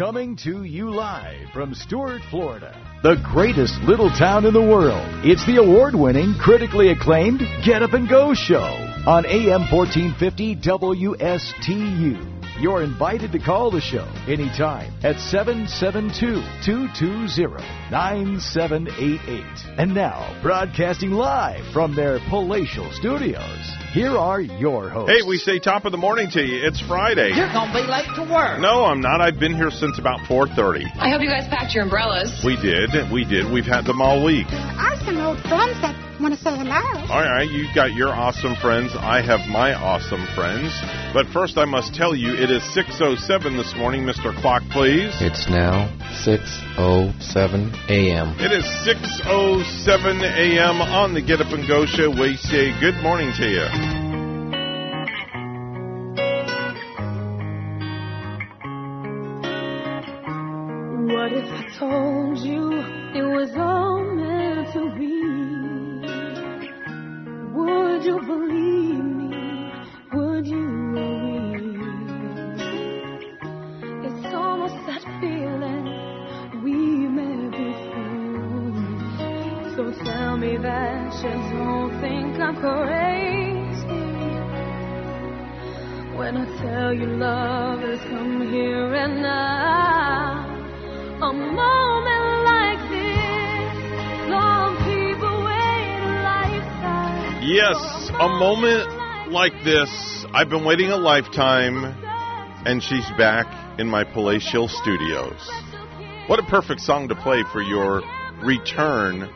Coming to you live from Stuart, Florida, the greatest little town in the world. It's the award winning, critically acclaimed Get Up and Go Show on AM 1450 WSTU. You're invited to call the show anytime at 772-220-9788. And now, broadcasting live from their palatial studios, here are your hosts. Hey, we say top of the morning to you. It's Friday. You're gonna be late to work. No, I'm not. I've been here since about 4:30. I hope you guys packed your umbrellas. We did. We did. We've had them all week. There are some old friends that want to say hello. All right, you've got your awesome friends. I have my awesome friends. But first, I must tell you, it is 6:07 this morning. Mr. Clock, please. It's now 6:07 a.m. It is 6:07 a.m. on the Get Up and Go show. We say good morning to you. What if I told you it was all meant to be? Would you believe me? Would you believe? It's almost that feeling we met before. So tell me that you don't think I'm crazy when I tell you love has come here and now. A moment Yes, a moment like this. I've been waiting a lifetime, and she's back in my palatial studios. What a perfect song to play for your return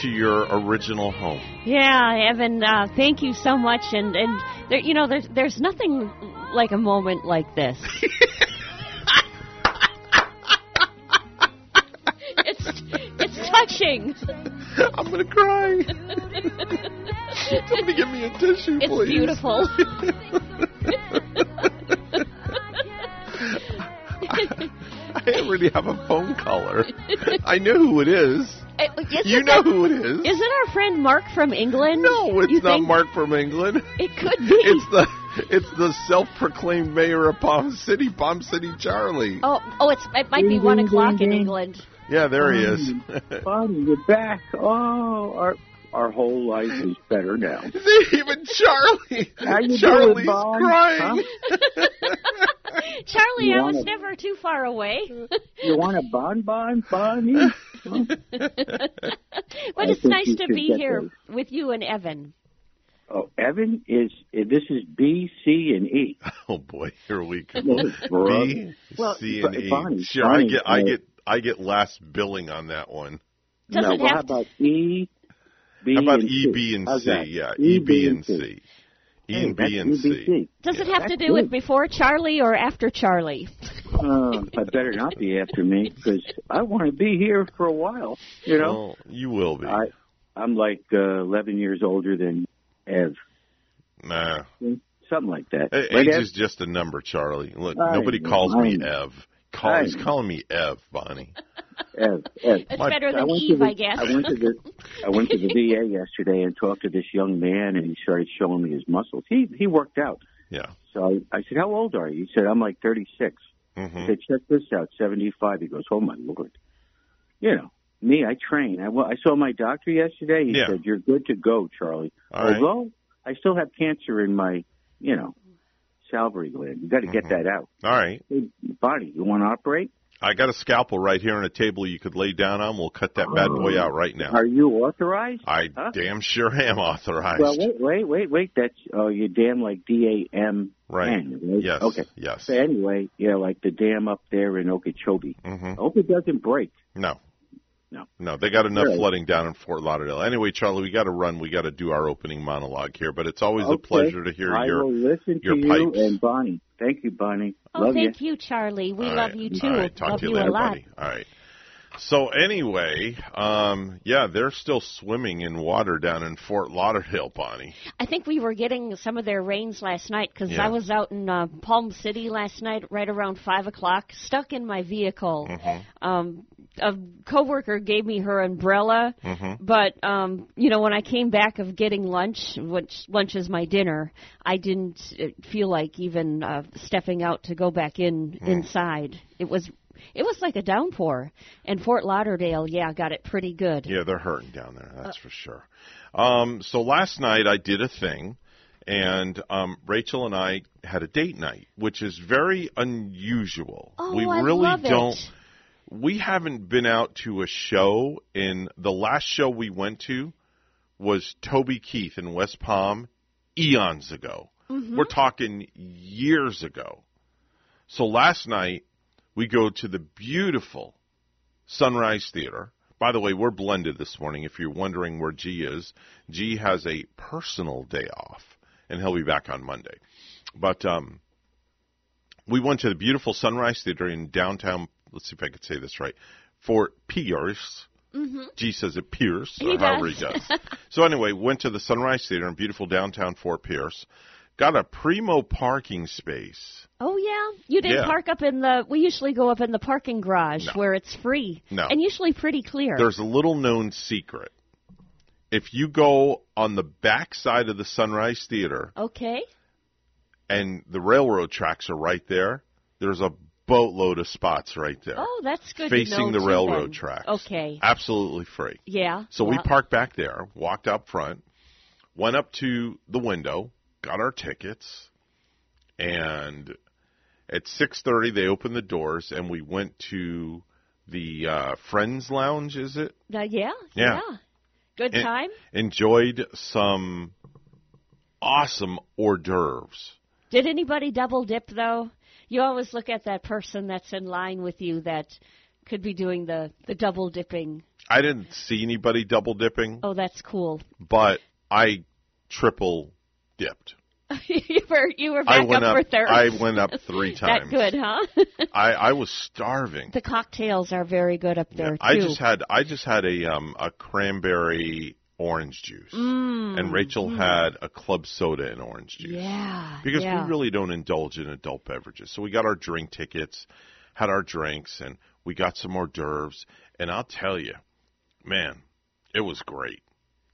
to your original home. Yeah, Evan, uh, thank you so much. And and there, you know, there's there's nothing like a moment like this. it's it's touching. I'm gonna cry. Somebody give me a tissue, It's please. beautiful. I already have a phone caller. I know who it is. Uh, isn't You know that- who it is. Is it our friend Mark from England? No, it's You not think? Mark from England. It could be. It's the it's the self-proclaimed mayor of Palm City, Palm City Charlie. Oh, oh, it's it might be one ding, o'clock ding, in ding. England. Yeah, there he is. Bonnie, you're back. Oh, our our whole life is better now. Even Charlie. How you doing, Charlie's Bon? crying. Charlie, You I was wanna- never too far away. You want a bonbon, Bonnie? but I it's nice to be here those. with you and Evan. Oh, Evan is. This is B, C, and E. Oh boy, here we go. Bro. B, Well, C, and E. Bonnie, sure, Bonnie, I get, I get, I get last billing on that one. Does no, it well, have how to- about E, B, How about and E, C? B, and How's C? that? Yeah, E, B, and C. E and B and C. EBC. Does it Yeah. have to That's do with before Charlie or after Charlie? Uh, I better not be after me because I want to be here for a while. You know, Oh, you will be. I I'm like uh, 11 years older than Ev, nah, something like that. A- Right, age Ev? is just a number, Charlie. Look, I nobody know, calls I me. Ev. Call, I he's calling me Ev, Bonnie. Ev, Ev. It's My- better than went to Eve, the, I guess. I went to the I went to the VA yesterday and talked to this young man, and he started showing me his muscles. He he worked out. Yeah. So I, I said, "How old are you?" He said, "I'm like 36." hmm I said, "Check this out, 75." He goes, "Oh my lord!" You know, me, I train. I, wa- I saw my doctor yesterday. He Yeah. said, "You're good to go, Charlie." All right. Although I still have cancer in my, you know, salivary gland. You got to get Mhm. that out. All right. Hey, you want to operate? I got a scalpel right here on a table you could lay down on. We'll cut that bad boy out right now. Are you authorized? I Huh? damn sure am authorized. Well, wait, wait, wait, wait. That's oh, you damn like D A M right. Yes. Okay. Yes. So anyway, yeah, like the dam up there in Okeechobee. hmm I hope it doesn't break. No. No. No, they got enough Really? flooding down in Fort Lauderdale. Anyway, Charlie, we got to run. We got to do our opening monologue here, but it's always a pleasure to hear I your. will listen your to you pipes. and Bonnie. Thank you, Bonnie. Oh, Love thank you. Charlie. We All love right. you too. All right. Talk love to you, you later, a lot. buddy. All right. So anyway, um, yeah, they're still swimming in water down in Fort Lauderdale, Bonnie. I think we were getting some of their rains last night because Yeah. I was out in uh, Palm City last night, right around five o'clock, stuck in my vehicle. Mhm. Um, a coworker gave me her umbrella, Mm-hmm. but um, you know, when I came back of getting lunch, which lunch is my dinner, I didn't uh, feel like even uh, stepping out to go back in Mm. inside. It was it was like a downpour, and Fort Lauderdale, yeah, got it pretty good. Yeah, they're hurting down there. That's for sure. Um, so last night I did a thing, and um, Rachel and I had a date night, which is very unusual. Oh, we I really love it. don't. We haven't been out to a show in the last show we went to was Toby Keith in West Palm eons ago. Mm-hmm. We're talking years ago. So last night we go to the beautiful Sunrise Theater. By the way, we're blended this morning. If you're wondering where G is, G has a personal day off, and he'll be back on Monday. But um, we went to the beautiful Sunrise Theater in downtown. Let's see if I could say this right. Fort Pierce. Mm-hmm. G says it Pierce, or He however does. he does. so anyway, went to the Sunrise Theater in beautiful downtown Fort Pierce. Got a primo parking space. Oh yeah, you didn't Yeah. park up in the. We usually go up in the parking garage No. where it's free No. and usually pretty clear. There's a little known secret. If you go on the back side of the Sunrise Theater okay. and the railroad tracks are right there, there's a boatload of spots right there. Oh, that's good. to facing the railroad then. tracks. Okay. Absolutely free. Yeah. So we parked back there, walked up front, went up to the window, got our tickets, and at 6:30 they opened the doors and we went to the uh, Friends Lounge, is it? Uh, yeah. Yeah. Good En- time. enjoyed some awesome hors d'oeuvres. Did anybody double dip though? You always look at that person that's in line with you that could be doing the the double dipping. I didn't see anybody double dipping, Oh, that's cool. but I triple dipped. you were you were back I went up, up. for third. I went up three times. that times. good, huh? I, I was starving. the cocktails are very good up there Yeah, too. I just had I just had a um a cranberry orange juice, Mm, and Rachel had a club soda and orange juice. yeah. because yeah. we really don't indulge in adult beverages. So we got our drink tickets, had our drinks, and we got some hors d'oeuvres. And I'll tell you, man, it was great.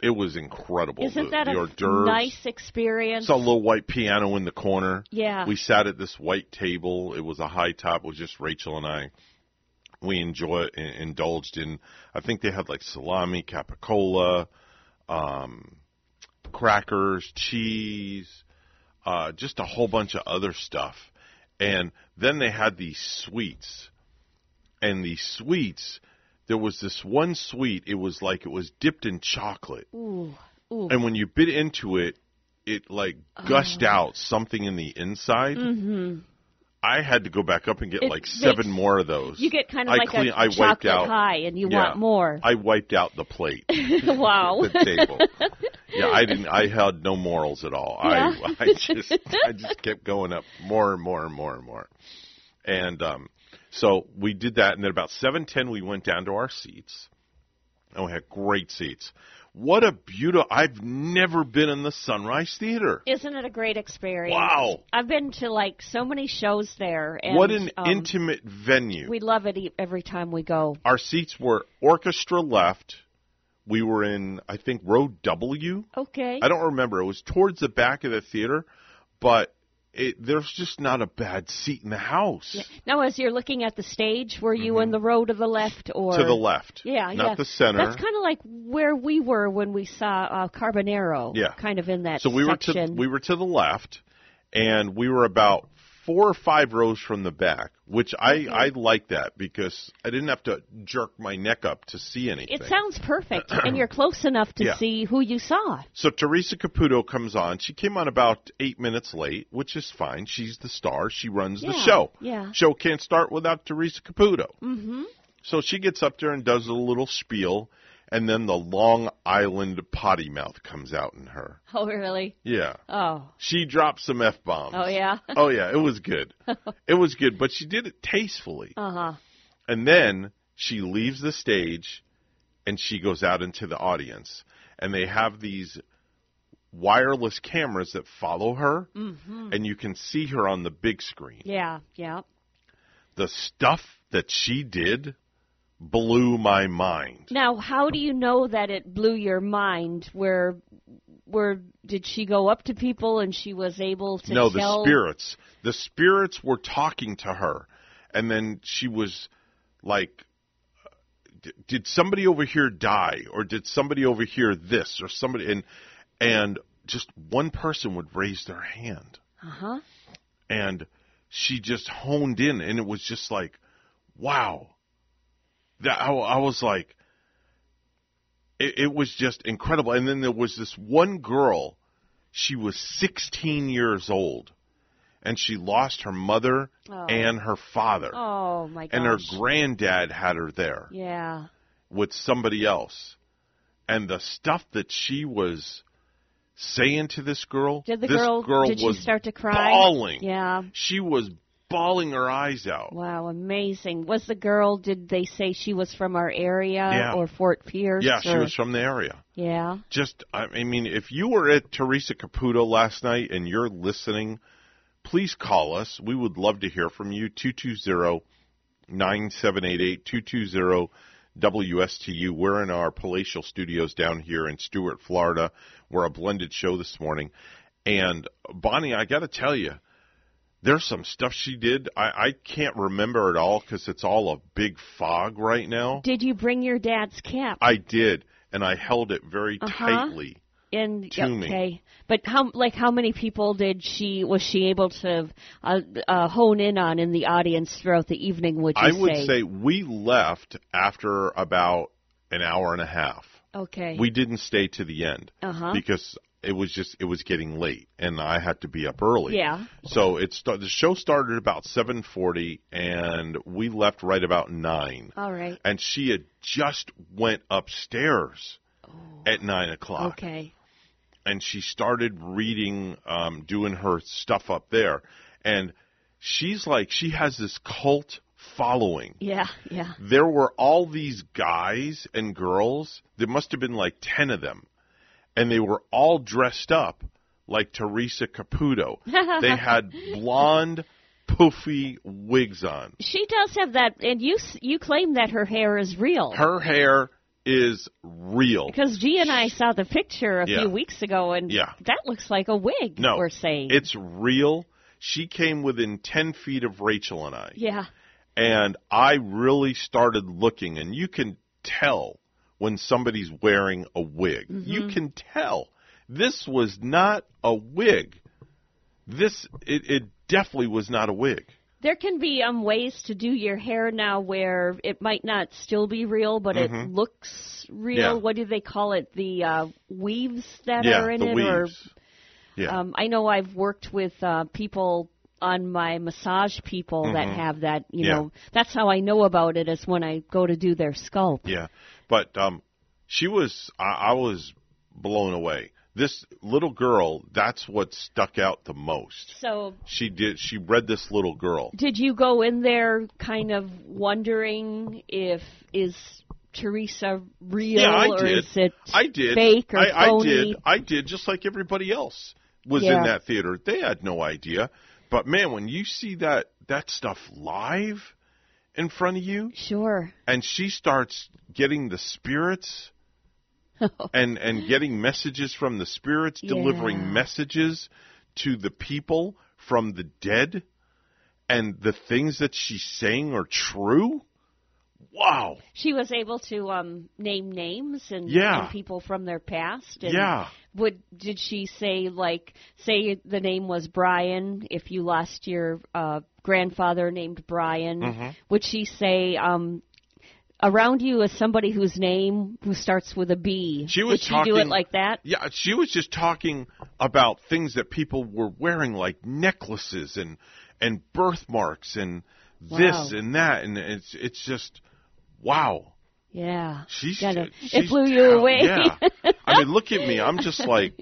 It was incredible. Isn't the, that the a nice experience? Saw a little white piano in the corner. Yeah. We sat at this white table. It was a high top. It was just Rachel and I. We enjoy indulged in. I think they had like salami, capicola, um, crackers, cheese, uh, just a whole bunch of other stuff. And then they had these sweets. And these sweets, there was this one sweet, it was like it was dipped in chocolate. Ooh, ooh. And when you bit into it, it like gushed out something in the inside. hmm I had to go back up and get It like seven makes- more of those. You get kind of I like clean- a I wiped chocolate out. high, and you Yeah. want more. I wiped out the plate, wow. the table. Yeah, I didn't. I had no morals at all. Yeah. I, I just, I just kept going up more and more and more and more. And um, so we did that, and then about seven ten, we went down to our seats, and we had great seats. What a beautiful! I've never been in the Sunrise Theater. Isn't it a great experience? Wow. I've been to like so many shows there. And, what an um, intimate venue! We love it every time we go. Our seats were orchestra left. We were in, I think, row W. Okay. I don't remember. It was towards the back of the theater, but it, there's just not a bad seat in the house. Now, as you're looking at the stage, were you in the row to the left or Mm-hmm. To the left. Yeah, Not yeah. the center. That's kind of like where we were when we saw uh, Carbonaro. Yeah. Kind of in that so we were to we were to the left, and we were about four or five rows from the back, which I I like that because I didn't have to jerk my neck up to see anything. it sounds perfect, and you're close enough to Yeah. see who you saw. So Teresa Caputo comes on. She came on about eight minutes late, which is fine. She's the star. She runs the show. yeah. Show can't start without Teresa Caputo. Mm-hmm. So she gets up there and does a little spiel, and then the Long Island potty mouth comes out in her. Oh, really? Yeah. Oh. She dropped some F bombs. Oh, yeah? oh, yeah. It was good. it was good, but she did it tastefully. Uh huh. And then she leaves the stage and she goes out into the audience. And they have these wireless cameras that follow her, Mm-hmm. and you can see her on the big screen. Yeah, yeah. The stuff that she did blew my mind. Now, how do you know that it blew your mind? Where, where did she go up to people and she was able to no, tell? the spirits. The spirits were talking to her, and then she was like, "Did somebody over here die, or did somebody over here this, or somebody?" And and just one person would raise their hand, Uh huh. and she just honed in, and it was just like, "Wow." That I, I was like, it, it was just incredible. And then there was this one girl. She was 16 years old, and she lost her mother Oh. and her father, Oh my gosh. and her granddad had her there Yeah. with somebody else. And the stuff that she was saying to this girl, Did the this girl? girl did she was start to cry? bawling. Yeah. She was bawling her eyes out. Wow, amazing. Was the girl? Did they say she was from our area Yeah. or Fort Pierce? Yeah, she was from the area. Yeah. just I I mean, if you were at Teresa Caputo last night and you're listening, please call us. We would love to hear from you. 220-9788, 220-WSTU. We're in our palatial studios down here in Stuart, Florida. We're a blended show this morning. And Bonnie, I got to tell you, there's some stuff she did. I, I can't remember it all because it's all a big fog right now. Did you bring your dad's cap? I did, and I held it very Uh-huh. tightly. And to me. okay, but how like how many people did she was she able to uh, uh, hone in on in the audience throughout the evening? Would you I would say? say we left after about an hour and a half. okay. We didn't stay to the end Uh-huh. because it was just it was getting late and I had to be up early. Yeah. So it sta- the show started about 7:40 and we left right about 9. All right. And she had just went upstairs at 9 o'clock Oh. Okay. and she started reading, um, doing her stuff up there. And she's like, she has this cult following. Yeah. Yeah. There were all these guys and girls. There must have been like 10 of them. And they were all dressed up like Teresa Caputo. they had blonde, poofy wigs on. She does have that, and you you claim that her hair is real. Her hair is real. because G and I saw the picture a Yeah. few weeks ago, and Yeah. that looks like a wig. No, we're saying it's real. She came within 10 feet of Rachel and I. yeah. and I really started looking, and you can tell when somebody's wearing a wig. You can tell this was not a wig. This it, it definitely was not a wig. There can be um ways to do your hair now where it might not still be real, but it looks real. Mm-hmm. Yeah. What do they call it? The uh, weaves that yeah, are in it, weaves. or yeah, um, I know I've worked with uh, people on my massage people that have that. You Mm-hmm. Know, that's how I know about it is when I go to do their sculpt. yeah. But um, she was. I, I was blown away. This little girl. That's what stuck out the most. So She did. She read this little girl. Did you go in there kind of wondering if is Teresa real Yeah, I or did. is it I did. fake or I, phony? I did. I did just like everybody else was Yeah. in that theater. They had no idea. But man, when you see that that stuff live in front of you, Sure. and she starts getting the spirits and and getting messages from the spirits, Yeah. delivering messages to the people from the dead, and the things that she's saying are true. Wow. She was able to um name names and, Yeah. and people from their past. And Yeah. Would did she say like say the name was Brian if you lost your uh grandfather named Brian? Mm-hmm. Would she say um around you is somebody whose name who starts with a B? She was Would she do it like that? Yeah, she was just talking about things that people were wearing, like necklaces and and birthmarks and this Wow. and that, and it's it's just wow. Yeah. She's, Gotta- she's it blew you away. Yeah, I mean, look at me. I'm just like,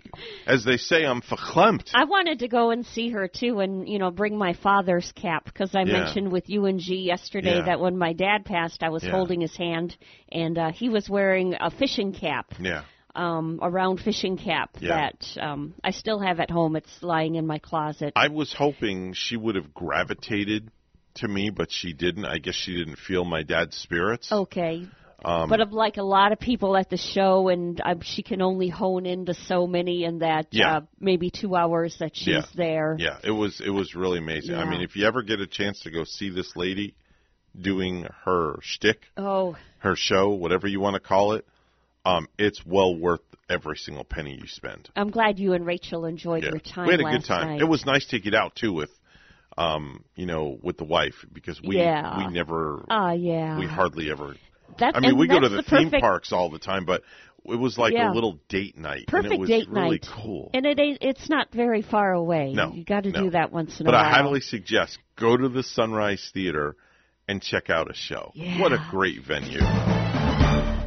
as they say, I'm verklempt. I wanted to go and see her too, and you know, bring my father's cap because I Yeah. mentioned with you and G yesterday Yeah. that when my dad passed, I was Yeah. holding his hand, and uh, he was wearing a fishing cap, Yeah, um, a round fishing cap Yeah. that um, I still have at home. It's lying in my closet. I was hoping she would have gravitated to me, but she didn't. I guess she didn't feel my dad's spirits. Okay. Um, but of like a lot of people at the show, and um, she can only hone into so many in that Yeah. uh, maybe two hours that she's Yeah. there. Yeah, it was it was really amazing. I mean, if you ever get a chance to go see this lady doing her shtick, Oh, her show, whatever you want to call it, um, it's well worth every single penny you spend. I'm glad you and Rachel enjoyed Yeah. your time. we had a good time. Night. It was nice to get out too with, um, you know, with the wife because we Yeah. we never Ah, yeah. we hardly ever. That- I mean, we go to that's the, theme perfect- parks all the time, but it was like Yeah. a little date night, Perfect and it was date really night. cool. And it ain't, it's not very far away. No, you got to no. do that once in But a while. But I highly suggest go to the Sunrise Theater and check out a show. Yeah. What a great venue.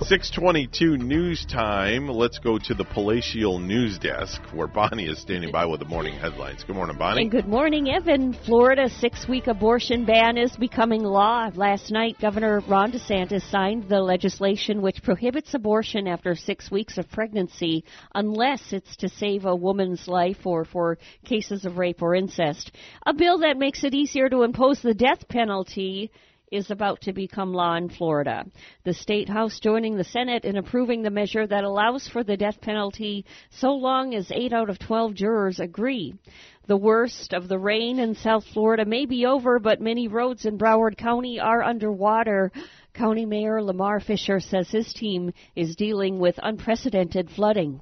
622 news time. Let's go to the Palatial News Desk where Bonnie is standing by with the morning headlines. Good morning, Bonnie. And good morning, Evan. Florida's six week abortion ban is becoming law. Last night, Governor Ron DeSantis signed the legislation which prohibits abortion after six weeks of pregnancy unless it's to save a woman's life or for cases of rape or incest. A bill that makes it easier to impose the death penalty is about to become law in Florida. The state house joining the Senate in approving the measure that allows for the death penalty so long as 8 out of 12 jurors agree. The worst of the rain in South Florida may be over, but many roads in Broward County are underwater. County Mayor Lamar Fisher says his team is dealing with unprecedented flooding.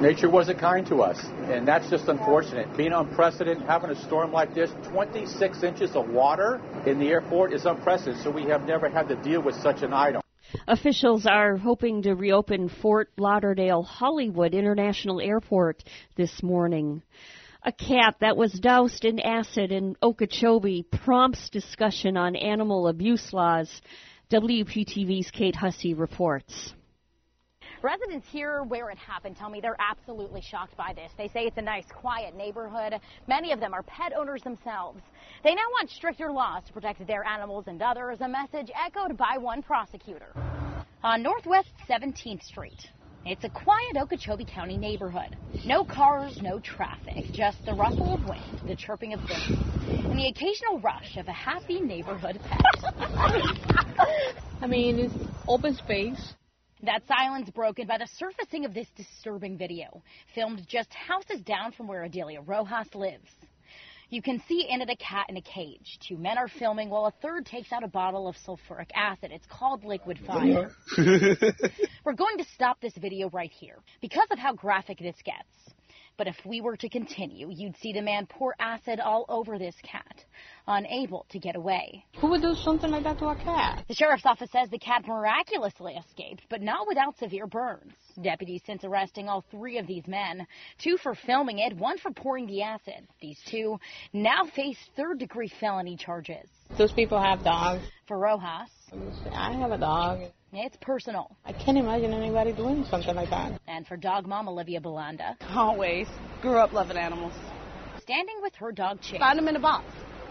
Nature wasn't kind to us, and that's just unfortunate. Being unprecedented, having a storm like this, 26 inches of water in the airport is unprecedented, so we have never had to deal with such an item. Officials are hoping to reopen Fort Lauderdale Hollywood International Airport this morning. A cat that was doused in acid in Okeechobee prompts discussion on animal abuse laws. WPTV's Kate Hussey reports. Residents here where it happened tell me they're absolutely shocked by this. They say it's a nice, quiet neighborhood. Many of them are pet owners themselves. They now want stricter laws to protect their animals and others, a message echoed by one prosecutor. On Northwest 17th Street, it's a quiet Okeechobee County neighborhood. No cars, no traffic, just the rustle of wind, the chirping of birds, and the occasional rush of a happy neighborhood pet. I mean, it's open space. That silence broken by the surfacing of this disturbing video, filmed just houses down from where Adelia Rojas lives. You can see in it a cat in a cage. Two men are filming while a third takes out a bottle of sulfuric acid. It's called liquid fire. We're going to stop this video right here because of how graphic this gets. But if we were to continue, you'd see the man pour acid all over this cat, unable to get away. Who would do something like that to a cat? The sheriff's office says the cat miraculously escaped, but not without severe burns. Deputies since arresting all three of these men, two for filming it, one for pouring the acid. These two now face third degree felony charges. Those people have dogs. For Rojas, I have a dog. It's personal. I can't imagine anybody doing something like that. And for dog mom Olivia Belanda, Always. Grew up loving animals. standing with her dog Chick. Found him in a box.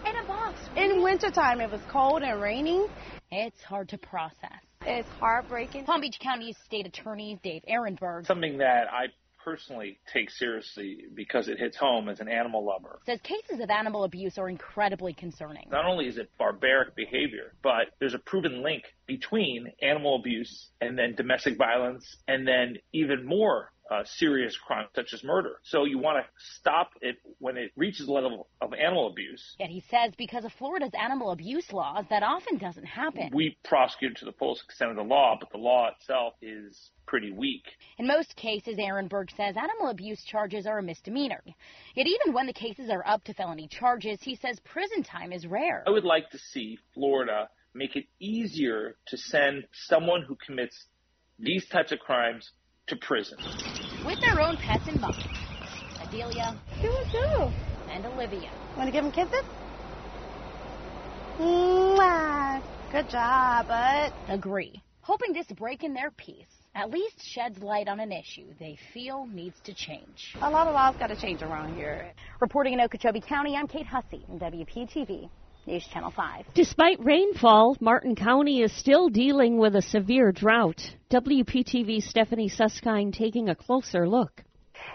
In a box. In wintertime, it was cold and raining. It's hard to process. It's heartbreaking. Palm Beach County State Attorney Dave Aronberg Something that I personally take seriously because it hits home as an animal lover. says cases of animal abuse are incredibly concerning. Not only is it barbaric behavior, but there's a proven link between animal abuse and then domestic violence and then even more uh, serious crimes such as murder. So you want to stop it when it reaches the level of animal abuse. Yet he says because of Florida's animal abuse laws, that often doesn't happen. We prosecute to the fullest extent of the law, but the law itself is pretty weak. In most cases, Aronberg says animal abuse charges are a misdemeanor. Yet even when the cases are up to felony charges, he says prison time is rare. I would like to see Florida make it easier to send someone who commits these types of crimes to prison. With their own pets in mind. Adelia Do it too. and Olivia. Want to give them kisses? Mwah. Good job, bud. Agree. Hoping this break in their peace at least sheds light on an issue they feel needs to change. A lot of laws got to change around here. Reporting in Okeechobee County, I'm Kate Hussey, WPTV, News Channel 5. Despite rainfall, Martin County is still dealing with a severe drought. WPTV's Stephanie Suskind taking a closer look.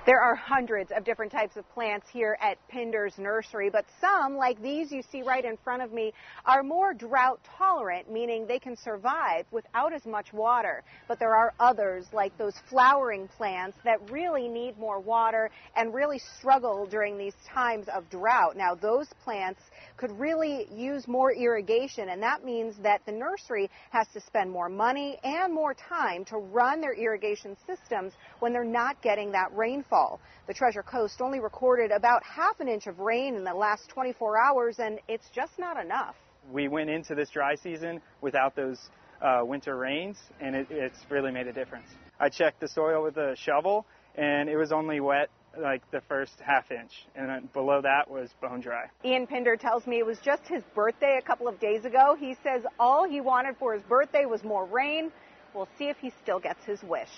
There are hundreds of different types of plants here at Pinder's Nursery, but some, like these you see right in front of me, are more drought tolerant, meaning they can survive without as much water. But there are others, like those flowering plants, that really need more water and really struggle during these times of drought. Now, those plants could really use more irrigation, and that means that the nursery has to spend more money and more time to run their irrigation systems when they're not getting that rainfall. The Treasure Coast only recorded about half an inch of rain in the last 24 hours, and it's just not enough. We went into this dry season without those uh, winter rains, and it, it's really made a difference. I checked the soil with a shovel, and it was only wet like the first half inch, and then below that was bone dry. Ian Pinder tells me it was just his birthday a couple of days ago. He says all he wanted for his birthday was more rain. We'll see if he still gets his wish.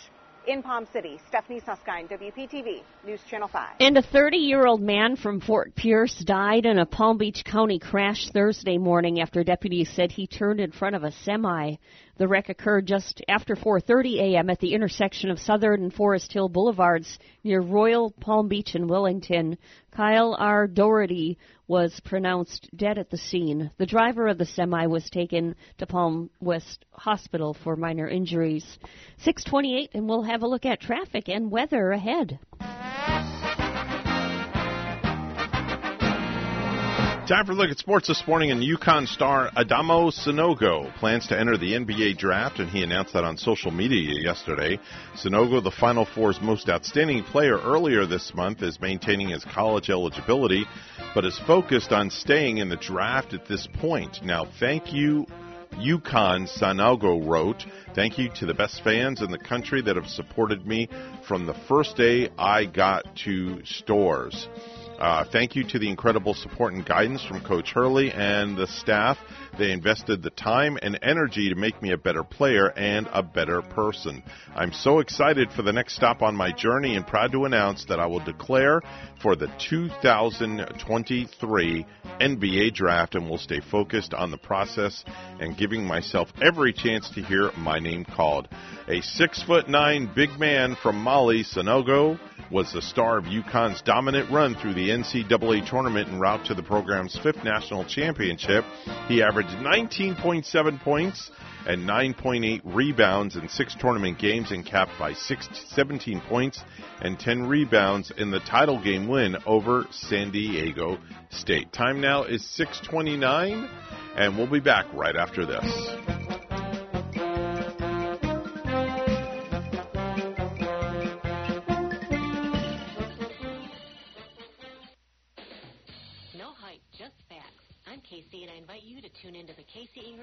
In Palm City, Stephanie Suskind, WPTV, News Channel 5. And a 30 year old man from Fort Pierce died in a Palm Beach County crash Thursday morning after deputies said he turned in front of a semi. The wreck occurred just after 4:30 a.m. at the intersection of Southern and Forest Hill Boulevards near Royal Palm Beach in Wellington. Kyle R. Doherty was pronounced dead at the scene. The driver of the semi was taken to Palm West Hospital for minor injuries. 628 and we'll have a look at traffic and weather ahead. Time for a look at sports this morning. And UConn star Adama Sanogo plans to enter the NBA draft, and he announced that on social media yesterday. Sanogo, the Final Four's most outstanding player earlier this month, is maintaining his college eligibility, but is focused on staying in the draft at this point. Now, thank you, UConn, Sanogo wrote. Thank you to the best fans in the country that have supported me from the first day I got to Storrs. Uh, thank you to the incredible support and guidance from Coach Hurley and the staff. They invested the time and energy to make me a better player and a better person. I'm so excited for the next stop on my journey and proud to announce that I will declare for the 2023 NBA draft and will stay focused on the process and giving myself every chance to hear my name called. A six foot nine big man from Mali, Sanogo, was the star of UConn's dominant run through the NCAA tournament en route to the program's fifth national championship. He averaged 19.7 points and 9.8 rebounds in six tournament games and capped by six, 17 points and 10 rebounds in the title game win over San Diego State. Time now is 6:29 and we'll be back right after this.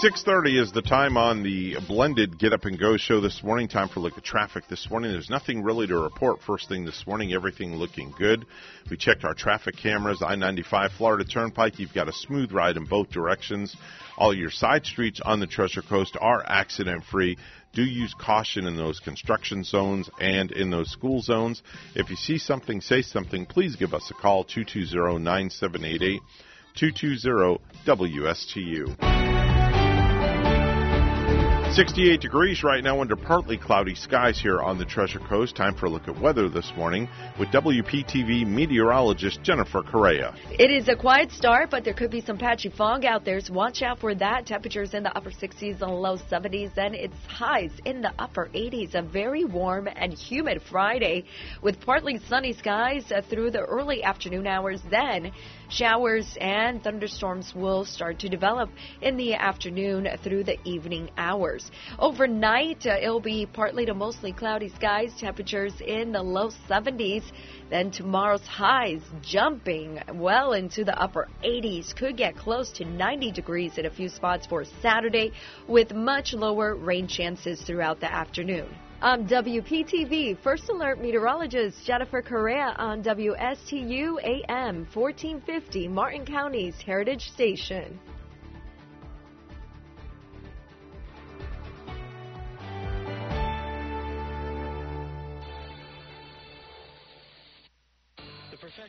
6:30 is the time on the blended Get Up and Go show this morning. Time for look at traffic this morning. There's nothing really to report first thing this morning. Everything looking good. We checked our traffic cameras. I-95 Florida Turnpike. You've got a smooth ride in both directions. All your side streets on the Treasure Coast are accident free. Do use caution in those construction zones and in those school zones. If you see something, say something. Please give us a call 220 9788 220 WSTU. 68 degrees right now under partly cloudy skies here on the Treasure Coast. Time for a look at weather this morning with WPTV meteorologist Jennifer Correa. It is a quiet start, but there could be some patchy fog out there, so watch out for that. Temperatures in the upper 60s and low 70s, and it's highs in the upper 80s. A very warm and humid Friday with partly sunny skies uh, through the early afternoon hours. Then showers and thunderstorms will start to develop in the afternoon through the evening hours. Overnight, uh, it'll be partly to mostly cloudy skies, temperatures in the low 70s. Then tomorrow's highs jumping well into the upper 80s, could get close to 90 degrees in a few spots for Saturday, with much lower rain chances throughout the afternoon. Um, on WPTV, First Alert meteorologist Jennifer Correa on WSTU AM 1450, Martin County's Heritage Station.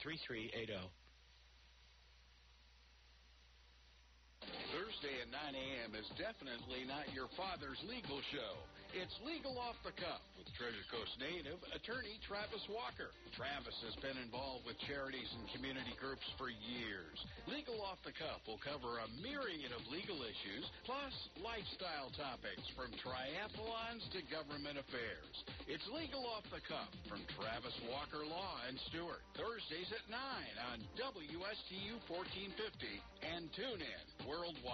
3380. Thursday at 9 a.m. is definitely not your father's legal show. It's Legal Off the Cuff with Treasure Coast native attorney Travis Walker. Travis has been involved with charities and community groups for years. Legal Off the Cuff will cover a myriad of legal issues, plus lifestyle topics from triathlons to government affairs. It's Legal Off the Cuff from Travis Walker Law and Stuart. Thursdays at 9 on WSTU 1450 and tune in worldwide.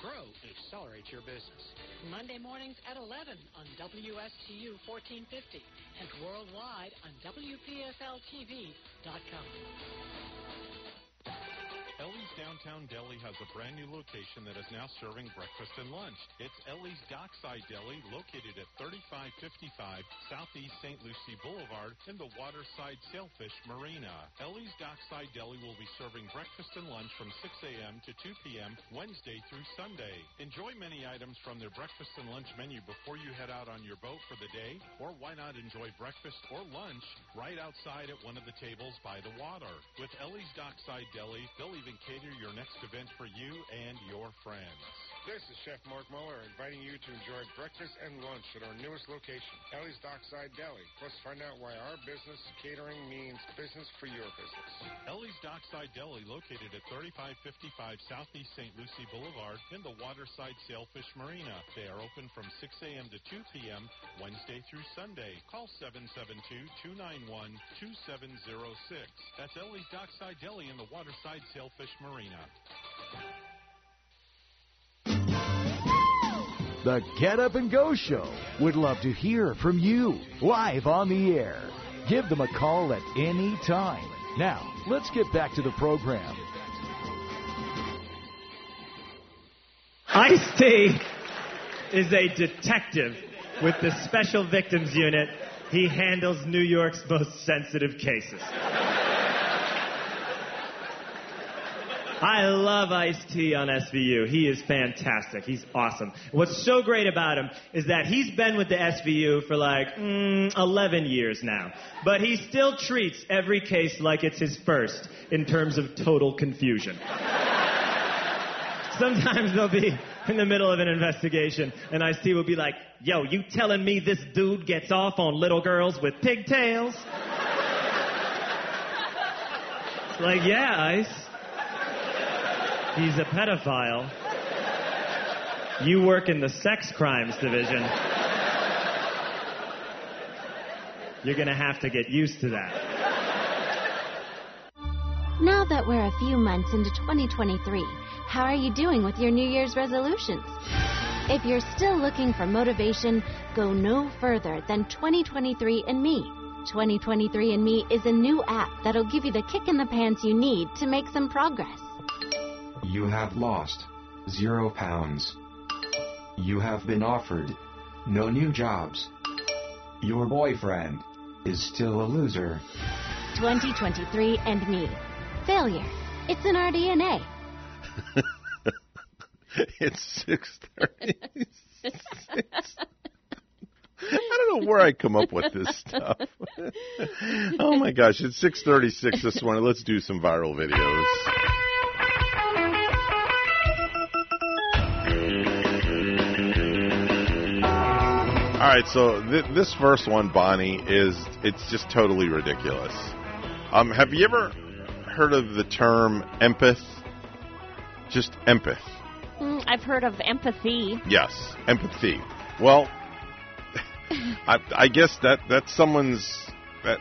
grow, and accelerate your business. Monday mornings at 11 on WSTU 1450 and worldwide on WPSLTV.com. Ellie's Downtown Deli has a brand new location that is now serving breakfast and lunch. It's Ellie's Dockside Deli, located at 3555 Southeast St. Lucie Boulevard in the Waterside Sailfish Marina. Ellie's Dockside Deli will be serving breakfast and lunch from 6 a.m. to 2 p.m. Wednesday through Sunday. Enjoy many items from their breakfast and lunch menu before you head out on your boat for the day, or why not enjoy breakfast or lunch right outside at one of the tables by the water. With Ellie's Dockside Deli, they'll even cater you and your friends. This is Chef Mark Muller inviting you to enjoy breakfast and lunch at our newest location, Ellie's Dockside Deli. Plus, find out why our business catering means business for your business. Ellie's Dockside Deli, located at 3555 Southeast St. Lucie Boulevard in the Waterside Sailfish Marina. They are open from 6 a.m. to 2 p.m. Wednesday through Sunday. Call 772-291-2706. That's Ellie's Dockside Deli in the Waterside Sailfish Marina. The Get Up and Go Show would love to hear from you live on the air. Give them a call at any time. Now, let's get back to the program. Ice T is a detective with the Special Victims Unit. He handles New York's most sensitive cases. I love Ice T on SVU. He is fantastic. He's awesome. What's so great about him is that he's been with the SVU for like mm, 11 years now, but he still treats every case like it's his first in terms of total confusion. Sometimes they'll be in the middle of an investigation, and Ice T will be like, "Yo, you telling me this dude gets off on little girls with pigtails?" Like, yeah, Ice. He's a pedophile. You work in the sex crimes division. You're gonna have to get used to that. Now that we're a few months into 2023, how are you doing with your New Year's resolutions? If you're still looking for motivation, go no further than 2023 and Me. 2023 and Me is a new app that'll give you the kick in the pants you need to make some progress. You have lost zero pounds. You have been offered no new jobs. Your boyfriend is still a loser. 2023 and Me. Failure. It's in our DNA. it's 6.30. I don't know where I come up with this stuff. oh my gosh, it's 6:36 this morning. Let's do some viral videos. All right, so th- this first one, Bonnie, is it's just totally ridiculous. Um, have you ever heard of the term empath? Just empath. Mm, I've heard of empathy. Yes, empathy. Well, I, I guess that that's someone's that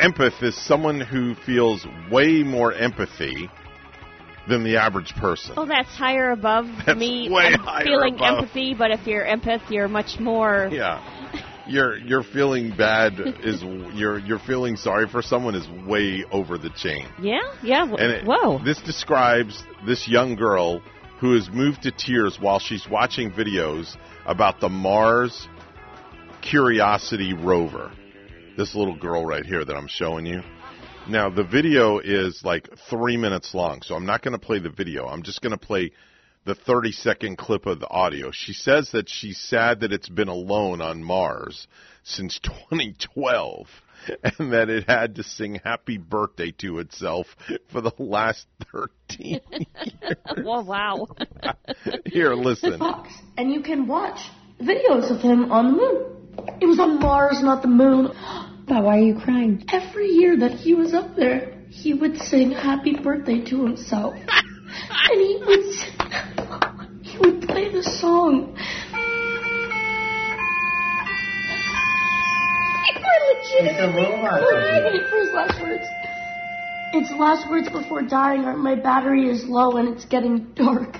empath is someone who feels way more empathy than the average person. Oh, that's higher above That's me. way I'm feeling above. empathy, but if you're empath, you're much more. Yeah. Your your feeling bad is your your feeling sorry for someone is way over the chain. Yeah, yeah. w- And it, Whoa. this describes this young girl who is moved to tears while she's watching videos about the Mars Curiosity rover. This little girl right here that I'm showing you. Now, the video is like three minutes long, so I'm not going to play the video. I'm just going to play the 30 second clip of the audio. She says that she's sad that it's been alone on Mars since 2012 and that it had to sing happy birthday to itself for the last 13 Whoa, wow. Here, listen. and you can watch videos of him on the moon. It was on Mars, not the moon. But why are you crying? Every year that he was up there, he would sing happy birthday to himself. and he would s- he would play the song. It's a robot. Wait for his last words. Its last words before dying are my battery is low and it's getting dark.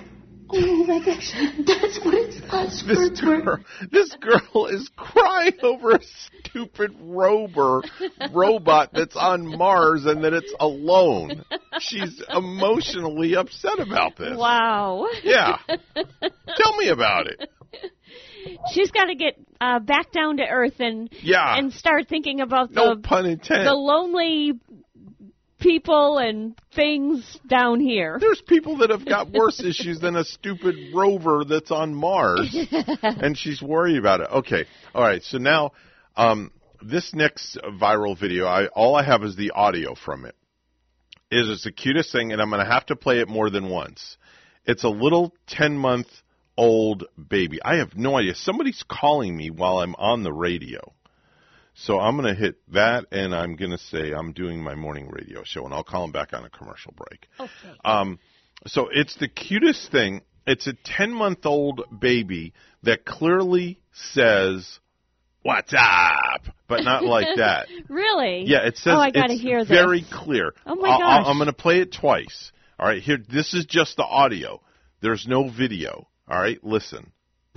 Oh, that's actually that's what its last This girl, this girl is crying over a stupid rover robot that's on Mars and that it's alone. She's emotionally upset about this. Wow. Yeah. Tell me about it. She's got to get uh, back down to earth and Yeah. and start thinking about No the pun intended. the lonely people and things down here. There's people that have got worse issues than a stupid rover that's on Mars, and she's worried about it. Okay, all right. So now, um, this next viral video, I all I have is the audio from it. Is the cutest thing, and I'm going to have to play it more than once. It's a little ten month old baby. I have no idea. Somebody's calling me while I'm on the radio. So I'm going to hit that, and I'm going to say I'm doing my morning radio show, and I'll call him back on a commercial break. Okay. Um, so it's the cutest thing. It's a 10 month old baby that clearly says, What's up? But not like that. really? Yeah, it says Oh, I got to it's hear this. very clear. Oh my I'll- I'll- gosh. I'm going to play it twice. All right, here. This is just the audio. There's no video. All right, listen.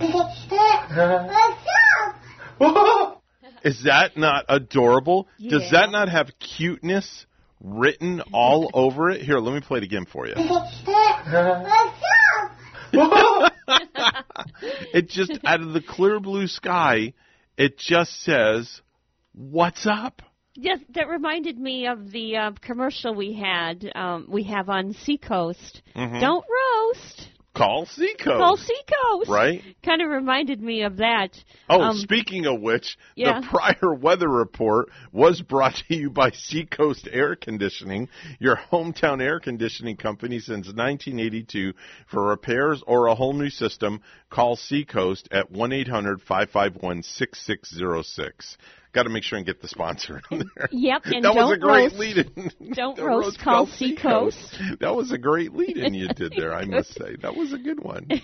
Is that not adorable? Does that not have cuteness written all over it? Here, let me play it again for you. it just out of the clear blue sky, it just says, "What's up?" Yes, that reminded me of the uh, commercial we had. Um, we have on Seacoast. Mhm. Don't roast. Call Seacoast. Call Seacoast. Right? Kind of reminded me of that. Oh, Um, speaking of which, yeah. the prior weather report was brought to you by Seacoast Air Conditioning, your hometown air conditioning company since 1982. For repairs or a whole new system, call Seacoast at 1-800-551-6606. Got to make sure and get the sponsor in there. Yep, and that was don't a great roast. lead-in. Don't The roast, call Seacoast. That was a great lead-in you did there, I must say. That was a good one.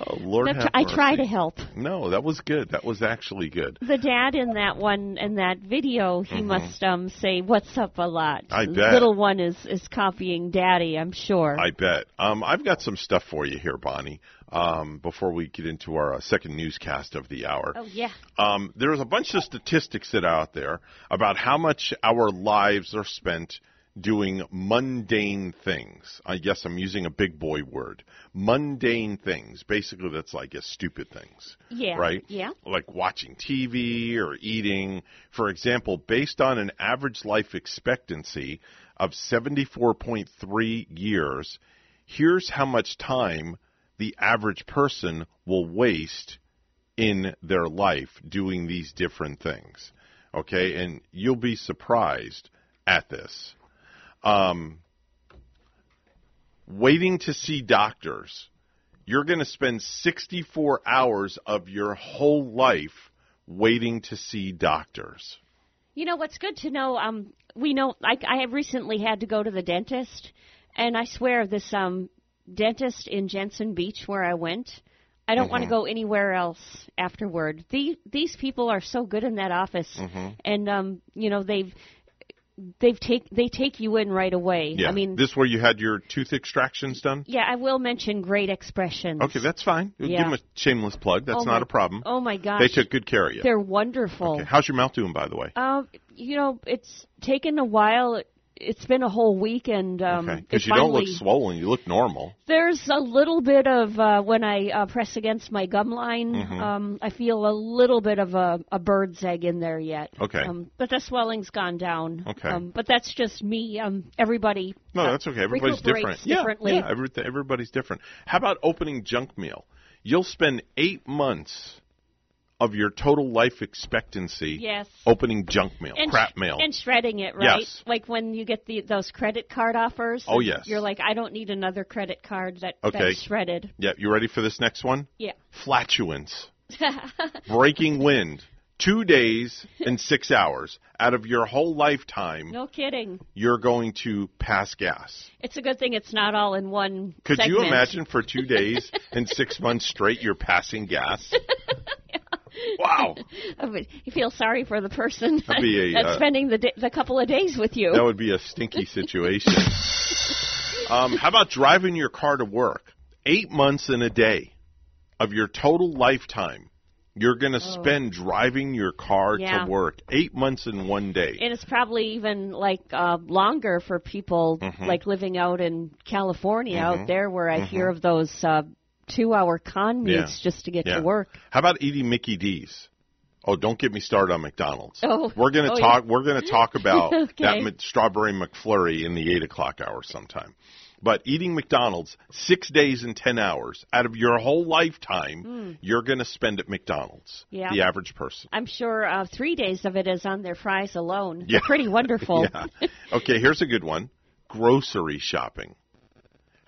Oh, Lord That's- I try to help. No, that was good. That was actually good. The dad in that one in that video, he Mhm. must um say "What's up" a lot. I bet. Little one is is copying daddy. I'm sure. I bet. Um, I've got some stuff for you here, Bonnie. Um, before we get into our uh, second newscast of the hour. oh yeah. Um, there's a bunch of statistics that are out there about how much our lives are spent doing mundane things. I guess I'm using a big boy word. Mundane things. Basically, that's like guess stupid things. Yeah. Right? Yeah. Like watching TV or eating. For example, based on an average life expectancy of 74.3 years, here's how much time the average person will waste in their life doing these different things. Okay, and you'll be surprised at this. Um, waiting to see doctors, you're going to spend 64 hours of your whole life waiting to see doctors? You know what's good to know? Um, we know. Like I have recently had to go to the dentist, and I swear this um dentist in Jensen Beach where I went. I don't want to Mhm. go anywhere else afterward. These these people are so good in that office, Mhm. and um, you know they've they've take they take you in right away. Yeah. I mean, this where you had your tooth extractions done? yeah, I will mention Great Expressions. Okay, that's fine. Give Yeah. them a shameless plug. That's Oh not my- a problem. Oh my gosh, They took good care of you. They're wonderful. Okay. How's your mouth doing, by the way? Um, you know, it's taken a while. It's been a whole week, and um, Okay, it because you don't look swollen. You look normal. There's a little bit of uh, when I uh, press against my gum line. Mhm. Um, I feel a little bit of a, a bird's egg in there yet. Okay. Um, but the swelling's gone down. Okay. Um, but that's just me. Um, everybody. No, uh, that's okay. Everybody's different. recuperates Yeah, yeah. Every, everybody's different. How about opening junk mail? You'll spend eight months of your total life expectancy Yes. opening junk mail, And crap sh- mail. and shredding it, right? Yes. Like when you get the those credit card offers. Oh, yes. You're like, I don't need another credit card that Okay. that's shredded. yeah, you ready for this next one? Yeah. Flatulence, breaking wind, two days and six hours out of your whole lifetime. no kidding. You're going to pass gas. It's a good thing it's not all in one. Could you imagine for two days and six months straight you're passing gas? Wow. I you feel sorry for the person That'd a, that's uh, spending the, the couple of days with you. That would be a stinky situation. um, how about driving your car to work? Eight months in a day of your total lifetime, you're going to Oh. spend driving your car Yeah. to work. Eight months in one day. and it's probably even like uh, longer for people Mhm. like living out in California Mhm. out there, where I Mhm. hear of those uh, two-hour commutes Yeah. just to get Yeah. to work. How about eating Mickey D's? Oh, don't get me started on McDonald's. Oh, we're gonna oh, talk. yeah. We're gonna talk about Okay. that strawberry McFlurry in the eight o'clock hour sometime. But eating McDonald's six days and ten hours out of your whole lifetime, Mm. you're gonna spend at McDonald's. Yeah. The average person. I'm sure uh, three days of it is on their fries alone. Yeah. Pretty wonderful. yeah. Okay, here's a good one. Grocery shopping.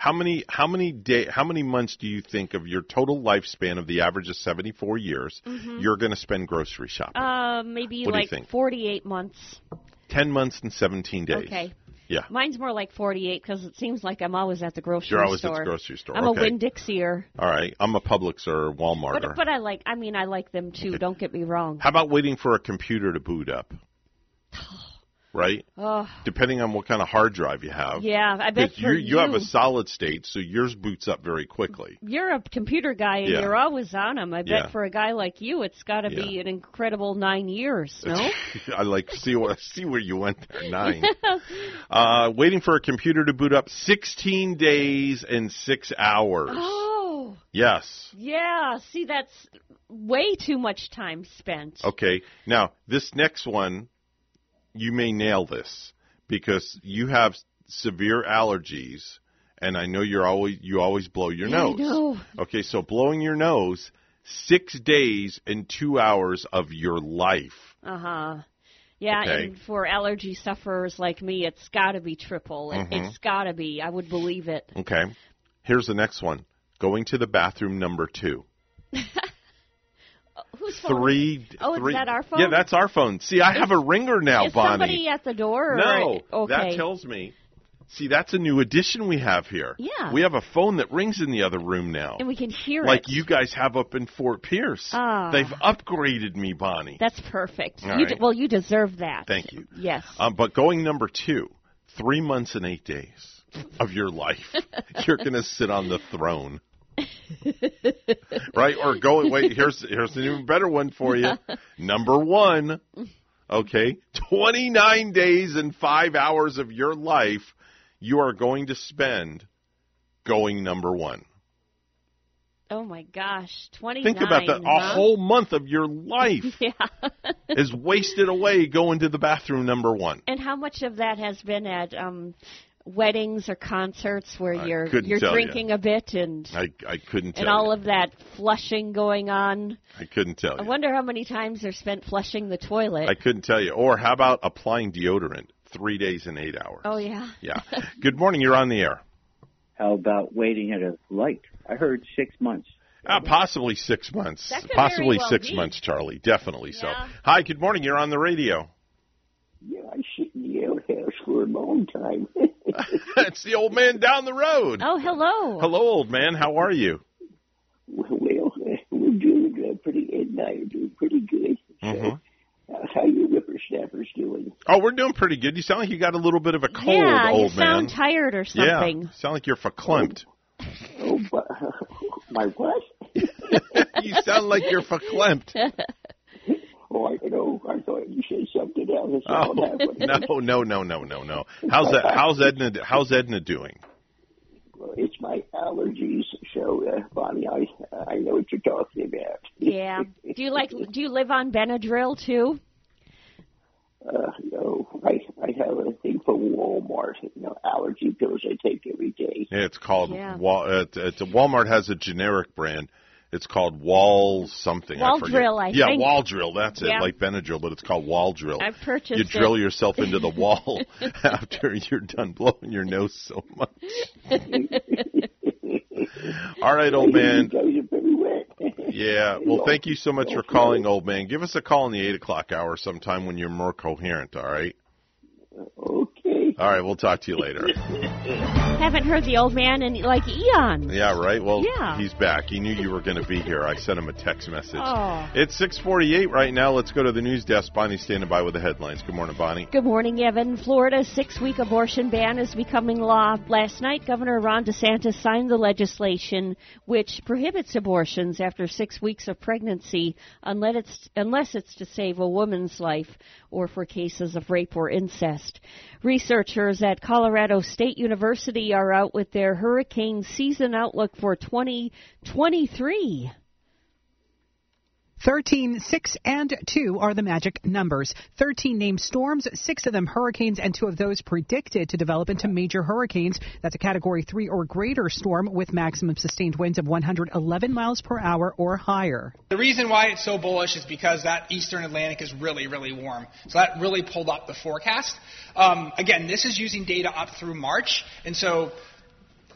How many how many day how many months do you think of your total lifespan of the average of 74 years Mhm. you're going to spend grocery shopping? Uh, maybe What like 48 months. 10 months and 17 days. Okay. Yeah. Mine's more like 48 because it seems like I'm always at the grocery You're always at the store. grocery store, I'm okay. a Winn Dixier. All right. I'm a Publix or Walmart. But, but I like, I mean, I like them too. Don't get me wrong. How about waiting for a computer to boot up? Right? Oh, Depending on what kind of hard drive you have. yeah, I bet you, you have a solid state, so yours boots up very quickly. You're a computer guy and Yeah. you're always on them. I bet Yeah. for a guy like you, it's got to be an incredible nine years. No. I like see what see where you went there. Nine. uh, waiting for a computer to boot up 16 days and six hours. oh, Yes. yeah. See, that's way too much time spent. Okay. Now this next one, you may nail this because you have severe allergies, and I know you're always you always blow your Yeah, nose. know. Okay, so blowing your nose, six days and two hours of your life. Uh huh. Yeah, Okay. and for allergy sufferers like me, it's got to be triple. It, Mhm. It's got to be. I would believe it. Okay. Here's the next one. Going to the bathroom number two. Whose phone? Three. Oh, three- is that our phone? Yeah, that's our phone. See, I have a ringer now, Is Bonnie. somebody at the door? Or no, Okay. that tells me. See, that's a new addition we have here. Yeah. We have a phone that rings in the other room now. and we can hear like it. Like you guys have up in Fort Pierce. Ah. They've upgraded me, Bonnie. That's perfect. You right. d- well, you deserve that. Thank you. Yes. Um, but going number two, three months and eight days of your life, you're going to sit on the throne. right? Or go wait. Here's here's an even better one for you. Number one, okay, 29 days and five hours of your life you are going to spend going number one. Oh my gosh, twenty. Think about that. A whole month of your life Yeah. is wasted away going to the bathroom number one. and how much of that has been at um weddings or concerts where I you're you're tell you. drinking a bit and I I couldn't tell and all you. of that flushing going on? I couldn't tell you. I wonder how many times they're spent flushing the toilet. I couldn't tell you. Or how about applying deodorant three days and eight hours? oh yeah. Yeah. Good morning. You're on the air. How about waiting at a light? I heard six months. Uh, possibly six months. Possibly well six be. months, Charlie. Definitely so. Hi, good morning. You're on the radio. Yeah, I sit in the outhouse for a long time. it's the old man down the road. Oh, hello. Hello, old man. How are you? well, uh, we're doing uh, pretty, Ed and I are doing pretty good. hmm Uh, how you whippersnappers doing? Oh, we're doing pretty good. You sound like you got a little bit of a cold, yeah, you sound man. tired or something. Yeah, sound like you're verklempt. Oh, but, my what? you sound like you're verklempt. Oh, I know. I thought you said something else. Oh, no, no, no, no, no, no. How's that? How's Edna? How's Edna doing? Well, it's my allergies, so uh, Bonnie, I I know what you're talking about. Yeah. Do you like? Do you live on Benadryl too? Uh, no, I I have a thing for Walmart. You know, allergy pills I take every day. Yeah, it's called Yeah. Wal. Uh, it's, Walmart has a generic brand. It's called Wall something. I forget. Wal-Dryl, I yeah, think. Wal-Dryl. That's it, like Benadryl, but it's called Wal-Dryl. I've purchased You drill it. yourself into the wall after you're done blowing your nose so much. All right, old man. Yeah. Well, thank you so much for calling, old man. Give us a call in the eight o'clock hour sometime when you're more coherent. All right. All right. We'll talk to you later. Haven't heard the old man in like eons. Yeah. Right. Well, Yeah. he's back. He knew you were going to be here. I sent him a text message. Oh. It's six forty-eight right now. Let's go to the news desk. Bonnie's standing by with the headlines. Good morning, Bonnie. Good morning, Evan. Florida's six week abortion ban is becoming law. Last night, Governor Ron DeSantis signed the legislation which prohibits abortions after six weeks of pregnancy unless it's, unless it's to save a woman's life or for cases of rape or incest. Researchers at Colorado State University are out with their hurricane season outlook for 2023. 13, 6, and 2 are the magic numbers. 13 named storms, 6 of them hurricanes, and 2 of those predicted to develop into major hurricanes. That's a Category 3 or greater storm with maximum sustained winds of 111 miles per hour or higher. The reason why it's so bullish is because that eastern Atlantic is really, really warm. So that really pulled up the forecast. Um, again, this is using data up through March, and so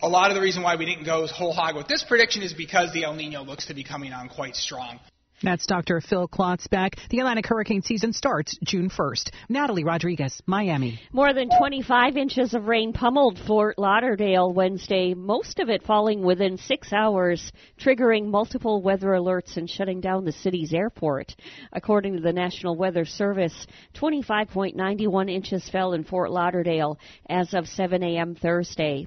a lot of the reason why we didn't go whole hog with this prediction is because the El Nino looks to be coming on quite strong. That's Dr. Phil Klotzbach. The Atlantic hurricane season starts June 1st. Natalie Rodriguez, Miami. More than 25 inches of rain pummeled Fort Lauderdale Wednesday, most of it falling within six hours, triggering multiple weather alerts and shutting down the city's airport. According to the National Weather Service, 25.91 inches fell in Fort Lauderdale as of 7 a.m. Thursday.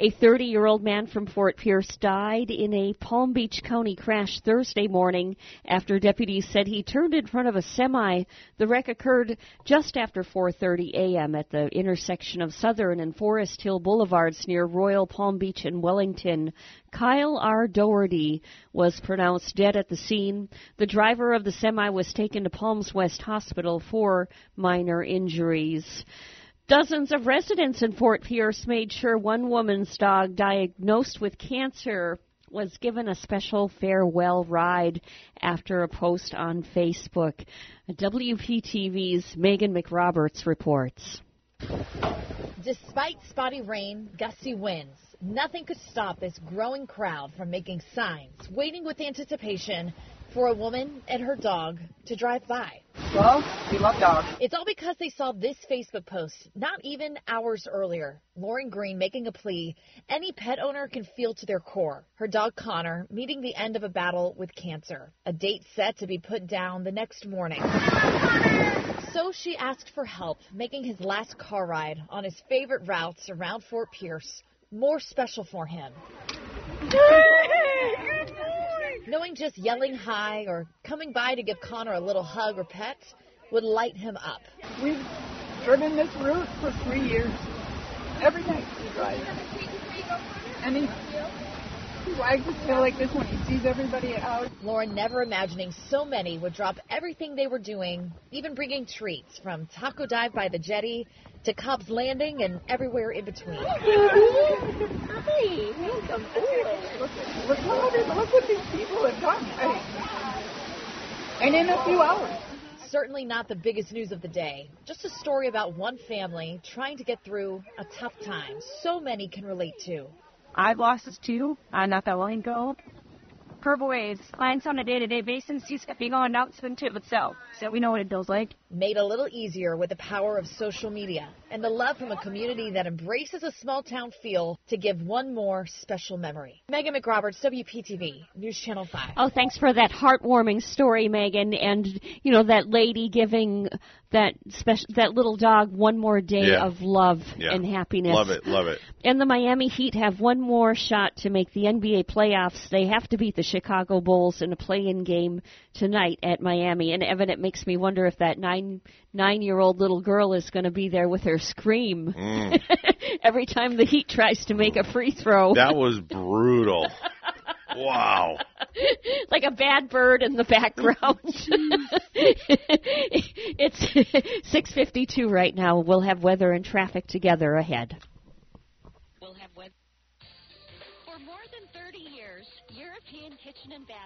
A 30 year old man from Fort Pierce died in a Palm Beach County crash Thursday morning after deputies said he turned in front of a semi. The wreck occurred just after 4:30 a.m. at the intersection of Southern and Forest Hill Boulevards near Royal Palm Beach and Wellington. Kyle R. Doherty was pronounced dead at the scene. The driver of the semi was taken to Palms West Hospital for minor injuries. Dozens of residents in Fort Pierce made sure one woman's dog diagnosed with cancer was given a special farewell ride after a post on Facebook. WPTV's Megan McRoberts reports. Despite spotty rain, gusty winds, nothing could stop this growing crowd from making signs, waiting with anticipation for a woman and her dog to drive by. Well, we love dogs. It's all because they saw this Facebook post not even hours earlier. Lauren Green making a plea any pet owner can feel to their core. Her dog Connor meeting the end of a battle with cancer. A date set to be put down the next morning. So she asked for help making his last car ride on his favorite routes around Fort Pierce more special for him. Knowing just yelling hi or coming by to give Connor a little hug or pet would light him up. We've driven this route for three years. Every night we drive. And he, wags his tail like this when he sees everybody out. Lauren never imagining so many would drop everything they were doing, even bringing treats from Taco Dive by the jetty to Cobb's Landing and everywhere in between. Hi, welcome Look, look, look, look what these people have done. And in a few hours. Certainly not the biggest news of the day. Just a story about one family trying to get through a tough time so many can relate to. I've lost this too, uh, not that long ago. purple waves. Clients on a day-to-day basis used to be going out to so so we know what it feels like. Made a little easier with the power of social media and the love from a community that embraces a small town feel to give one more special memory. Megan McRoberts, WPTV, News Channel 5. Oh, thanks for that heartwarming story, Megan. And you know that lady giving that special that little dog one more day Yeah. of love Yeah. and happiness. Love it, love it. And the Miami Heat have one more shot to make the NBA playoffs. They have to beat the Chicago Bulls in a play-in game tonight at Miami. And Evan, it makes me wonder if that nine nine-year-old little girl is going to be there with her scream Mm. every time the Heat tries to make a free throw. That was brutal. wow. like a bad bird in the background. it's 6:52 right now. We'll have weather and traffic together ahead. We'll have weather. For more than 30 years, European Kitchen and Bath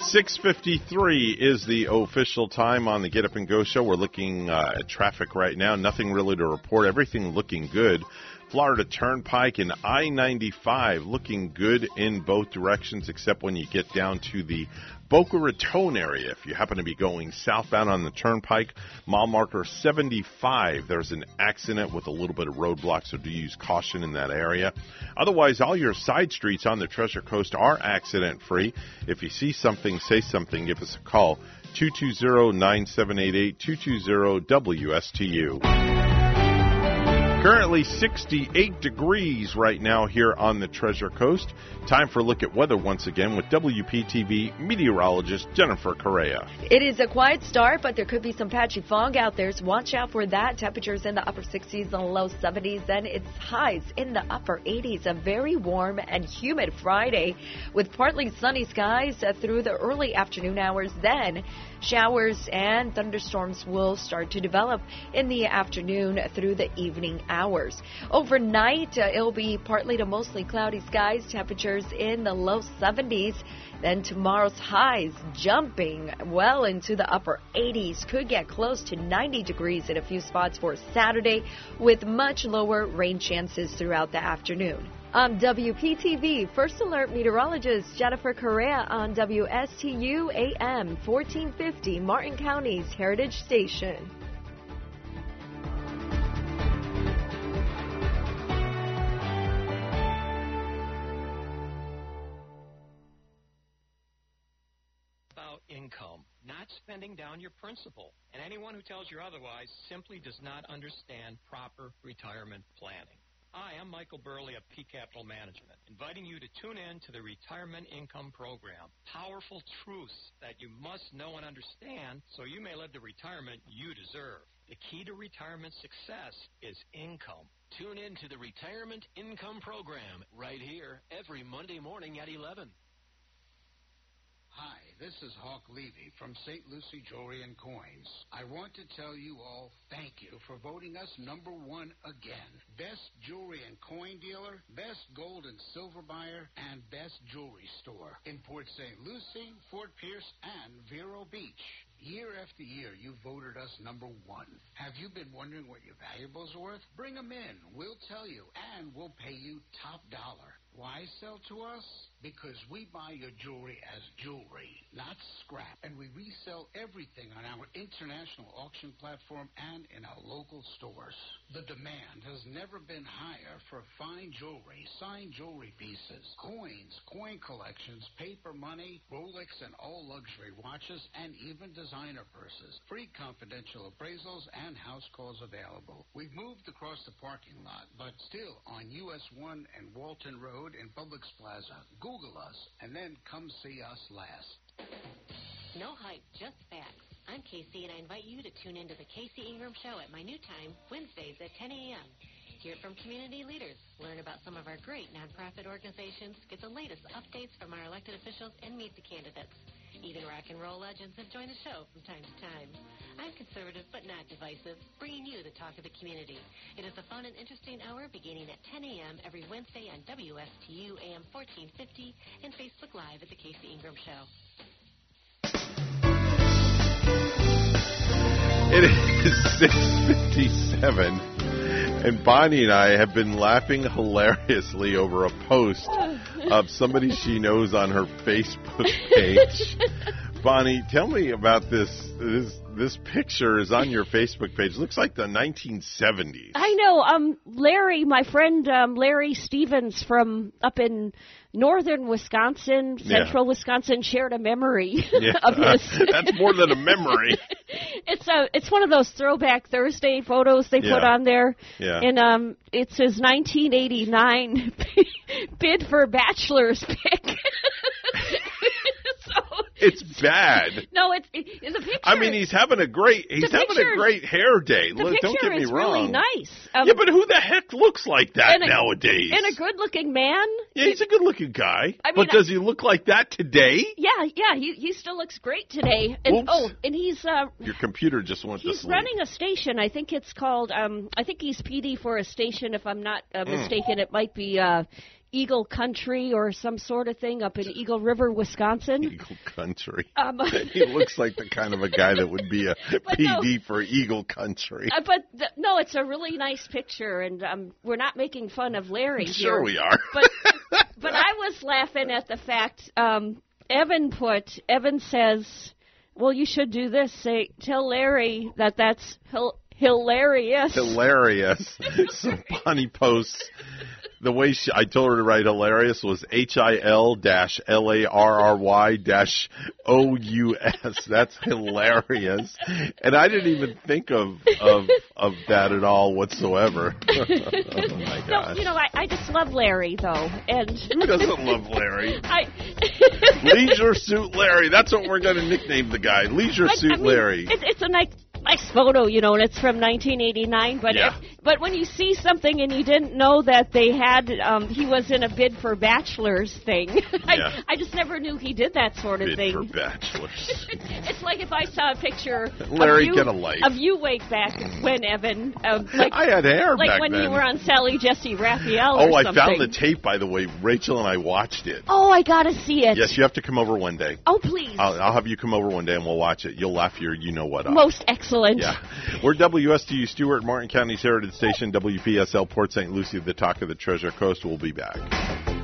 6:53 is the official time on the Get Up and Go show. We're looking uh, at traffic right now. Nothing really to report. Everything looking good. Florida Turnpike and I-95 looking good in both directions, except when you get down to the Boca Raton area. If you happen to be going southbound on the Turnpike, mile marker 75, there's an accident with a little bit of roadblock, so do use caution in that area. Otherwise, all your side streets on the Treasure Coast are accident free. If you see something, say something, give us a call. 220-9788, 220-WSTU. Currently 68 degrees right now here on the Treasure Coast. Time for a look at weather once again with WPTV meteorologist Jennifer Correa. It is a quiet start, but there could be some patchy fog out there, so watch out for that. Temperatures in the upper 60s and low 70s, then it's highs in the upper 80s. A very warm and humid Friday with partly sunny skies uh, through the early afternoon hours. Then showers and thunderstorms will start to develop in the afternoon through the evening hours. Overnight, uh, it'll be partly to mostly cloudy skies, temperatures in the low 70s. Then tomorrow's highs jumping well into the upper 80s, could get close to 90 degrees in a few spots for Saturday, with much lower rain chances throughout the afternoon. Um, I'm WPTV First Alert meteorologist Jennifer Correa on WSTU AM 1450, Martin County's Heritage Station. about income, not spending down your principal. And anyone who tells you otherwise simply does not understand proper retirement planning. Hi, I'm Michael Burley of P Capital Management, inviting you to tune in to the Retirement Income Program. Powerful truths that you must know and understand so you may live the retirement you deserve. The key to retirement success is income. Tune in to the Retirement Income Program right here every Monday morning at 11. Hi, this is Hawk Levy from St. Lucie Jewelry and Coins. I want to tell you all thank you for voting us number one again. Best jewelry and coin dealer, best gold and silver buyer, and best jewelry store in Port St. Lucie, Fort Pierce, and Vero Beach. Year after year, you voted us number one. Have you been wondering what your valuables are worth? Bring them in. We'll tell you, and we'll pay you top dollar. Why sell to us? Because we buy your jewelry as jewelry, not scrap. And we resell everything on our international auction platform and in our local stores. The demand has never been higher for fine jewelry, signed jewelry pieces, coins, coin collections, paper money, Rolex and all luxury watches, and even designer purses. Free confidential appraisals and house calls available. We've moved across the parking lot, but still on US 1 and Walton Road in Publix Plaza. Google us and then come see us last. No hype, just facts. I'm Casey, and I invite you to tune into the Casey Ingram Show at my new time, Wednesdays at 10 a.m. Hear from community leaders, learn about some of our great nonprofit organizations, get the latest updates from our elected officials, and meet the candidates. Even rock and roll legends have joined the show from time to time. I'm conservative but not divisive, bringing you the talk of the community. It is a fun and interesting hour beginning at 10 a.m. every Wednesday on WSTU AM 1450 and Facebook Live at The Casey Ingram Show. It is 6:57, and Bonnie and I have been laughing hilariously over a post of somebody she knows on her Facebook page. Bonnie, tell me about this. This this picture is on your Facebook page. Looks like the 1970s. I know. Um, Larry, my friend um, Larry Stevens from up in northern Wisconsin, Yeah. central Wisconsin, shared a memory Yeah, of his. that's more than a memory. it's a it's one of those throwback Thursday photos they put on there. Yeah. And um, it's his 1989 bid for bachelor's pick. It's bad. no, it's it, it's a picture. I mean, he's having a great he's The having picture- a great hair day. the Look, picture don't get me is wrong. really nice. Um, yeah, but who the heck looks like that and a- nowadays? And a good-looking man. yeah, he's a good-looking guy. I mean, but does he look like that today? Yeah, yeah, he he still looks great today. And Oops. oh, and he's uh Your computer just went to he's running a station. I think it's called um I think he's PD for a station if I'm not uh, Mm. mistaken. It might be uh Eagle Country or some sort of thing up in Eagle River, Wisconsin. Eagle Country. Um, he looks like the kind of a guy that would be a But no. PD for Eagle Country. Uh, but th- no, it's a really nice picture, and um, we're not making fun of Larry Sure here. we are. But but I was laughing at the fact um, Evan put. Evan says, "Well, you should do this. Say tell Larry that that's hilarious." hilarious. so Bonnie posts the way she, I told her to write hilarious was H I L dash L A R R Y dash O U S. That's hilarious. And I didn't even think of of of that at all whatsoever. oh my gosh. you know, I, I just love Larry though, and Who doesn't love Larry? I Leisure Suit Larry. That's what we're going to nickname the guy. Leisure Suit I mean, Larry. It, it's a nice, nice photo, you know, and it's from 1989. But Yeah. if, but when you see something and you didn't know that they had, um, he was in a bid for bachelors thing. I, Yeah. I just never knew he did that sort of Bid thing. for bachelors. it's like if I saw a picture Larry, of you, get a life. of you way back when Evan, um, like I had hair like when you were on Sally Jessy Raphael. Oh, I something. found the tape, by the way. Rachel and I watched it. Oh, I gotta see it. Yes, you have to come over one day. Oh, please. I'll, I'll have you come over one day and we'll watch it. You'll laugh your you know what. Most excellent. Yeah. We're WSTU Stewart, Martin County's Heritage Station, WPSL Port St. Lucie, the talk of the Treasure Coast. We'll be back.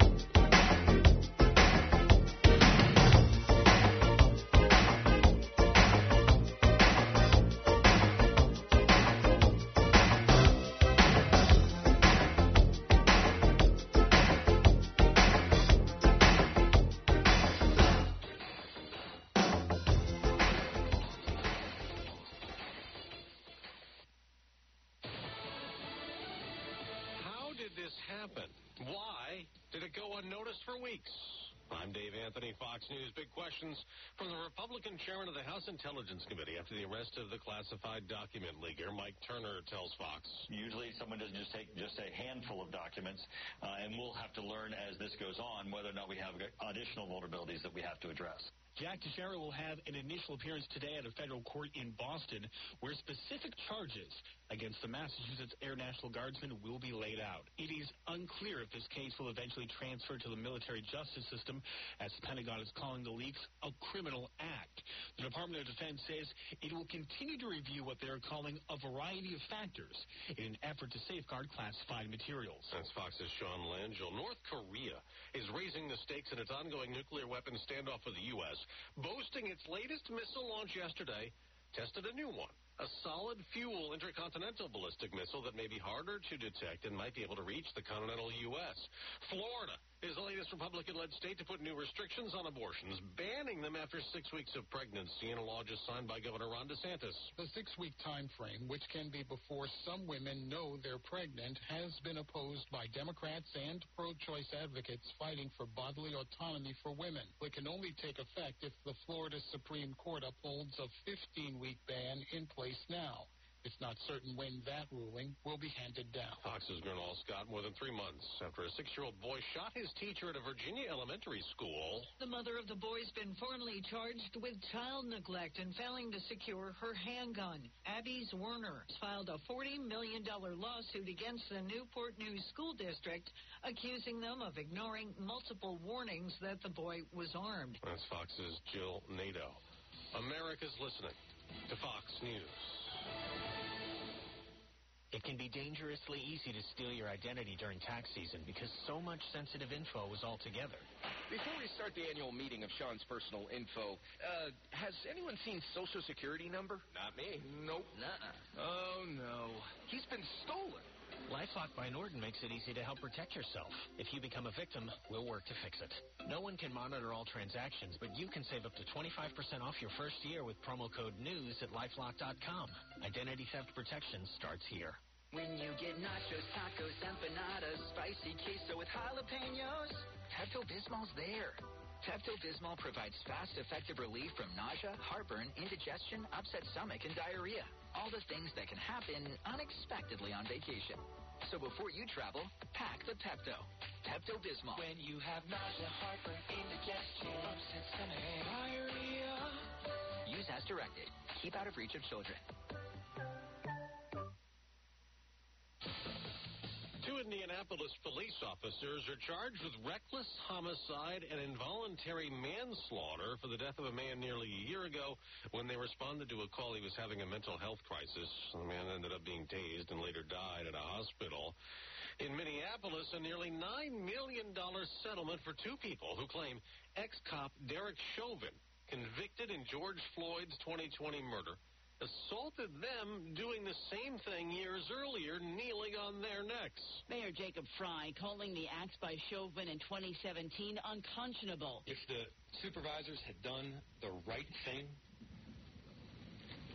Chairman of the House Intelligence Committee after the arrest of the classified document leaker. Mike Turner tells Fox. Usually, someone doesn't just take just a handful of documents, uh, and we'll have to learn as this goes on whether or not we have additional vulnerabilities that we have to address. Jack Teixeira will have an initial appearance today at a federal court in Boston where specific charges against the Massachusetts Air National Guardsman will be laid out. It is unclear if this case will eventually transfer to the military justice system, as the Pentagon is calling the leaks a criminal act. The Department of Defense says it will continue to review what they're calling a variety of factors in an effort to safeguard classified materials. That's Fox's Sean Langell. North Korea is raising the stakes in its ongoing nuclear weapons standoff with the U.S., boasting its latest missile launch yesterday tested a new one. A solid fuel intercontinental ballistic missile that may be harder to detect and might be able to reach the continental U.S. Florida is the latest Republican led state to put new restrictions on abortions, banning them after six weeks of pregnancy in a law just signed by Governor Ron DeSantis. The six week time frame, which can be before some women know they're pregnant, has been opposed by Democrats and pro choice advocates fighting for bodily autonomy for women. It can only take effect if the Florida Supreme Court upholds a 15 week ban in place now. It's not certain when that ruling will be handed down. Fox's Gernal Scott more than three months after a six-year-old boy shot his teacher at a Virginia elementary school. The mother of the boy's been formally charged with child neglect and failing to secure her handgun. Abby Zwerner filed a $40 million lawsuit against the Newport News School District, accusing them of ignoring multiple warnings that the boy was armed. That's Fox's Jill Nato. America's listening to Fox News. It can be dangerously easy to steal your identity during tax season because so much sensitive info is all together. Before we start the annual meeting of Sean's personal info, uh, has anyone seen Social Security number? Not me. Nope. Nuh-uh. Oh, no. He's been stolen. LifeLock by Norton makes it easy to help protect yourself. If you become a victim, we'll work to fix it. No one can monitor all transactions, but you can save up to 25% off your first year with promo code NEWS at lifelock.com. Identity theft protection starts here. When you get nachos, tacos, empanadas, spicy queso with jalapenos, Pepto-Bismol's there. Pepto-Bismol provides fast, effective relief from nausea, heartburn, indigestion, upset stomach, and diarrhea. All the things that can happen unexpectedly on vacation. So before you travel, pack the Pepto. Pepto-Bismol. When you have nausea, heartburn, indigestion, upset stomach, diarrhea. Use as directed. Keep out of reach of children. Two Indianapolis police officers are charged with reckless homicide and involuntary manslaughter for the death of a man nearly a year ago when they responded to a call he was having a mental health crisis. The man ended up being tased and later died at a hospital. In Minneapolis, a nearly $9 million settlement for two people who claim ex-cop Derek Chauvin, convicted in George Floyd's 2020 murder, assaulted them doing the same thing years earlier, kneeling on their necks. Mayor Jacob Frey calling the acts by Chauvin in 2017 unconscionable. If the supervisors had done the right thing,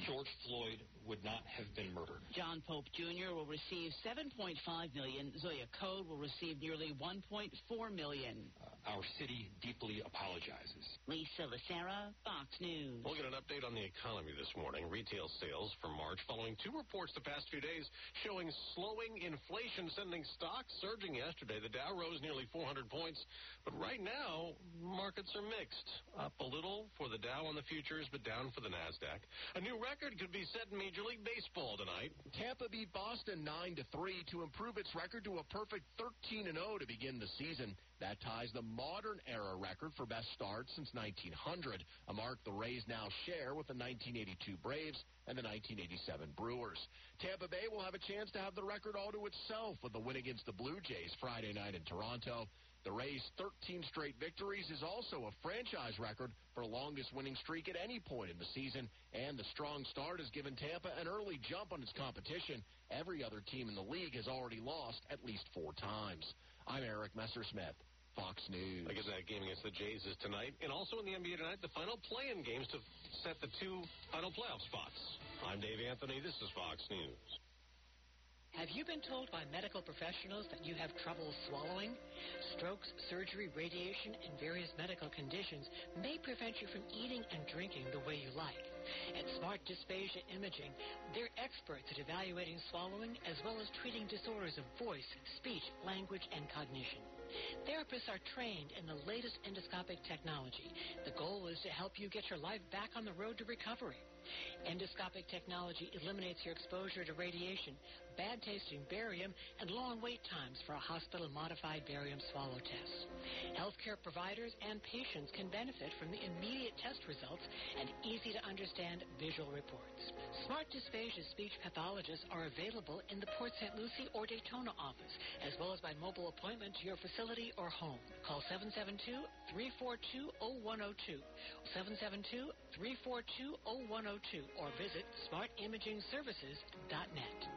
George Floyd would not have been murdered. John Pope Jr. will receive 7.5 million. Zoya Code will receive nearly 1.4 million. Uh, our city deeply apologizes. Lisa Lacera, Fox News. We'll get an update on the economy this morning. Retail sales for March following two reports the past few days showing slowing inflation, sending stocks surging yesterday. The Dow rose nearly 400 points, but right now markets are mixed. Up a little for the Dow on the futures, but down for the Nasdaq. A new record could be set in Major League Baseball tonight. Tampa beat Boston 9 to 3 to improve its record to a perfect 13 and 0 to begin the season. That ties the modern era record for best start since 1900, a mark the Rays now share with the 1982 Braves and the 1987 Brewers. Tampa Bay will have a chance to have the record all to itself with the win against the Blue Jays Friday night in Toronto. The Rays' 13 straight victories is also a franchise record for longest winning streak at any point in the season, and the strong start has given Tampa an early jump on its competition. Every other team in the league has already lost at least four times. I'm Eric Messersmith. Fox News. I guess that game against the Jays is tonight. And also in the NBA tonight, the final play-in games to set the two final playoff spots. I'm Dave Anthony. This is Fox News. Have you been told by medical professionals that you have trouble swallowing? Strokes, surgery, radiation, and various medical conditions may prevent you from eating and drinking the way you like. At Smart Dysphagia Imaging, they're experts at evaluating swallowing as well as treating disorders of voice, speech, language, and cognition. Therapists are trained in the latest endoscopic technology. The goal is to help you get your life back on the road to recovery. Endoscopic technology eliminates your exposure to radiation, bad tasting barium, and long wait times for a hospital modified barium swallow test. Healthcare providers and patients can benefit from the immediate test results and easy to understand visual reports. Smart dysphagia speech pathologists are available in the Port St. Lucie or Daytona office, as well as by mobile appointment to your facility or home. Call 772 342 0102. 772 342 0102 or visit smartimagingservices.net.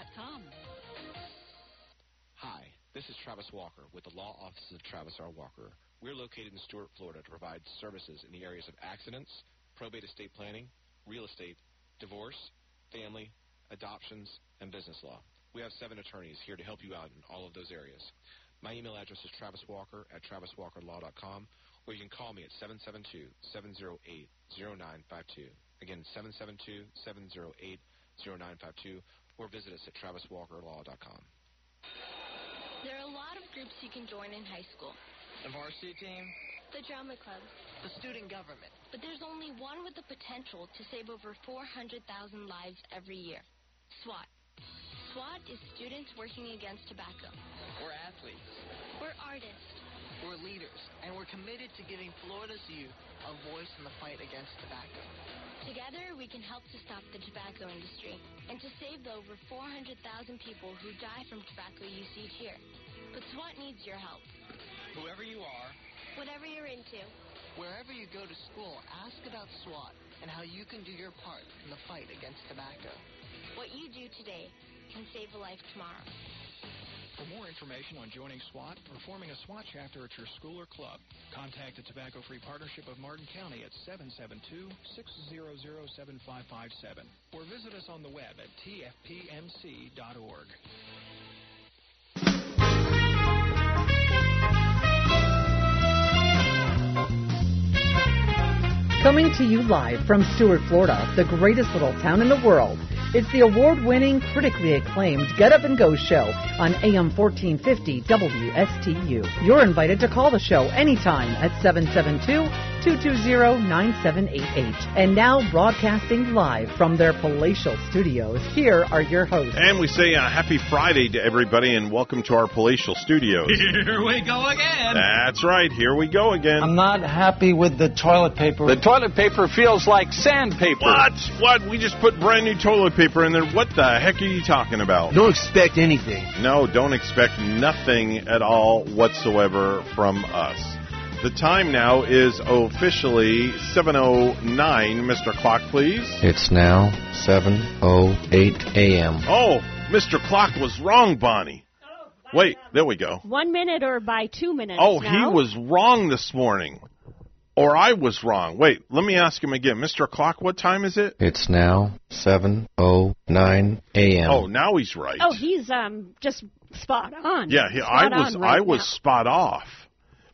Hi, this is Travis Walker with the Law Office of Travis R. Walker. We're located in Stuart, Florida to provide services in the areas of accidents, probate estate planning, real estate, divorce, family, adoptions, and business law. We have seven attorneys here to help you out in all of those areas. My email address is traviswalker at traviswalkerlaw.com, or you can call me at 772-708-0952. Again, 772-708-0952, or visit us at traviswalkerlaw.com. There are a lot of groups you can join in high school. The varsity team? The drama club. The student government. But there's only one with the potential to save over 400,000 lives every year. SWAT. SWAT is students working against tobacco. We're athletes. We're artists. We're leaders, and we're committed to giving Florida's youth a voice in the fight against tobacco. Together, we can help to stop the tobacco industry and to save the over 400,000 people who die from tobacco use each year. But SWAT needs your help. Whoever you are, Whatever you're into, wherever you go to school, ask about SWAT and how you can do your part in the fight against tobacco. what you do today can save a life tomorrow. For more information on joining SWAT or forming a SWAT chapter at your school or club, contact the Tobacco Free Partnership of Martin County at 772-600-7557 or visit us on the web at tfpmc.org. Coming to you live from Stuart, Florida, the greatest little town in the world. It's the award winning, critically acclaimed Get Up and Go show on AM 1450 WSTU. You're invited to call the show anytime at 772 220 9788. And now, broadcasting live from their palatial studios, here are your hosts. And we say uh, happy Friday to everybody and welcome to our palatial studios. Here we go again. That's right. Here we go again. I'm not happy with the toilet paper. The toilet paper feels like sandpaper. What? What? We just put brand new toilet paper in there. What the heck are you talking about? Don't expect anything. No, don't expect nothing at all whatsoever from us. The time now is officially 7.09. Mr. Clock, please. It's now 7:08 a.m. Oh, Mr. Clock was wrong, Bonnie. Wait, there we go. One minute or by two minutes. Oh, now? he was wrong this morning. Or I was wrong. Wait, let me ask him again. Mr. Clock, what time is it? It's now 7:09 a.m. Oh, now he's right. Oh, he's um just spot on. Yeah, he, Spot I was right I was spot off.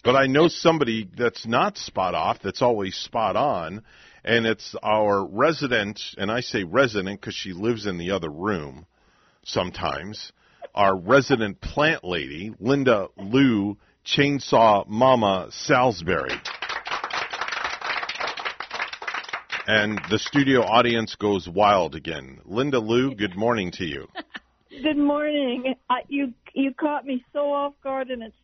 But I know somebody that's not spot off, that's always spot on, and it's our resident, and I say resident because she lives in the other room sometimes, our resident plant lady, Linda Lou Chainsaw Mama Salisbury. And the studio audience goes wild again. Linda Lou, good morning to you. Good morning. You you caught me so off guard, and it's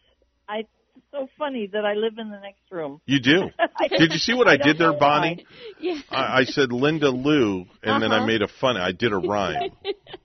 I so funny that I live in the next room. You do. Did you see what I, I did there, Bonnie? Yeah. I, I said Linda Lou, and then I Uh-huh. made a fun. I did a rhyme.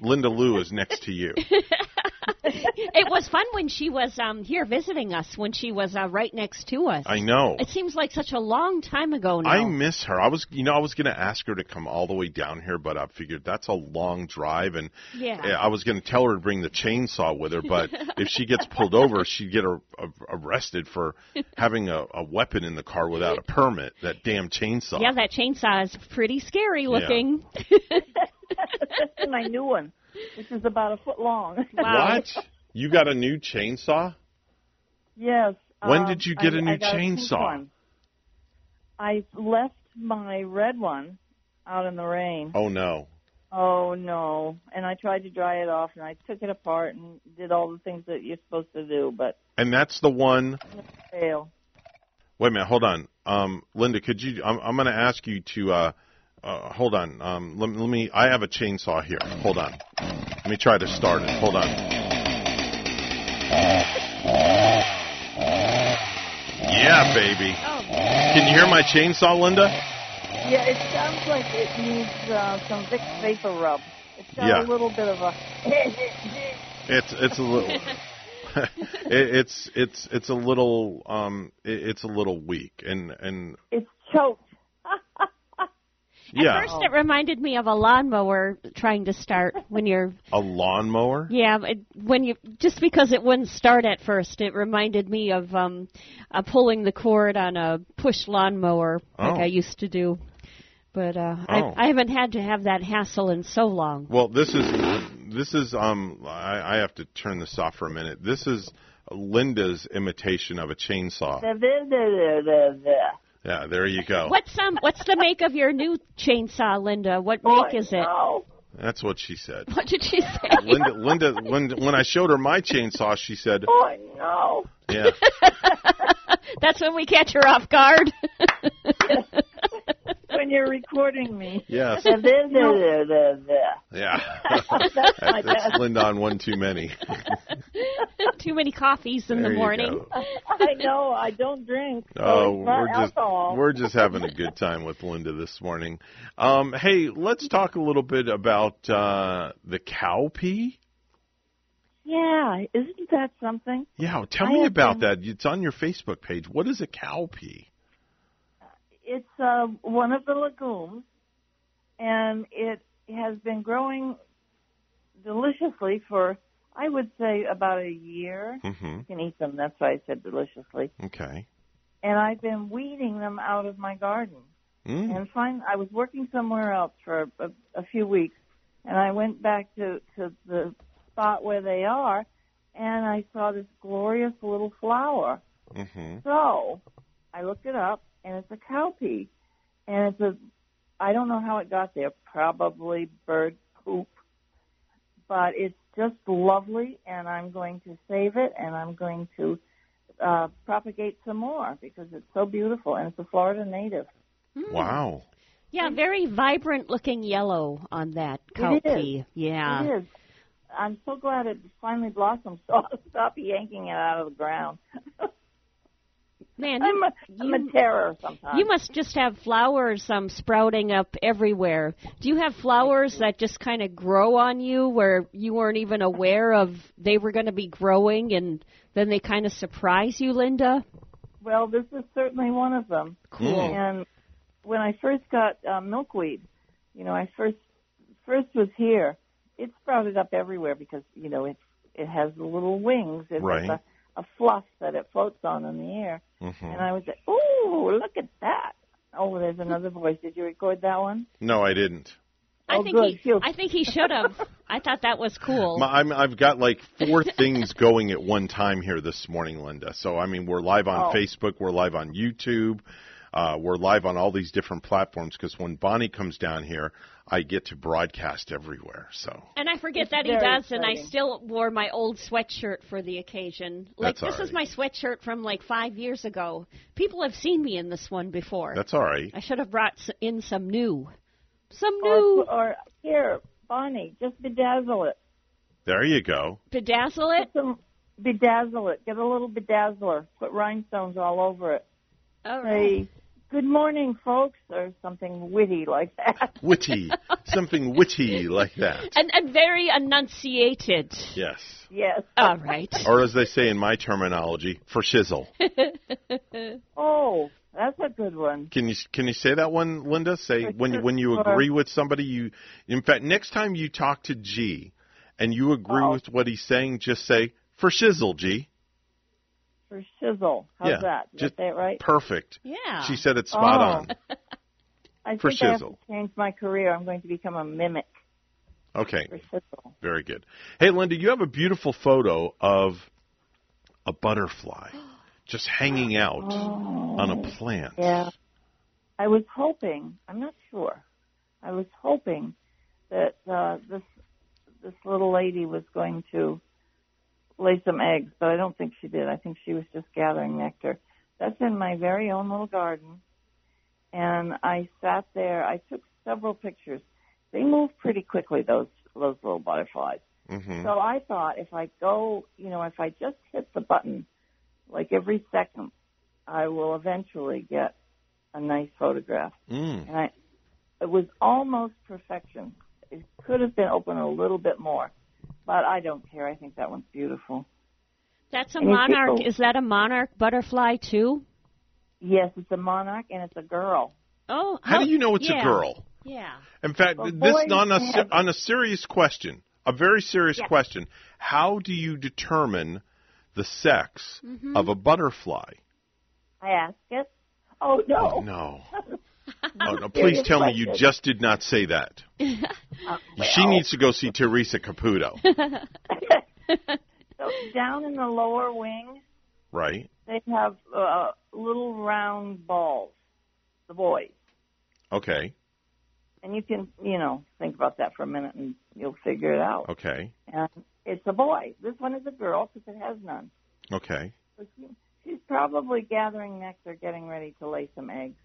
Linda Lou is next to you. it was fun when she was um here visiting us when she was uh, right next to us. I know. It seems like such a long time ago now. I miss her. I was, you know, I was going to ask her to come all the way down here, but I figured that's a long drive, and Yeah. I was going to tell her to bring the chainsaw with her. But if she gets pulled over, she'd get a, a, arrested for having a, a weapon in the car without a permit. That damn chainsaw. Yeah, that chainsaw is pretty scary looking. That's my new one, which is about a foot long. What? You got a new chainsaw? yes. When um, did you get I- a new I chainsaw? one. I left my red one out in the rain. Oh no. Oh no! And I tried to dry it off, and I took it apart and did all the things that you're supposed to do, but And that's the one. it failed. Wait a minute, hold on, um, Linda. Could you? I'm, I'm going to ask you to. Uh, uh, hold on. Um, let, let me. I have a chainsaw here. Hold on. Let me try to start it. Hold on. Yeah, baby. Can you hear my chainsaw, Linda? Yeah, it sounds like it needs uh, some Vicks VapoRub. It's got Yeah. a little bit of a. It's it's a little. it, it's it's it's a little um it, it's a little weak and and it's choked. At yeah first, it reminded me of a lawnmower trying to start when you're. a lawnmower Yeah, it, when you just because it wouldn't start at first, it reminded me of um, uh, pulling the cord on a push lawnmower like Oh. I used to do. But uh, Oh. I, I haven't had to have that hassle in so long. Well, this is this is um I, I have to turn this off for a minute. This is Linda's imitation of a chainsaw. Yeah, there you go. What's um What's the make of your new chainsaw, Linda? What make is it? That's what she said. What did she say? Linda Linda when when I showed her my chainsaw, she said, Oh no! "Yeah, That's when we catch her off guard. when you're recording me. Yes. yeah. yeah." That's my That's best. Linda on one too many. Too many coffees in There the morning. I know. I don't drink. So Oh, we're just alcohol. we're just having a good time with Linda this morning. Um, hey, let's talk a little bit about uh, the cow pea. Yeah, isn't that something? Yeah, tell I me about been- that. It's on your Facebook page. What is a cow pea? It's uh, one of the legumes, and it has been growing deliciously for, I would say, about a year. Mm-hmm. You can eat them. That's why I said deliciously. Okay. And I've been weeding them out of my garden. Mm. And find I was working somewhere else for a, a, a few weeks, and I went back to to the spot where they are, and I saw this glorious little flower. Mm-hmm. So I looked it up, and it's a cowpea, and it's a I don't know how it got there, probably bird poop, but it's just lovely, and I'm going to save it, and I'm going to uh, propagate some more because it's so beautiful, and it's a Florida native. Wow. Yeah, very vibrant looking yellow on that cowpea. is. Yeah. It is. I'm so glad it finally blossomed, so I'll stop yanking it out of the ground. Man, I'm you, a, I'm a terror sometimes. you must just have flowers um sprouting up everywhere. Do you have flowers that just kind of grow on you where you weren't even aware of they were going to be growing and then they kind of surprise you, Linda? Well, this is certainly one of them. Cool. And when I first got uh, milkweed, you know, I first first was here. It sprouted up everywhere because you know it it has the little wings. It Right. has a, a fluff that it floats on in the air. Mm-hmm. And I was like, "Ooh, look at that!" Oh, there's another voice. Did you record that one? No, I didn't. I Oh, think good. he I think he should have. I thought that was cool. My, I'm, I've got like four things going at one time here this morning, Linda. So I mean, we're live on Oh. Facebook, we're live on YouTube, uh, we're live on all these different platforms. Because when Bonnie comes down here, I get to broadcast everywhere. So And I forget It's that he very does, and I still wore my old sweatshirt for the occasion. Like That's all this is my sweatshirt from like five years ago. People have seen me in this one before. that's all right. I should have brought in some new, some Or, new. or here, Bonnie, just bedazzle it. There you go. Bedazzle it. Some bedazzle it. Get a little bedazzler. Put rhinestones all over it. All Say, right. "Good morning, folks," or something witty like that. Witty, something witty like that. And and very enunciated. Yes. Yes. All right. Or as they say in my terminology, for shizzle. Oh, that's a good one. Can you can you say that one, Linda? Say For when you when you agree with somebody, you. In fact, next time you talk to G, and you agree Oh. with what he's saying, just say for shizzle, G. For shizzle. How's Yeah, that? Did just I say it right? Perfect. Yeah. She said it's spot Oh. on. I for think I have to change my career. I'm going to become a mimic Okay, for shizzle. very good. Hey, Linda, you have a beautiful photo of a butterfly just hanging out on a plant. Oh. Yeah. I was hoping, I'm not sure. I was hoping that uh, this this little lady was going to lay some eggs, but I don't think she did. I think she was just gathering nectar. That's in my very own little garden. And I sat there. I took several pictures. They move pretty quickly those those little butterflies. Mhm. So I thought if I go, you know, if I just hit the button like every second, I will eventually get a nice photograph. Mm. And I, it was almost perfection. It could have been open a little bit more, but I don't care. I think that one's beautiful. That's a And monarch. Is that a monarch butterfly too? Yes, it's a monarch and it's a girl. Oh, How do you know it's yeah. a girl? Yeah. In fact, Well, this boys on a have- on a serious question, a very serious Yeah. question. How do you determine the sex Mhm. of a butterfly? I ask it. Oh no. Oh, no. Oh, no, please tell me you just did not say that. She needs to go see Teresa Caputo, So down in the lower wing, right? they have uh, little round balls. The boys, Okay. and you can, you know, think about that for a minute, and you'll figure it out. Okay. And it's a boy. This one is a girl because it has none. Okay. So she, she's probably gathering nectar, getting ready to lay some eggs.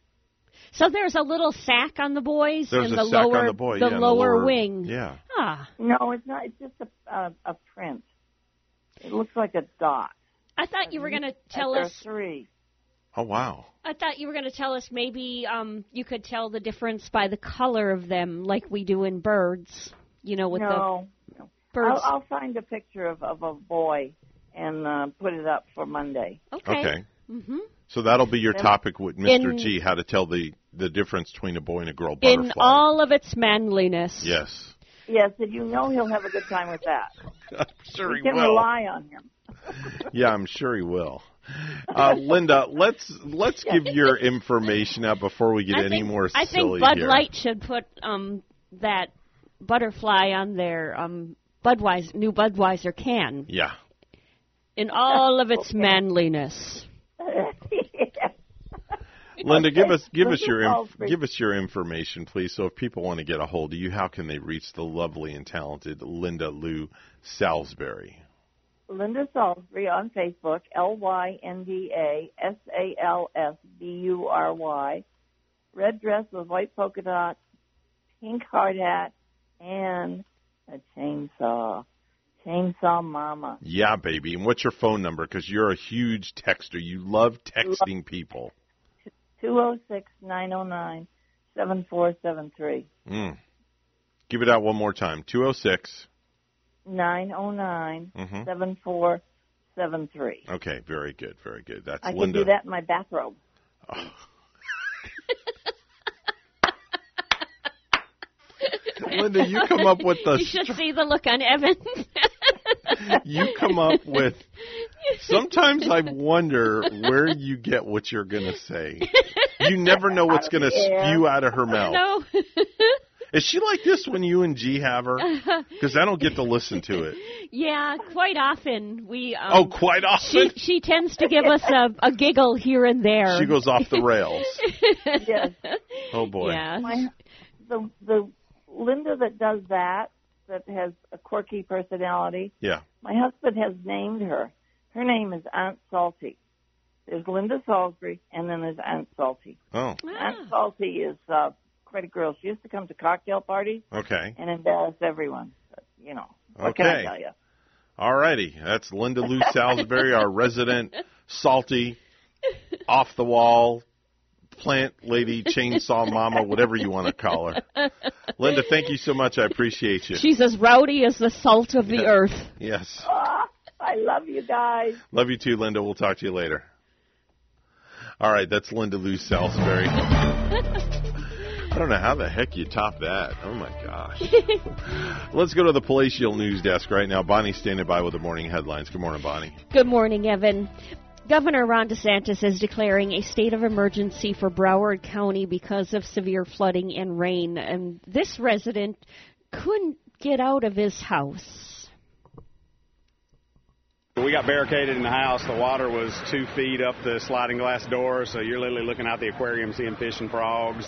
So there's a little sack on the boys There's in the lower the boy, the yeah, in the lower lower- wing. yeah. Ah, No, it's not. It's just a a, a print. It looks like a dot. I thought you were going to tell us. three. Oh wow. I thought you were going to tell us maybe um you could tell the difference by the color of them, like we do in birds. You know, with no, the birds. I'll, I'll find a picture of, of a boy and uh, put it up for Monday. okay. Okay. Hmm So that'll be your topic with Mr. In- G. How to tell the the difference between a boy and a girl butterfly. In all of its manliness. yes. Yes, and you know he'll have a good time with that. I'm sure we he can will. rely on him. Yeah, I'm sure he will. Uh, Linda, let's let's give your information out before we get I any think, more I think Bud here. Light should put um that butterfly on their um Budweiser new Budweiser can Yeah. in all of its manliness. Linda, give us give us your inf- give us your information, please. So if people want to get a hold of you, how can they reach the lovely and talented Linda Lou Salisbury? Linda Salisbury on Facebook, L Y N D A S A L S B U R Y. Red dress with white polka dots, pink hard hat, and a chainsaw. Chainsaw Mama. Yeah, baby. And what's your phone number? Because you're a huge texter. You love texting people. Two zero six nine zero nine seven four seven three. Mm. Give it out one more time. 206. Nine zero nine Mhm. seven four seven three. Okay, very good, very good. That's I can do that in my bathrobe. Linda, you come up with the You should see the look on Evan. you come up with sometimes I wonder where you get what you're going to say. You never know what's going to spew out of her mouth. no. Is she like this when you and G have her? Because I don't get to listen to it. yeah, quite often we. Um, oh, quite often. She she tends to give us a, a giggle here and there. She goes off the rails. yes. Oh boy. Yeah. My, the the Linda that does that that has a quirky personality. Yeah. My husband has named her. Her name is Aunt Salty. There's Linda Salisbury, and then there's Aunt Salty. Oh. Aunt Salty is uh, quite a girl. She used to come to cocktail parties Okay. and embarrass everyone. But, you know, what can I Okay. tell you? All righty. That's Linda Lou Salisbury, our resident salty, off the wall, plant lady, chainsaw mama, whatever you want to call her. Linda, thank you so much. I appreciate you. She's as rowdy as the salt of the Yeah. earth. Yes. Ah, I love you guys. Love you too, Linda. We'll talk to you later. All right, that's Linda Lou Salisbury. I don't know how the heck you top that. Oh my gosh. Let's go to the Palatial News Desk right now. Bonnie's standing by with the morning headlines. Good morning, Bonnie. Good morning, Evan. Governor Ron DeSantis is declaring a state of emergency for Broward County because of severe flooding and rain. And this resident couldn't get out of his house. We got barricaded in the house. The water was two feet up the sliding glass door, so you're literally looking out the aquarium seeing fish and frogs.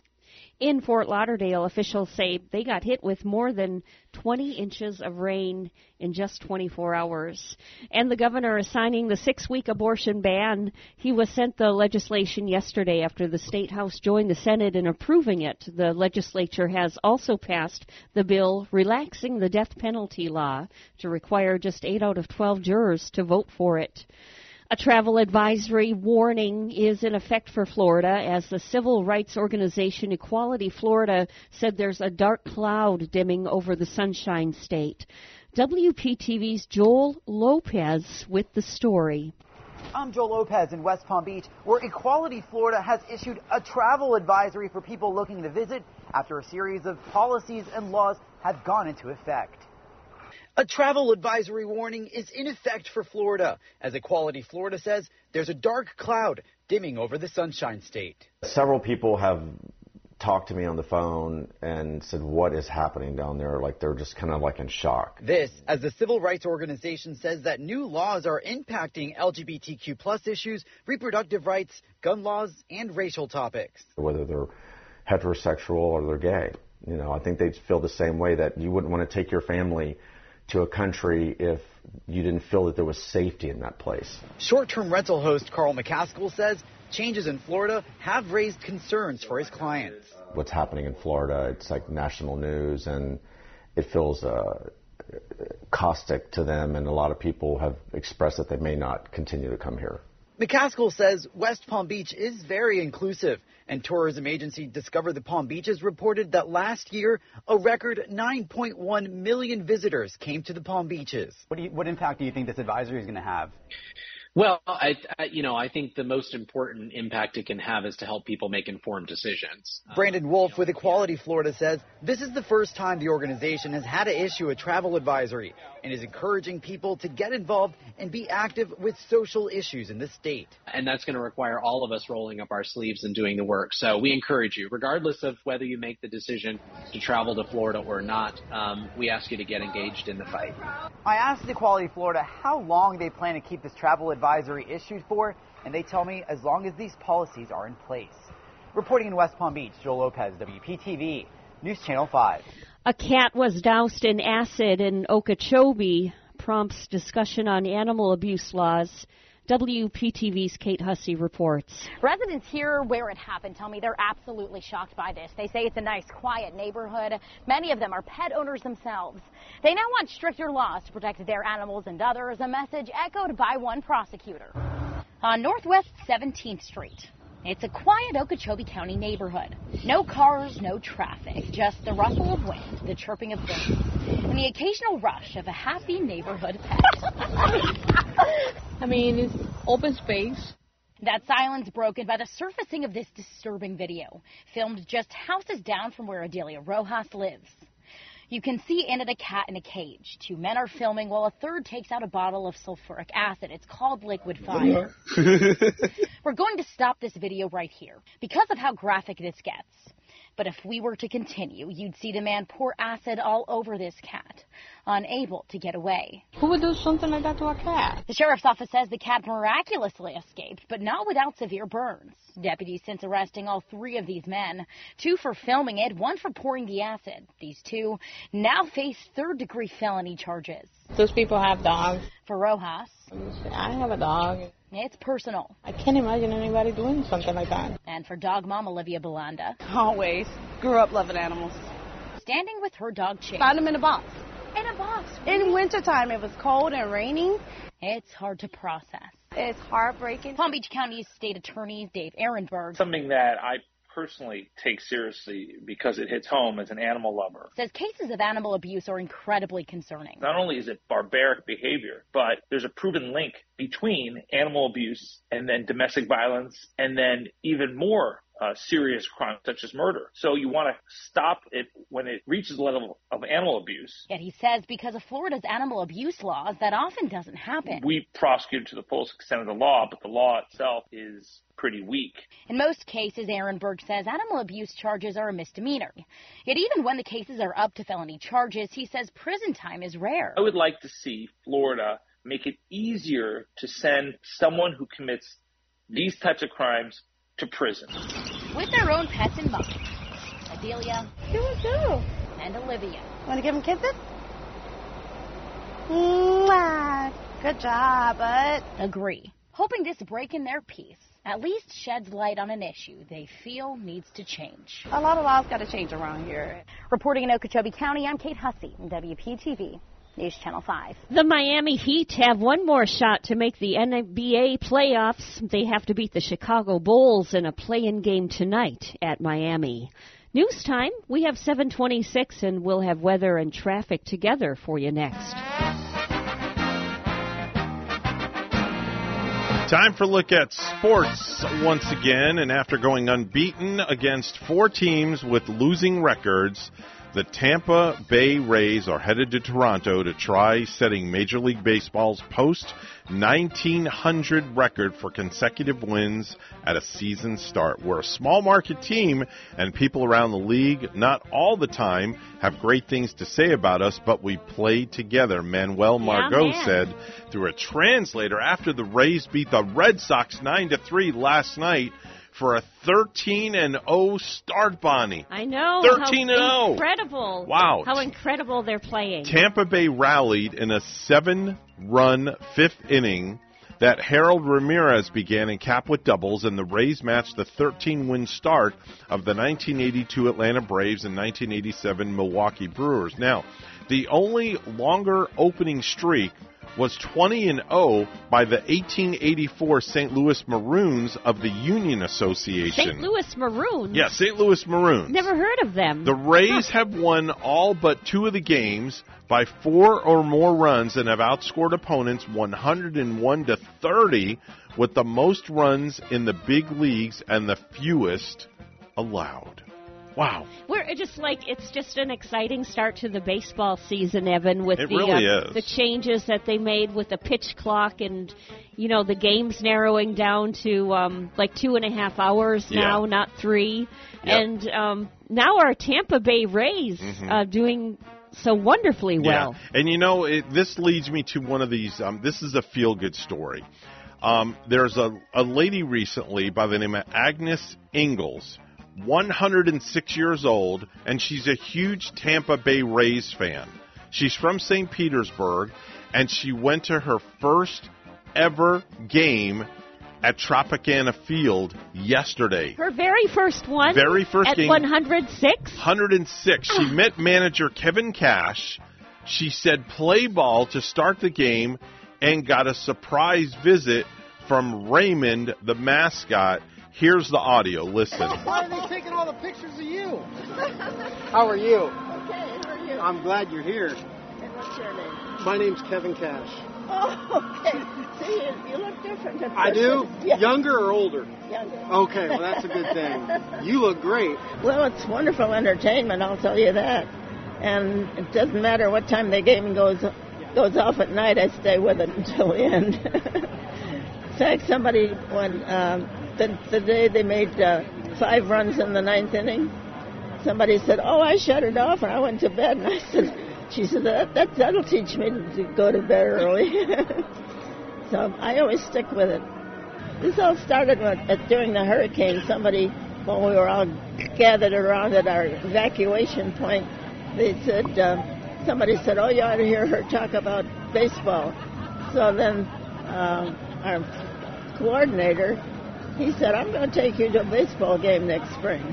In Fort Lauderdale, officials say they got hit with more than 20 inches of rain in just 24 hours. And the governor is signing the six week abortion ban. He was sent the legislation yesterday after the State House joined the Senate in approving it. The legislature has also passed the bill relaxing the death penalty law to require just 8 out of 12 jurors to vote for it. A travel advisory warning is in effect for Florida as the civil rights organization Equality Florida said there's a dark cloud dimming over the Sunshine State. WPTV's Joel Lopez with the story. I'm Joel Lopez in West Palm Beach, where Equality Florida has issued a travel advisory for people looking to visit after a series of policies and laws have gone into effect. A travel advisory warning is in effect for Florida. As Equality Florida says, there's a dark cloud dimming over the Sunshine State. Several people have talked to me on the phone and said, What is happening down there? Like they're just kind of like in shock. This, as the civil rights organization says that new laws are impacting LGBTQ plus issues, reproductive rights, gun laws, and racial topics. Whether they're heterosexual or they're gay. You know, I think they feel the same way that you wouldn't want to take your family to a country if you didn't feel that there was safety in that place. Short term rental host Carl McCaskill says changes in Florida have raised concerns for his clients. What's happening in Florida, it's like national news and it feels uh, caustic to them, and a lot of people have expressed that they may not continue to come here. McCaskill says West Palm Beach is very inclusive, and tourism agency Discover the Palm Beaches reported that last year a record 9.1 million visitors came to the Palm Beaches. What, you, what impact do you think this advisory is going to have? Well, I, I, you know, I think the most important impact it can have is to help people make informed decisions. Brandon Wolf with Equality Florida says this is the first time the organization has had to issue a travel advisory and is encouraging people to get involved and be active with social issues in the state. And that's going to require all of us rolling up our sleeves and doing the work. So we encourage you, regardless of whether you make the decision to travel to Florida or not, um, we ask you to get engaged in the fight. I asked Equality Florida how long they plan to keep this travel advisory issued for, and they tell me as long as these policies are in place. Reporting in West Palm Beach, Joel Lopez, WPTV, News Channel 5. A cat was doused in acid in Okeechobee, prompts discussion on animal abuse laws. WPTV's Kate Hussey reports. Residents here where it happened tell me they're absolutely shocked by this. They say it's a nice, quiet neighborhood. Many of them are pet owners themselves. They now want stricter laws to protect their animals and others, a message echoed by one prosecutor. On Northwest 17th Street, it's a quiet Okeechobee County neighborhood. No cars, no traffic, just the rustle of wind, the chirping of birds, and the occasional rush of a happy neighborhood pet. I mean, it's open space. That silence broken by the surfacing of this disturbing video, filmed just houses down from where Adelia Rojas lives. You can see in it a cat in a cage. Two men are filming while a third takes out a bottle of sulfuric acid. It's called liquid fire. We're going to stop this video right here because of how graphic this gets. But if we were to continue, you'd see the man pour acid all over this cat, unable to get away. Who would do something like that to a cat? The sheriff's office says the cat miraculously escaped, but not without severe burns. Deputies since arresting all three of these men, two for filming it, one for pouring the acid. These two now face third degree felony charges. Those people have dogs. For Rojas, I have a dog. It's personal. I can't imagine anybody doing something like that. And for dog mom Olivia Belanda, Always. Grew up loving animals. standing with her dog Chase. Found him in a box. In a box. In wintertime, it was cold and raining. It's hard to process. It's heartbreaking. Palm Beach County's state attorney Dave Aronberg Something that I personally take seriously because it hits home as an animal lover. says cases of animal abuse are incredibly concerning. Not only is it barbaric behavior, but there's a proven link between animal abuse and then domestic violence and then even more uh, serious crimes such as murder. So you want to stop it when it reaches the level of animal abuse. Yet he says because of Florida's animal abuse laws, that often doesn't happen. We prosecute to the fullest extent of the law, but the law itself is pretty weak. In most cases, Aaron Aronberg says animal abuse charges are a misdemeanor. Yet even when the cases are up to felony charges, he says prison time is rare. I would like to see Florida make it easier to send someone who commits these types of crimes to prison. With their own pets in mind, Adelia. Here we go. And Olivia. Want to give them kisses? Mwah. Good job, bud. Agree. Hoping this break in their peace at least sheds light on an issue they feel needs to change. A lot of laws got to change around here. Reporting in Okeechobee County, I'm Kate Hussey, WPTV. News Channel 5. The Miami Heat have one more shot to make the NBA playoffs. They have to beat the Chicago Bulls in a play-in game tonight at Miami. News time. We have 726 and we'll have weather and traffic together for you next. Time for a look at sports once again, and after going unbeaten against four teams with losing records, the Tampa Bay Rays are headed to Toronto to try setting Major League Baseball's post 1900 record for consecutive wins at a season start. We're a small market team, and people around the league, not all the time, have great things to say about us, but we play together, Manuel Margot man. said through a translator after the Rays beat the Red Sox 9 to 3 last night for a 13 and 0 start, Bonnie. I know. 13 and 0. Incredible. Wow. How incredible they're playing. Tampa Bay rallied in a seven run fifth inning that Harold Ramirez began in cap with doubles, and the Rays matched the 13 win start of the 1982 Atlanta Braves and 1987 Milwaukee Brewers. Now, the only longer opening streak was 20 and 0 by the 1884 St. Louis Maroons of the Union Association. St. Louis Maroons. Yeah, St. Louis Maroons. Never heard of them. The Rays have won all but two of the games by four or more runs and have outscored opponents 101 to 30 with the most runs in the big leagues and the fewest allowed. Wow. We're just like it's just an exciting start to the baseball season, Evan, with It the really uh, the changes that they made with the pitch clock and you know the games narrowing down to um, like two and a half hours Yeah. now, not three. Yep. And um, now our Tampa Bay Rays Mhm. uh, doing so wonderfully well. Yeah, and you know, it, this leads me to one of these. Um, this is a feel good story. Um, there's a, a lady recently by the name of Agnes Ingalls, 106 years old, and she's a huge Tampa Bay Rays fan. She's from St. Petersburg, and she went to her first ever game at Tropicana Field yesterday. Her very first one. Very first at game. 106. 106. She ah. met manager Kevin Cash. She said play ball to start the game and got a surprise visit from Raymond, the mascot. Here's the audio. Listen. Why are they taking all the pictures of you? How are you? Okay, how are you? I'm glad you're here. And what's your name? My name's Kevin Cash. Oh, okay. See, you, you look different. at I do? Yeah. Younger or older? Younger. Okay, well, that's a good thing. You look great. Well, it's wonderful entertainment, I'll tell you that. And it doesn't matter what time the game goes goes off at night, I stay with it until the end. in fact, somebody, when um, the, the day they made uh, five runs in the ninth inning, somebody said, "Oh, I shut it off and I went to bed." And I said, "She said that, that that'll teach me to go to bed early." so I always stick with it. This all started at, during the hurricane. Somebody, when we were all gathered around at our evacuation point, they said, uh, somebody said, "Oh, you ought to hear her talk about baseball." So then, um, our coordinator, he said, "I'm going to take you to a baseball game next spring."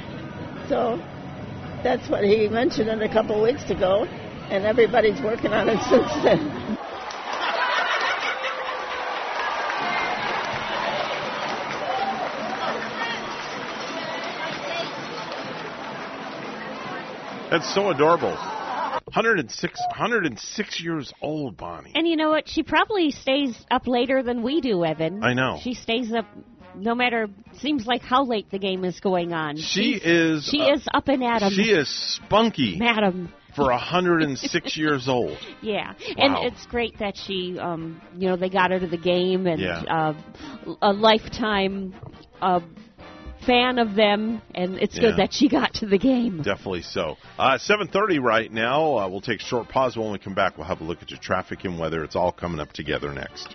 So that's what he mentioned it a couple weeks ago, and everybody's working on it since then. That's so adorable. 106, 106 years old, Bonnie. And you know what? She probably stays up later than we do, Evan. I know. She stays up no matter seems like how late the game is going on. She She's- is. She uh, is up and at 'em. She is spunky Madam. for 106 years old. Yeah, Wow. and it's great that she, um, you know, they got her to the game and Yeah. uh, a lifetime uh, fan of them, and it's Yeah. good that she got to the game. Definitely so. Uh, 7:30 right now. Uh, we'll take a short pause. When we come back, we'll have a look at your traffic and weather. It's all coming up together next.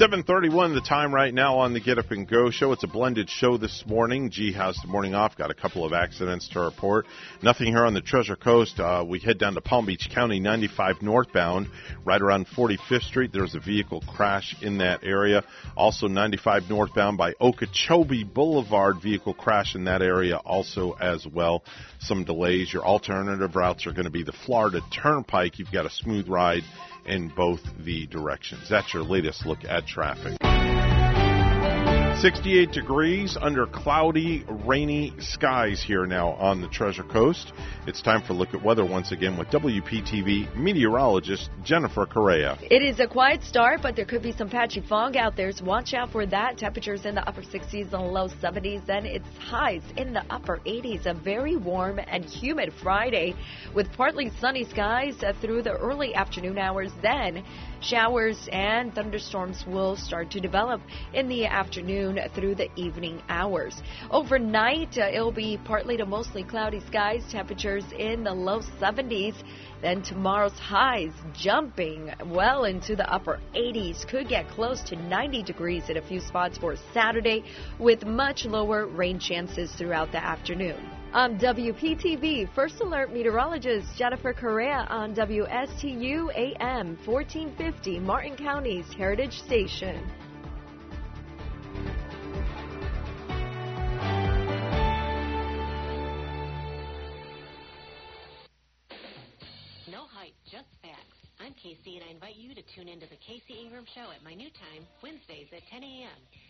7:31 the time right now on the Get Up and Go show. It's a blended show this morning. G has the morning off. Got a couple of accidents to report. Nothing here on the Treasure Coast. Uh, we head down to Palm Beach County, 95 northbound, right around 45th Street. There's a vehicle crash in that area. Also 95 northbound by Okeechobee Boulevard, vehicle crash in that area also as well. Some delays. Your alternative routes are going to be the Florida Turnpike. You've got a smooth ride in both the directions. That's your latest look at traffic. 68 degrees under cloudy, rainy skies here now on the Treasure Coast. It's time for a look at weather once again with WPTV meteorologist Jennifer Correa. It is a quiet start, but there could be some patchy fog out there, so watch out for that. Temperatures in the upper 60s and low 70s, then it's highs in the upper 80s. A very warm and humid Friday with partly sunny skies uh, through the early afternoon hours. Then showers and thunderstorms will start to develop in the afternoon through the evening hours. Overnight, uh, it'll be partly to mostly cloudy skies, temperatures in the low 70s. Then tomorrow's highs jumping well into the upper 80s. Could get close to 90 degrees in a few spots for Saturday with much lower rain chances throughout the afternoon. Um, I'm WPTV First Alert meteorologist Jennifer Correa on WSTU AM 1450 Martin County's Heritage Station. No hype, just facts. I'm Casey, and I invite you to tune into the Casey Ingram Show at my new time, Wednesdays at 10 a.m.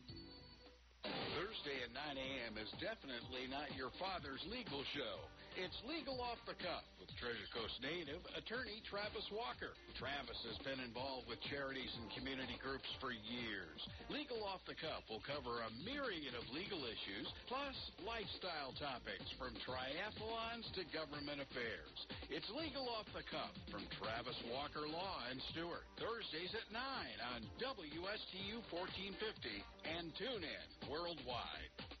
Thursday at 9 a.m. is definitely not your father's legal show. It's Legal Off the Cuff Treasure Coast native attorney Travis Walker. Travis has been involved with charities and community groups for years. Legal Off the Cuff will cover a myriad of legal issues, plus lifestyle topics from triathlons to government affairs. It's Legal Off the Cuff from Travis Walker Law and Stuart. Thursdays at 9 on WSTU 1450 and tune in worldwide.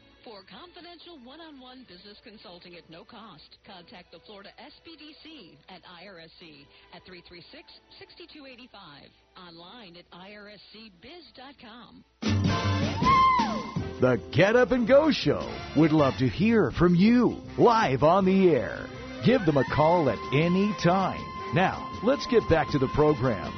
For confidential one-on-one business consulting at no cost, contact the Florida SBDC at IRSC at 336-6285. Online at irscbiz.com. The Get Up and Go Show would love to hear from you live on the air. Give them a call at any time. Now, let's get back to the program.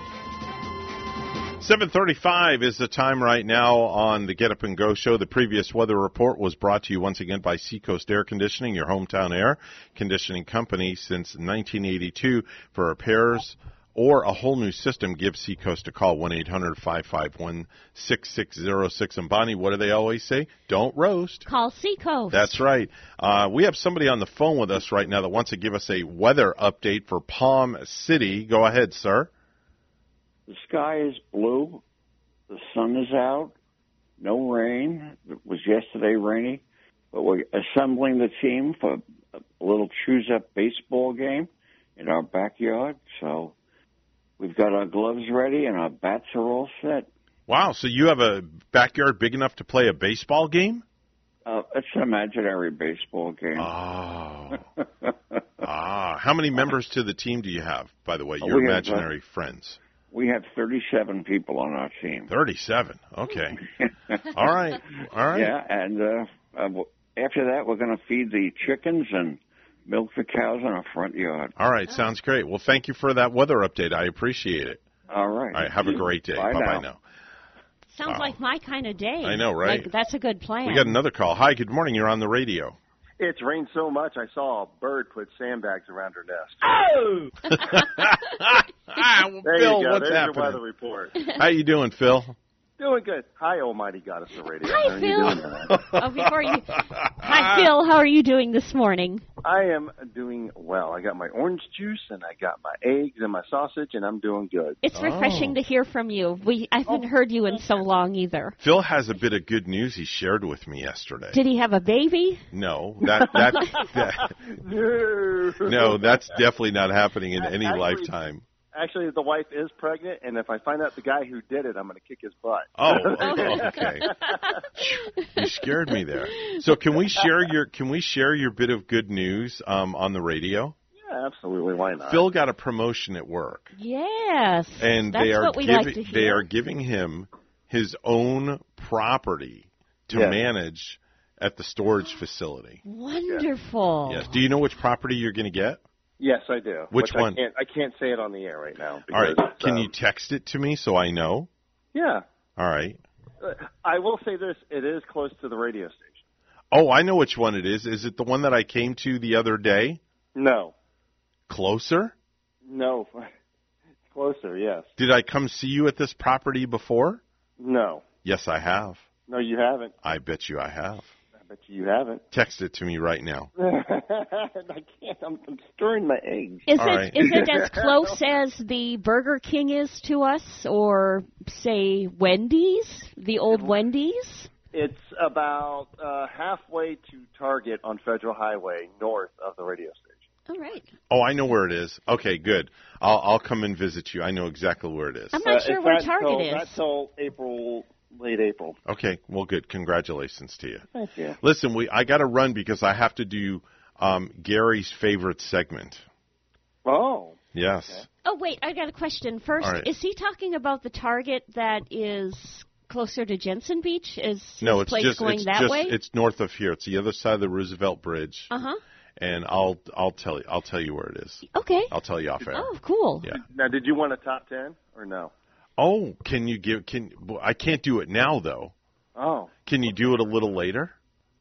735 is the time right now on the Get Up and Go show. The previous weather report was brought to you once again by Seacoast Air Conditioning, your hometown air conditioning company since 1982. For repairs or a whole new system, give Seacoast a call, 1-800-551-6606. And Bonnie, what do they always say? Don't roast. Call Seacoast. That's right. Uh, we have somebody on the phone with us right now that wants to give us a weather update for Palm City. Go ahead, sir. The sky is blue. The sun is out. No rain. It was yesterday rainy, but we're assembling the team for a little choose up baseball game in our backyard. So we've got our gloves ready and our bats are all set. Wow, so you have a backyard big enough to play a baseball game? Uh, it's an imaginary baseball game. Oh. ah, how many members to the team do you have, by the way, Uh, your we have, uh, imaginary friends? We have 37 people on our team. 37. Okay. All right. All right. Yeah, and uh, uh, after that, we're going to feed the chickens and milk the cows in our front yard. All right, sounds great. Well, thank you for that weather update. I appreciate it. All right. All right, have a great day. Bye Bye-bye now. now. Sounds like my kind of day. I know, right? Like, that's a good plan. We got another call. Hi, good morning. You're on the radio. It's rained so much I saw a bird put sandbags around her nest. Oh! There Phil, you go. what's There's happening? your weather report. How you doing, Phil? Doing good. Hi, Almighty Goddess of Radio. Hi, How are Phil. you doing oh, before you, hi Phil, how are you doing this morning? I am doing well. I got my orange juice and I got my eggs and my sausage, and I'm doing good. It's refreshing oh. to hear from you. We I haven't heard you in so long either. Phil has a bit of good news he shared with me yesterday. Did he have a baby? No, that that, that no. no, that's definitely not happening in any Actually- lifetime. Actually, the wife is pregnant, and if I find out the guy who did it, I'm going to kick his butt. Oh, okay. You scared me there. So can we share your can we share your bit of good news um, on the radio? Yeah, absolutely. Why not? Phil got a promotion at work, Yes. and That's they are what we giving like to they are giving him his own property to Yes. manage at the storage facility. Wonderful. Yes. Do you know which property you're going to get? Yes, I do. Which I one? can't, I can't say it on the air right now. All right. Can um, you text it to me so I know? Yeah. All right. Uh, I will say this: it is close to the radio station. Oh, I know which one it is. Is it the one that I came to the other day? No, Closer? no, closer. Yes. Did I come see you at this property before? No, Yes, I have. no, you haven't. I bet you I have. I bet you haven't. Text it to me right now. I can't. I'm, I'm stirring my eggs. Is All it right. is it as close as the Burger King is to us, or say Wendy's, the old Wendy's? It's about uh, halfway to Target on Federal Highway, north of the radio station. All right. Oh, I know where it is. Okay, good. I'll I'll come and visit you. I know exactly where it is. I'm not Uh, sure it's where Target till, is. Not till April, late April. Okay, well, good. Congratulations to you. Thank you. Listen, we I got to run because I have to do um, Gary's favorite segment. Oh. Yes. Oh wait, I got a question. First, All right. is he talking about the Target that is closer to Jensen Beach? Is No, his it's place just going it's that just way? it's north of here. It's the other side of the Roosevelt Bridge, Uh huh. and I'll I'll tell you I'll tell you where it is. Okay. I'll tell you off air. Oh, cool. Yeah. Now, did you want a top ten or no? Oh, can you give can I can't do it now though. Oh Can you do it a little later?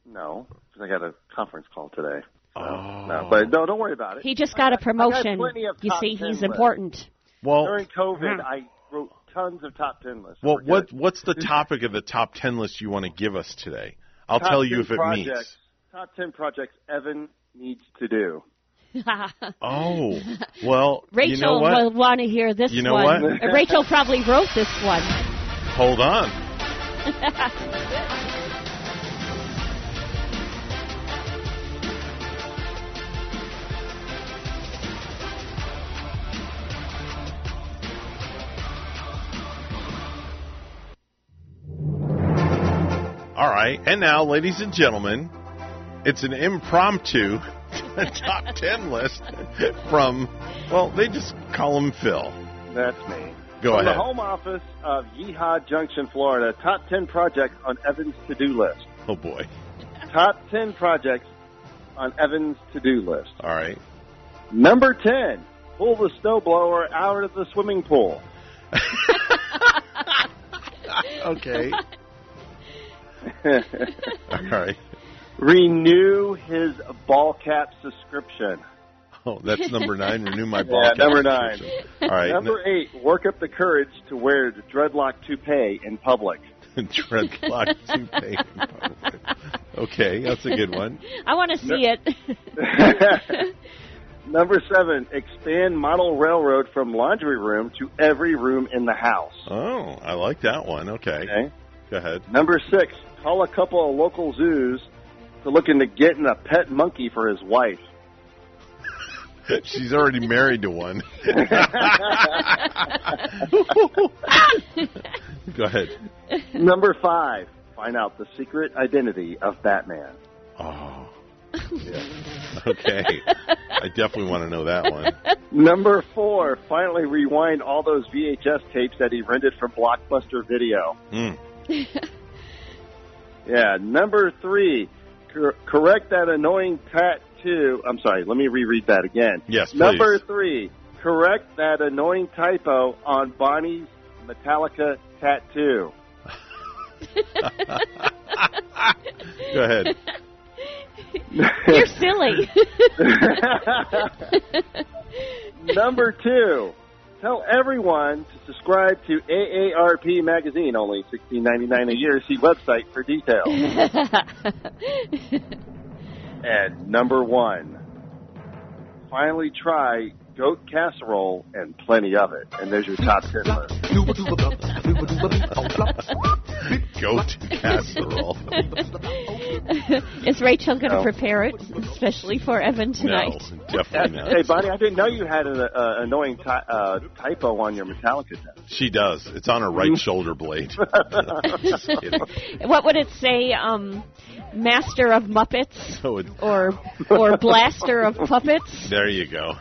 no, 'cause I got a conference call today. So, Oh. No, but no, don't worry about it. He just got a promotion. got of You top see, 10 he's lists. important. Well, During COVID, Hmm. I wrote tons of top ten lists. well, what good. what's the topic of the top ten list you want to give us today? I'll Top tell you if it projects, meets. Top ten projects Evan needs to do. Oh, well, Rachel you know what? will want to hear this You know one. what? Uh, Rachel probably wrote this one. Hold on. All right, and now, ladies and gentlemen, it's an impromptu top ten list from. Well, they just call him Phil. That's me. Go From ahead. the home office of Yeehaw Junction, Florida, top 10 projects on Evan's to-do list. Oh boy. Top 10 projects on Evan's to-do list. All right. Number 10, pull the snowblower out of the swimming pool. okay. All right. Renew his ball cap subscription. Oh, that's number nine. Renew my Yeah, ball cap number nine. All right. Number eight, work up the courage to wear the dreadlock toupee in public. Dreadlock toupee. In public. Okay, that's a good one. I want to see it. Number seven, expand model railroad from laundry room to every room in the house. Oh, I like that one. Okay. Okay. Go ahead. Number six, call a couple of local zoos to look into getting a pet monkey for his wife. She's already married to one. Go ahead. Number five, find out the secret identity of Batman. Oh. Okay. I definitely want to know that one. Number four, finally rewind all those VHS tapes that he rented from Blockbuster Video. Mm. Yeah. Number three, cor- correct that annoying tattoo. I'm sorry, let me reread that again. Yes, please. Number three, correct that annoying typo on Bonnie's Metallica tattoo. Go ahead. You're silly. Number two, tell everyone to subscribe to AARP magazine. Only sixteen ninety nine a year. See website for details. and number one, finally try goat casserole and plenty of it. And there's your top ten list. Goat casserole. Is Rachel going to No. prepare it, especially for Evan tonight? No, definitely not. Hey, Bonnie, I didn't know you had an uh, annoying ty- uh, typo on your Metallica tattoo. She does. It's on her right shoulder blade. What would it say? Um, Master of Muppets So it, or or Blaster of Puppets? there you go.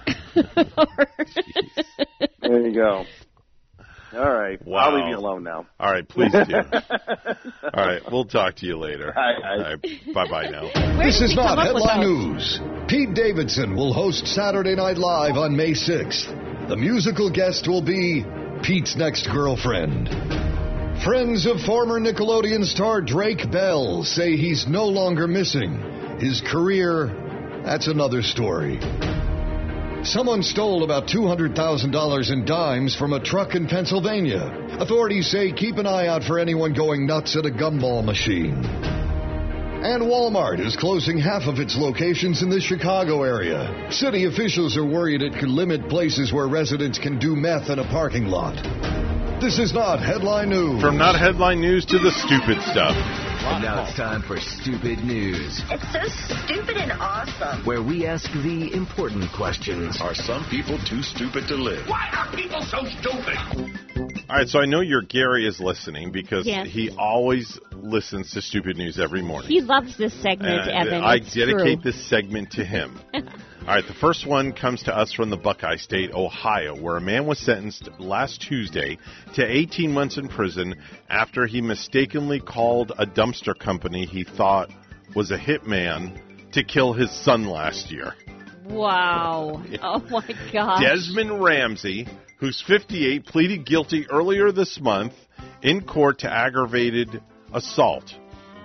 There you go. All right. Wow. I'll leave you alone now. All right, please do. All right, we'll talk to you later. Hi, hi. Bye bye now. This is not come up headline news. Pete Davidson will host Saturday Night Live on May 6th. The musical guest will be Pete's next girlfriend. Friends of former Nickelodeon star Drake Bell say he's no longer missing. His career, that's another story. Someone stole about $200,000 in dimes from a truck in Pennsylvania. Authorities say keep an eye out for anyone going nuts at a gumball machine. And Walmart is closing half of its locations in the Chicago area. City officials are worried it could limit places where residents can do meth in a parking lot. This is not headline news. From not headline news to the stupid stuff. And now it's time for Stupid News, It's so stupid and awesome. where we ask the important questions. Are some people too stupid to live? Why are people so stupid? All right, so I know your Gary is listening because Yes. he always listens to stupid news every morning. He loves this segment, And Evan. I It's dedicate true. this segment to him. All right, the first one comes to us from the Buckeye State, Ohio, where a man was sentenced last Tuesday to 18 months in prison after he mistakenly called a dumpster company he thought was a hitman to kill his son last year. Wow. Oh my gosh. Desmond Ramsey, who's 58, pleaded guilty earlier this month in court to aggravated assault.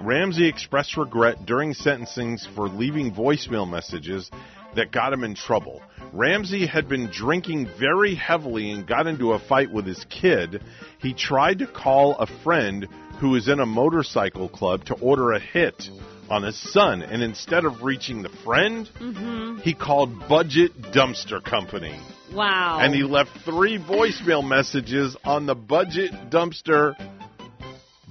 Ramsey expressed regret during sentencing for leaving voicemail messages that got him in trouble. Ramsey had been drinking very heavily and got into a fight with his kid. He tried to call a friend who was in a motorcycle club to order a hit on his son, and instead of reaching the friend, hmm he called Budget Dumpster Company. Wow. And he left three voicemail messages on the Budget Dumpster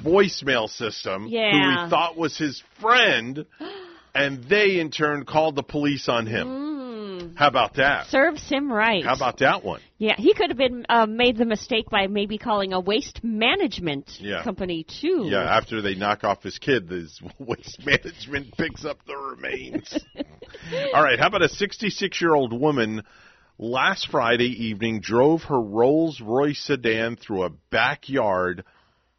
voicemail system, who he thought was his friend, and they in turn called the police on him. Mm. How about that? Serves him right. How about that one? Yeah, he could have been uh, made the mistake by maybe calling a waste management Yeah. company too. Yeah, after they knock off his kid, his waste management picks up the remains. All right, how about a 66 year old woman last Friday evening drove her Rolls Royce sedan through a backyard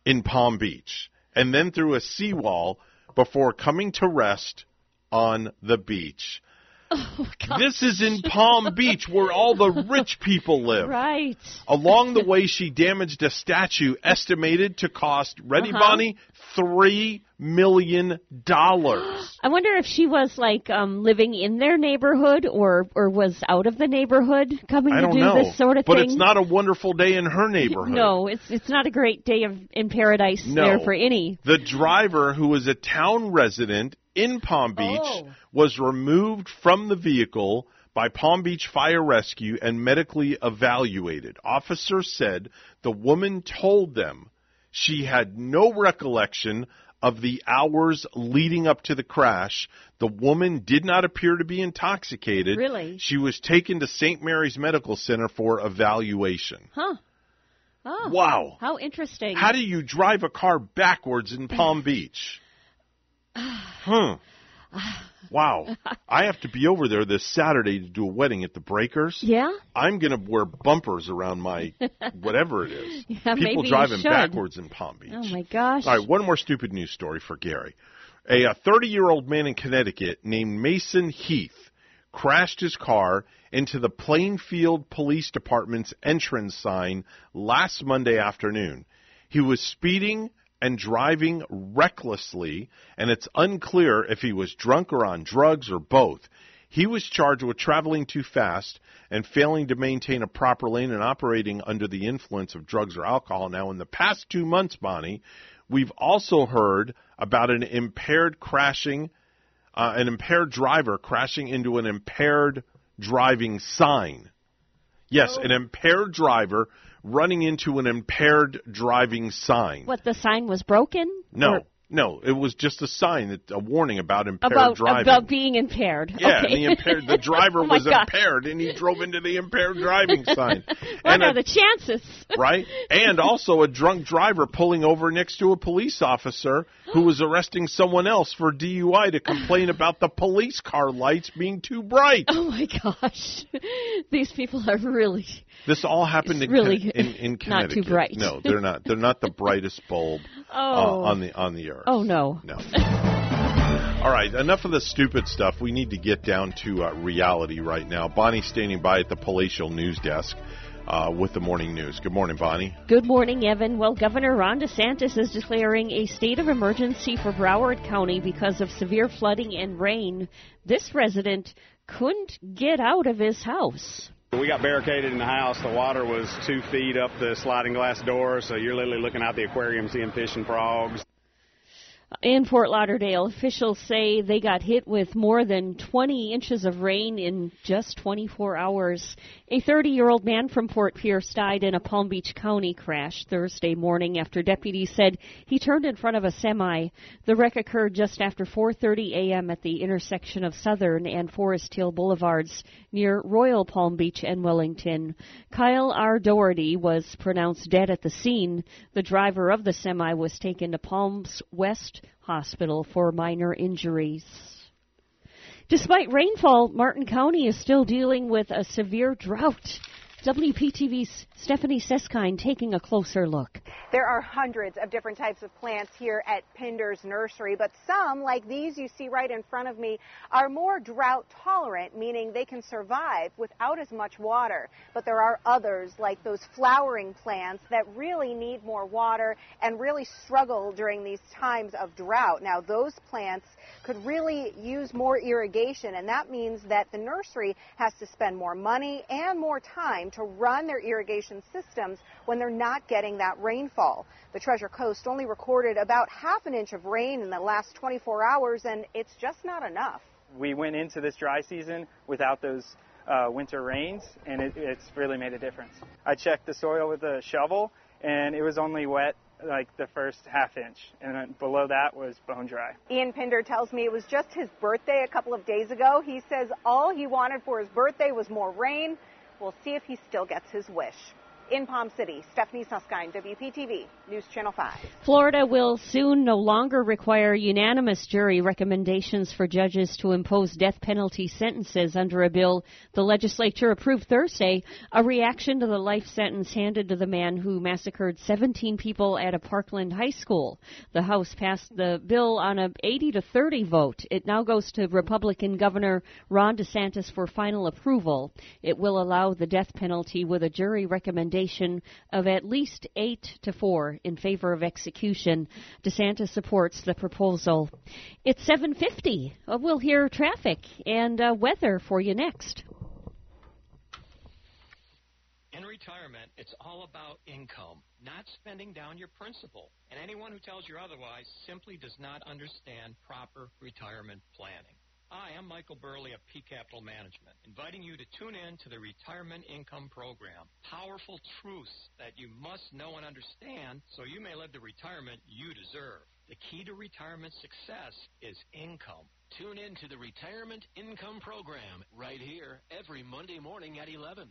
in Palm Beach and then through a seawall before coming to rest on the beach. Oh, This is in Palm Beach where all the rich people live. Right. Along the way, she damaged a statue estimated to cost, ready, Uh-huh. Bonnie? Three million dollars. I wonder if she was like um living in their neighborhood or or was out of the neighborhood coming I to do know. this sort of but thing. But it's not a wonderful day in her neighborhood. No, it's it's not a great day of in paradise No. there for any. The driver, who was a town resident in Palm Beach, Oh. was removed from the vehicle by Palm Beach Fire Rescue and medically evaluated. Officers said the woman told them she had no recollection of the hours leading up to the crash. The woman did not appear to be intoxicated. Really? She was taken to St. Mary's Medical Center for evaluation. Huh. Oh. Wow. How interesting. How do you drive a car backwards in Palm Beach? Hmm. Wow. I have to be over there this Saturday to do a wedding at the Breakers. Yeah? I'm going to wear bumpers around my whatever it is. Yeah, People driving backwards in Palm Beach. Oh my gosh. All right, one more stupid news story for Gary. A 30 year old man in Connecticut named Mason Heath crashed his car into the Plainfield Police Department's entrance sign last Monday afternoon. He was speeding and driving recklessly, and it's unclear if he was drunk or on drugs or both. He was charged with traveling too fast and failing to maintain a proper lane and operating under the influence of drugs or alcohol. Now, in the past two months, Bonnie, we've also heard about an impaired crashing, uh, an impaired driver crashing into an impaired driving sign. Yes, an impaired driver running into an impaired driving sign. What the sign was broken? No, Or no, it was just a sign, that, a warning about impaired about driving. about being impaired. Yeah, okay. and the impaired the driver Oh was God. impaired and he drove into the impaired driving sign. What and are a- the chances? right? And also a drunk driver pulling over next to a police officer who was arresting someone else for DUI to complain about the police car lights being too bright. Oh my gosh, these people are really This all happened in, really in, in not too Connecticut. bright. No, they're not. They're not the brightest bulb uh, Oh. on the on the earth. Oh no. No. All right, enough of the stupid stuff. We need to get down to uh, reality right now. Bonnie's standing by at the palatial news desk uh, with the morning news. Good morning, Bonnie. Good morning, Evan. Well, Governor Ron DeSantis is declaring a state of emergency for Broward County because of severe flooding and rain. This resident couldn't get out of his house. We got barricaded in the house. The water was two feet up the sliding glass door, so you're literally looking out the aquarium seeing fish and frogs. In Fort Lauderdale, officials say they got hit with more than 20 inches of rain in just 24 hours. A 30 year old man from Fort Pierce died in a Palm Beach County crash Thursday morning after deputies said he turned in front of a semi. The wreck occurred just after 4:30 a.m. at the intersection of Southern and Forest Hill Boulevards near Royal Palm Beach and Wellington. Kyle R. Doherty was pronounced dead at the scene. The driver of the semi was taken to Palms West Hospital for minor injuries. Despite rainfall, Martin County is still dealing with a severe drought. WPTV's Stephanie Susskind taking a closer look. There are hundreds of different types of plants here at Pinder's Nursery, but some, like these you see right in front of me, are more drought tolerant, meaning they can survive without as much water. But there are others, like those flowering plants, that really need more water and really struggle during these times of drought. Now, those plants could really use more irrigation, and that means that the nursery has to spend more money and more time to run their irrigation systems when they're not getting that rainfall. The Treasure Coast only recorded about half an inch of rain in the last 24 hours, and it's just not enough. we went into this dry season without those uh, winter rains, and it, it's really made a difference. I checked the soil with a shovel, and it was only wet like the first half inch, and then below that was bone dry. Ian Pinder tells me it was just his birthday a couple of days ago. He says all he wanted for his birthday was more rain. We'll see if he still gets his wish. In Palm City, Stephanie Susskind, WPTV, News Channel 5. Florida will soon no longer require unanimous jury recommendations for judges to impose death penalty sentences under a bill the legislature approved Thursday, a reaction to the life sentence handed to the man who massacred 17 people at a Parkland high school. The House passed the bill on a 80 to 30 vote. It now goes to Republican Governor Ron DeSantis for final approval. It will allow the death penalty with a jury recommendation of at least eight to four in favor of execution. DeSantis supports the proposal. It's 7:50. Uh, we'll hear traffic and uh, weather for you next. In retirement, it's all about income, not spending down your principal. And anyone who tells you otherwise simply does not understand proper retirement planning. Hi, I'm Michael Burley of Peak Capital Management, inviting you to tune in to the Retirement Income Program. Powerful truths that you must know and understand so you may live the retirement you deserve. The key to retirement success is income. Tune in to the Retirement Income Program right here every Monday morning at 11.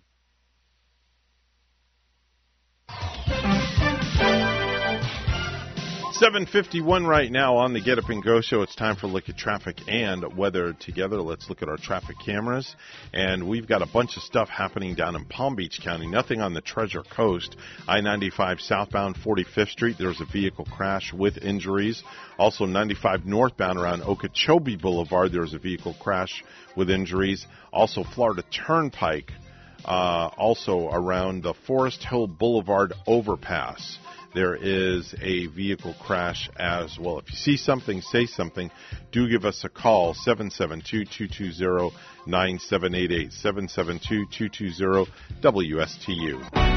751 right now on the Get Up and Go show. It's time for a look at traffic and weather together. Let's look at our traffic cameras. And we've got a bunch of stuff happening down in Palm Beach County. Nothing on the Treasure Coast. I 95 southbound 45th Street. There's a vehicle crash with injuries. Also 95 northbound around Okeechobee Boulevard. There's a vehicle crash with injuries. Also Florida Turnpike. Uh, also around the Forest Hill Boulevard overpass there is a vehicle crash as well. If you see something, say something. Do give us a call, 772-220-9788, 772-220-WSTU.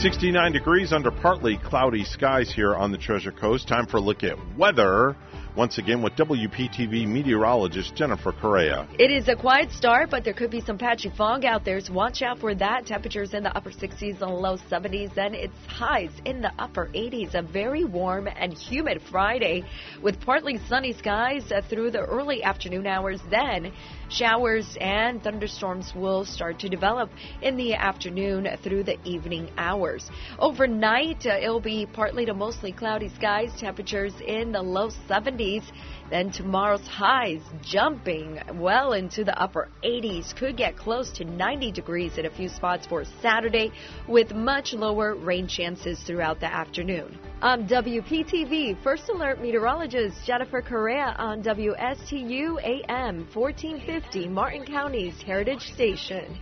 69 degrees under partly cloudy skies here on the Treasure Coast. Time for a look at weather once again with WPTV meteorologist Jennifer Correa. It is a quiet start, but there could be some patchy fog out there, so watch out for that. Temperatures in the upper 60s and low 70s, then it's highs in the upper 80s. A very warm and humid Friday with partly sunny skies uh, through the early afternoon hours. Then showers and thunderstorms will start to develop in the afternoon through the evening hours. Overnight, uh, it'll be partly to mostly cloudy skies, temperatures in the low 70s. Then tomorrow's highs jumping well into the upper 80s. Could get close to 90 degrees in a few spots for Saturday with much lower rain chances throughout the afternoon. Um, I'm WPTV First Alert meteorologist Jennifer Correa on WSTU AM 1450 Martin County's Heritage Station.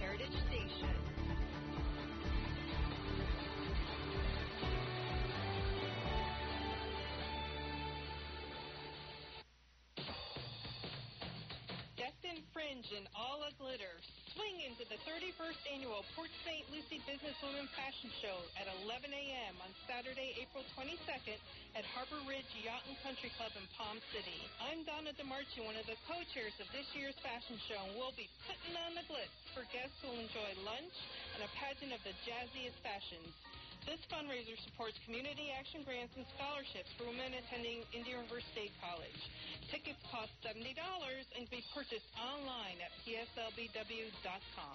In all a glitter. Swing into the 31st annual Port St. Lucie Businesswomen Fashion Show at 11 a.m. on Saturday, April 22nd at Harbor Ridge Yacht and Country Club in Palm City. I'm Donna DeMarchi, one of the co-chairs of this year's fashion show, and we'll be putting on the glitz for guests who will enjoy lunch and a pageant of the jazziest fashions. This fundraiser supports community action grants and scholarships for women attending Indian River State College. Tickets cost $70 and can be purchased online at pslbw.com.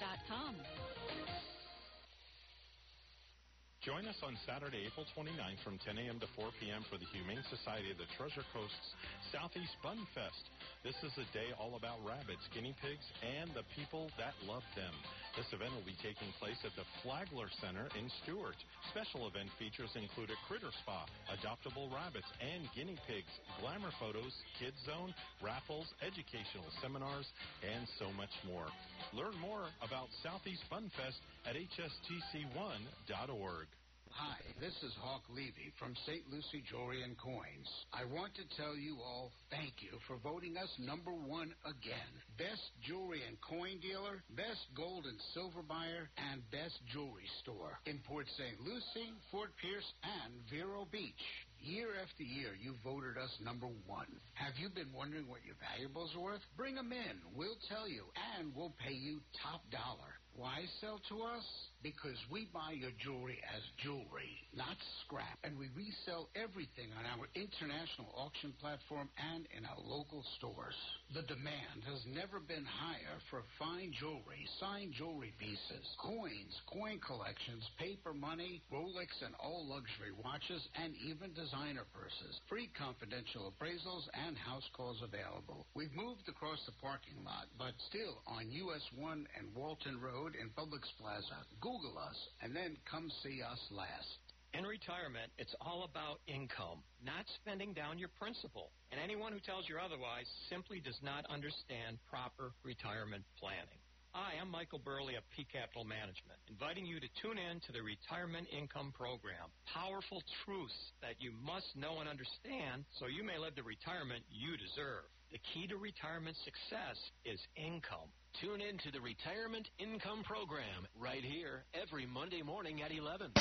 Join us on Saturday, April 29th from 10 a.m. to 4 p.m. for the Humane Society of the Treasure Coast's Southeast Bun Fest. This is a day all about rabbits, guinea pigs, and the people that love them. This event will be taking place at the Flagler Center in Stuart. Special event features include a critter spa, adoptable rabbits and guinea pigs, glamour photos, kids zone, raffles, educational seminars, and so much more. Learn more about Southeast Fun Fest at hstc1.org. Hi, this is Hawk Levy from St. Lucie Jewelry and Coins. I want to tell you all thank you for voting us number one again. Best jewelry and coin dealer, best gold and silver buyer, and best jewelry store in Port St. Lucie, Fort Pierce, and Vero Beach. Year after year, you voted us number one. Have you been wondering what your valuables are worth? Bring them in. We'll tell you, and we'll pay you top dollar. Why sell to us? Because we buy your jewelry as jewelry, not scrap. And we resell everything on our international auction platform and in our local stores. The demand has never been higher for fine jewelry, signed jewelry pieces, coins, coin collections, paper money, Rolex and all luxury watches, and even designer purses. Free confidential appraisals and house calls available. We've moved across the parking lot, but still on US 1 and Walton Road in Publix Plaza. Google us and then come see us last. In retirement, it's all about income, not spending down your principal. And anyone who tells you otherwise simply does not understand proper retirement planning. Hi, I'm Michael Burley of Peak Capital Management, inviting you to tune in to the Retirement Income Program. Powerful truths that you must know and understand so you may live the retirement you deserve. The key to retirement success is income. Tune in to the Retirement Income Program right here every Monday morning at 11.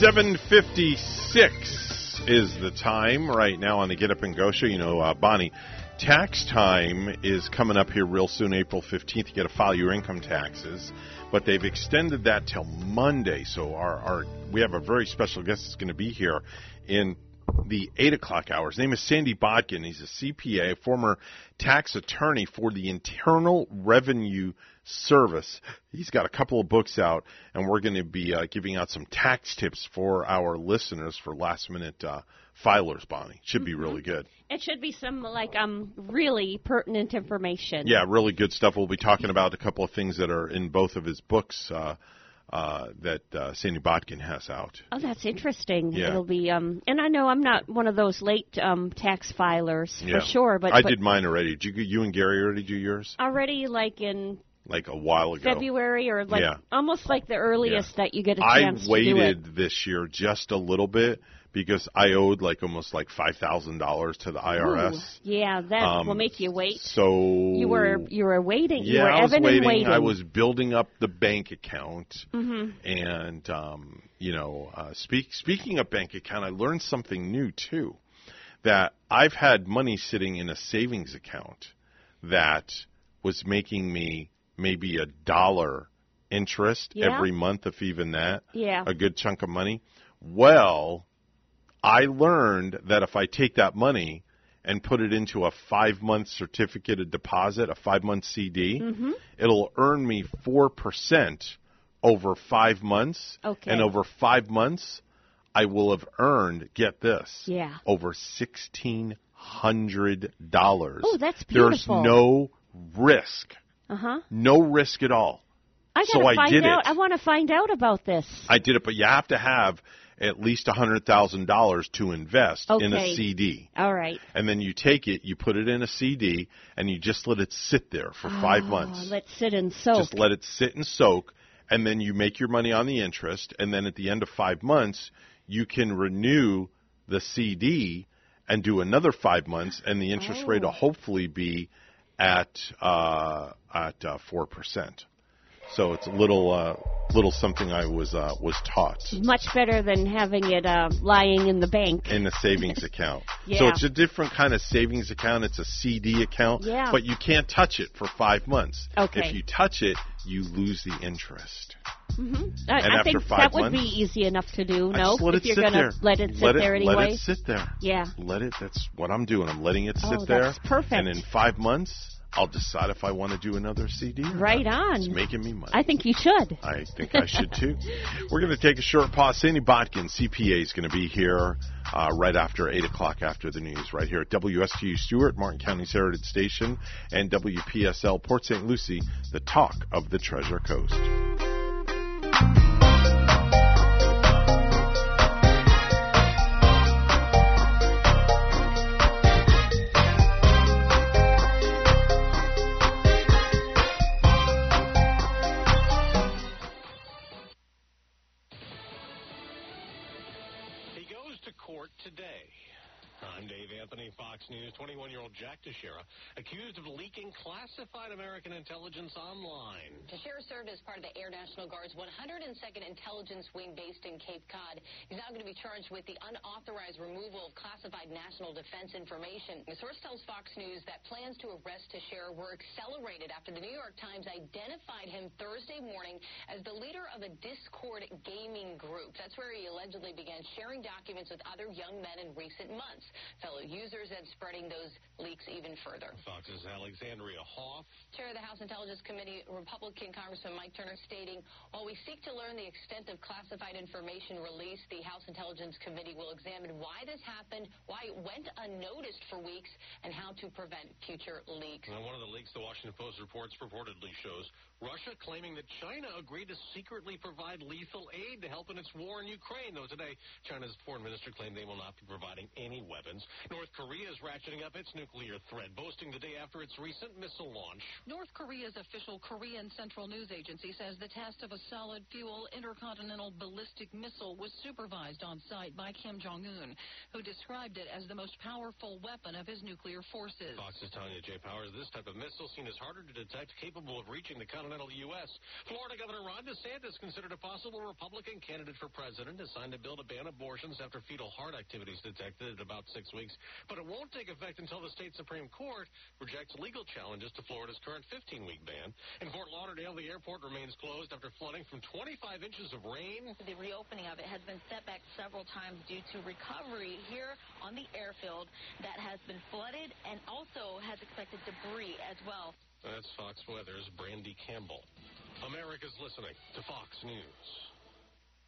756 is the time right now on the Get Up and Go show. You know, uh, Bonnie, tax time is coming up here real soon, April 15th. You got to file your income taxes, but they've extended that till Monday. So our, our we have a very special guest that's going to be here in the 8 o'clock hours. His name is Sandy Botkin. He's a CPA, former tax attorney for the Internal Revenue Service. He's got a couple of books out, and we're going to be uh, giving out some tax tips for our listeners for last minute uh, filers, Bonnie. Should be really good. It should be some like um really pertinent information. Yeah, really good stuff. We'll be talking about a couple of things that are in both of his books. Uh, uh, that uh, Sandy Botkin has out. Oh, that's interesting. Yeah. It'll be um, and I know I'm not one of those late um tax filers Yeah. for sure, but I but did mine already. Did you, you and Gary already do yours? already like in Like a while ago. February or like Yeah. almost like the earliest that you get a I chance to do it. waited this year just a little bit because I owed like almost like five thousand dollars to the IRS. Ooh, yeah, that Um, will make you wait. So You were you were waiting. you yeah, were I was waiting. waiting. I was building up the bank account, mm-hmm. and um, you know, uh, speak, speaking of bank account, I learned something new too. That I've had money sitting in a savings account that was making me maybe a dollar interest Yeah. every month, if even that. Yeah. a good chunk of money. Well, I learned that if I take that money and put it into a five month certificate of deposit, a five month CD, Mhm. it'll earn me 4% over five months. Okay. And over five months, I will have earned, get this, Yeah. over $1,600. Oh, that's beautiful. There's no risk. Uh huh. No risk at all. I gotta I find did out. it. I want to find out about this. I did it, but you have to have at least $100,000 to invest in a Okay. CD. All right. And then you take it, you put it in a CD, and you just let it sit there for five Oh, months. Let's sit and soak. Just let it sit and soak, and then you make your money on the interest, and then at the end of five months, you can renew the CD and do another five months, and the interest rate will hopefully be at uh, at uh, four percent. So it's a little uh, little something I was uh, was taught Much better than having it uh, lying in the bank. in a savings account. Yeah. So it's a different kind of savings account. It's a CD account, Yeah. but you can't touch it for five months. Okay. If you touch it, you lose the interest. Mm-hmm. I, And I after think that would months- be easy enough to do. No, just let if it you're gonna let it sit let there anyway. Let it sit there. Yeah. Let it. That's what I'm doing. I'm letting it sit Oh, there. that's perfect. And in five months, I'll decide if I want to do another CD. Right on. It's making me money. I think you should. I think I should too. We're going to take a short pause. Sandy Botkin, CPA, is going to be here uh, right after 8 o'clock after the news, right here at WSTU Stuart, Martin County's Heritage Station, and WPSL Port St. Lucie, the talk of the Treasure Coast. 21 year old Jack Teixeira accused of leaking classified American intelligence online. Teixeira served as part of the Air National Guard's 102nd Intelligence Wing based in Cape Cod. He's now going to be charged with the unauthorized removal of classified national defense information. The source tells Fox News that plans to arrest Teixeira were accelerated after the New York Times identified him Thursday morning as the leader of a Discord gaming group. That's where he allegedly began sharing documents with other young men in recent months fellow users and spreading those leaks even further. Fox's Alexandria Hoff. Chair of the House Intelligence Committee, Republican Congressman Mike Turner, stating, while we seek to learn the extent of classified information released, the House Intelligence Committee will examine why this happened, why it went unnoticed for weeks, and how to prevent future leaks. Now, one of the leaks the Washington Post reports purportedly shows Russia claiming that China agreed to secretly provide lethal aid to help in its war in Ukraine. Though today, China's foreign minister claimed they will not be providing any weapons. North Korea is ratcheting up its nuclear threat, boasting the day after its recent missile launch. North Korea's official Korean Central News Agency says the test of a solid fuel intercontinental ballistic missile was supervised on site by Kim Jong Un, who described it as the most powerful weapon of his nuclear forces. Fox's Tanya J. Powers, this type of missile seen as harder to detect, capable of reaching the continental U.S. Florida Governor Ron DeSantis considered a possible Republican candidate for president has signed a bill to ban abortions after fetal heart activities detected at about six weeks. But it won't take effect until the state Supreme Court rejects legal challenges to Florida's current 15-week ban. In Fort Lauderdale, the airport remains closed after flooding from 25 inches of rain. The reopening of it has been set back several times due to recovery here on the airfield that has been flooded and also has expected debris as well. That's Fox Weather's Brandy Campbell. America's listening to Fox News.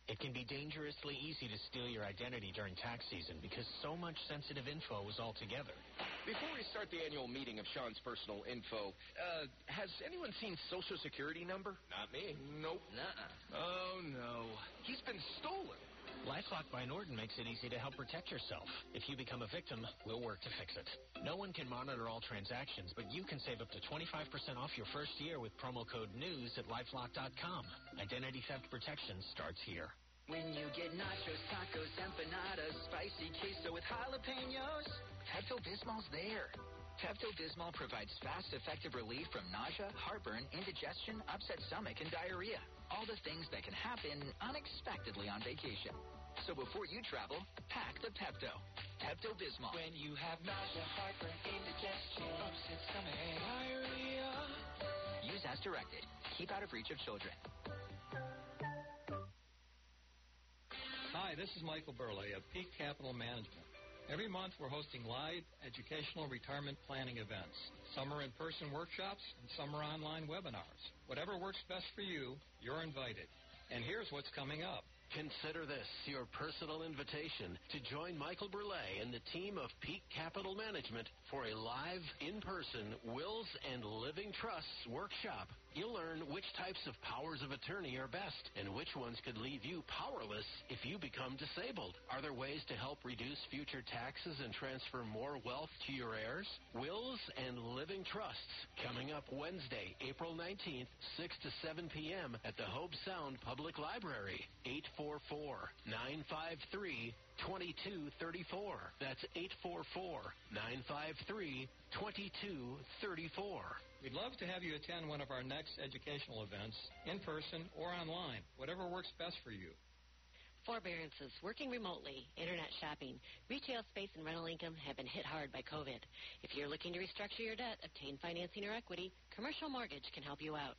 It can be dangerously easy to steal your identity during tax season because so much sensitive info is all together. Before we start the annual meeting of Sean's personal info, uh, has anyone seen Social Security number? Not me. Nope. Nuh-uh. Oh, no. He's been stolen. LifeLock by Norton makes it easy to help protect yourself. If you become a victim, we'll work to fix it. No one can monitor all transactions, but you can save up to 25% off your first year with promo code NEWS at lifelock.com. Identity theft protection starts here. When you get nachos, tacos, empanadas, spicy queso with jalapenos, Pepto-Bismol's there. Pepto-Bismol provides fast, effective relief from nausea, heartburn, indigestion, upset stomach, and diarrhea. All the things that can happen unexpectedly on vacation. So before you travel, pack the Pepto. Pepto-Bismol. When you have nausea, heartburn, indigestion, upset stomach, diarrhea. Use as directed. Keep out of reach of children. Hi, this is Michael Burley of Peak Capital Management. Every month we're hosting live educational retirement planning events. Some are in-person workshops and some are online webinars. Whatever works best for you, you're invited. And here's what's coming up. Consider this your personal invitation to join Michael Burley and the team of Peak Capital Management for a live, in-person wills and living trusts workshop. You'll learn which types of powers of attorney are best and which ones could leave you powerless if you become disabled. Are there ways to help reduce future taxes and transfer more wealth to your heirs? Wills and living trusts coming up Wednesday, April 19th, 6 to 7 p.m. at the Hobe Sound Public Library, 844-953 2234. That's 844 953 2234. We'd love to have you attend one of our next educational events, in person or online, whatever works best for you. Forbearances, working remotely, internet shopping, retail space, and rental income have been hit hard by COVID. If you're looking to restructure your debt, obtain financing or equity, Commercial Mortgage can help you out.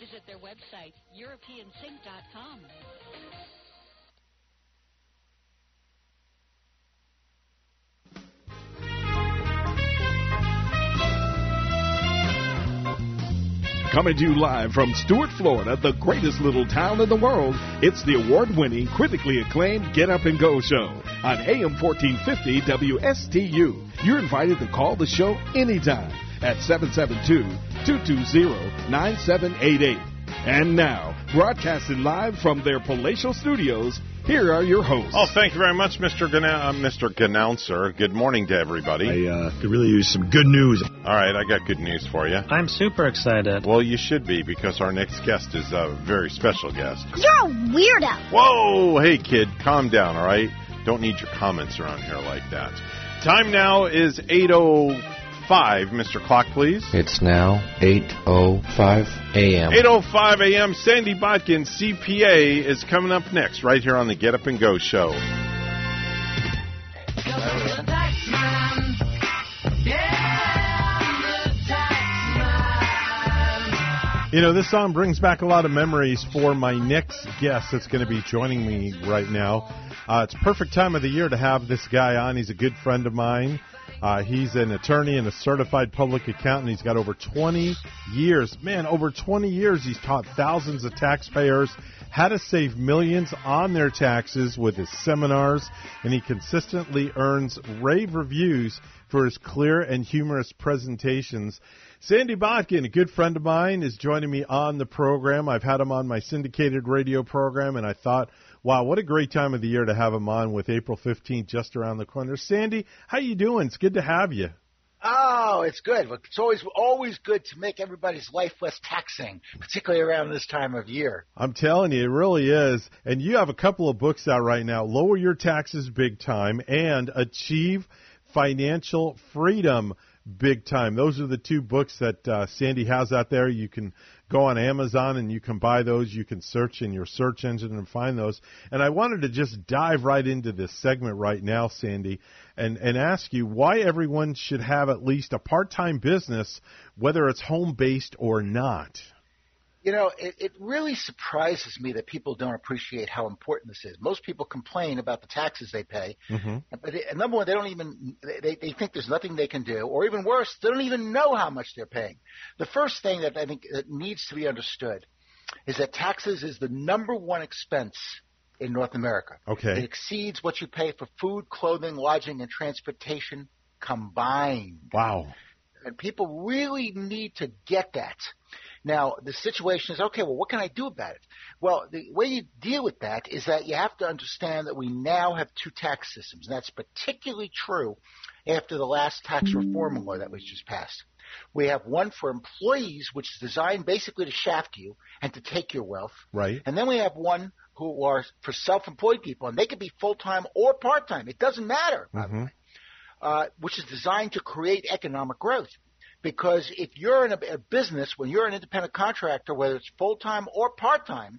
Visit their website, EuropeanSink.com. Coming to you live from Stuart, Florida, the greatest little town in the world, it's the award winning, critically acclaimed Get Up and Go show on AM 1450 WSTU. You're invited to call the show anytime at 772 220 9788. And now, broadcasting live from their palatial studios, here are your hosts. Oh, thank you very much, Mr. Gana- uh, Mr. Announcer. Good morning to everybody. I uh, could really use some good news. All right, I got good news for you. I'm super excited. Well, you should be because our next guest is a very special guest. You're a weirdo. Whoa, hey kid, calm down, all right? Don't need your comments around here like that. Time now is 8:05. Mr. Clock, please. It's now 8.05 a.m. 8:05 a.m. Sandy Botkin, CPA, is coming up next, right here on the Get Up and Go show. You know, this song brings back a lot of memories for my next guest that's going to be joining me right now. Uh, it's perfect time of the year to have this guy on. He's a good friend of mine. Uh, he's an attorney and a certified public accountant. He's got over 20 years. Man, over 20 years, he's taught thousands of taxpayers how to save millions on their taxes with his seminars, and he consistently earns rave reviews for his clear and humorous presentations. Sandy Botkin, a good friend of mine, is joining me on the program. I've had him on my syndicated radio program, and I thought, wow, what a great time of the year to have him on with April 15th just around the corner. Sandy, how you doing? It's good to have you. Oh, it's good. It's always always good to make everybody's life less taxing, particularly around this time of year. I'm telling you, it really is. And you have a couple of books out right now Lower Your Taxes Big Time and Achieve Financial Freedom Big Time. Those are the two books that uh, Sandy has out there. You can go on Amazon and you can buy those. You can search in your search engine and find those. And I wanted to just dive right into this segment right now, Sandy, and, and ask you why everyone should have at least a part time business, whether it's home based or not. You know, it, it really surprises me that people don't appreciate how important this is. Most people complain about the taxes they pay, mm-hmm. but it, number one, they don't even they, they think there's nothing they can do, or even worse, they don't even know how much they're paying. The first thing that I think that needs to be understood is that taxes is the number one expense in North America. Okay. It exceeds what you pay for food, clothing, lodging, and transportation combined. Wow. And people really need to get that. Now, the situation is okay, well, what can I do about it? Well, the way you deal with that is that you have to understand that we now have two tax systems. And that's particularly true after the last tax reform law that was just passed. We have one for employees, which is designed basically to shaft you and to take your wealth. Right. And then we have one who are for self-employed people, and they can be full-time or part-time. It doesn't matter, mm-hmm. uh, which is designed to create economic growth. Because if you're in a, a business, when you're an independent contractor, whether it's full-time or part-time,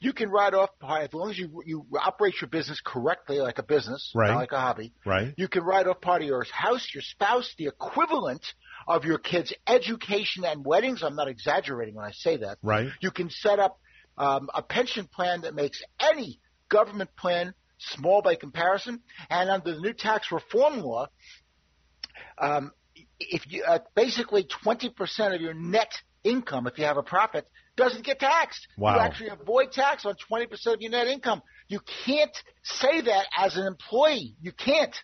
you can write off part as long as you you operate your business correctly, like a business, right. not like a hobby. Right. You can write off part of your house, your spouse, the equivalent of your kids' education and weddings. I'm not exaggerating when I say that. Right. You can set up um, a pension plan that makes any government plan small by comparison. And under the new tax reform law, um, if you uh, basically 20% of your net income, if you have a profit, doesn't get taxed. Wow. You actually avoid tax on 20% of your net income. You can't say that as an employee. You can't.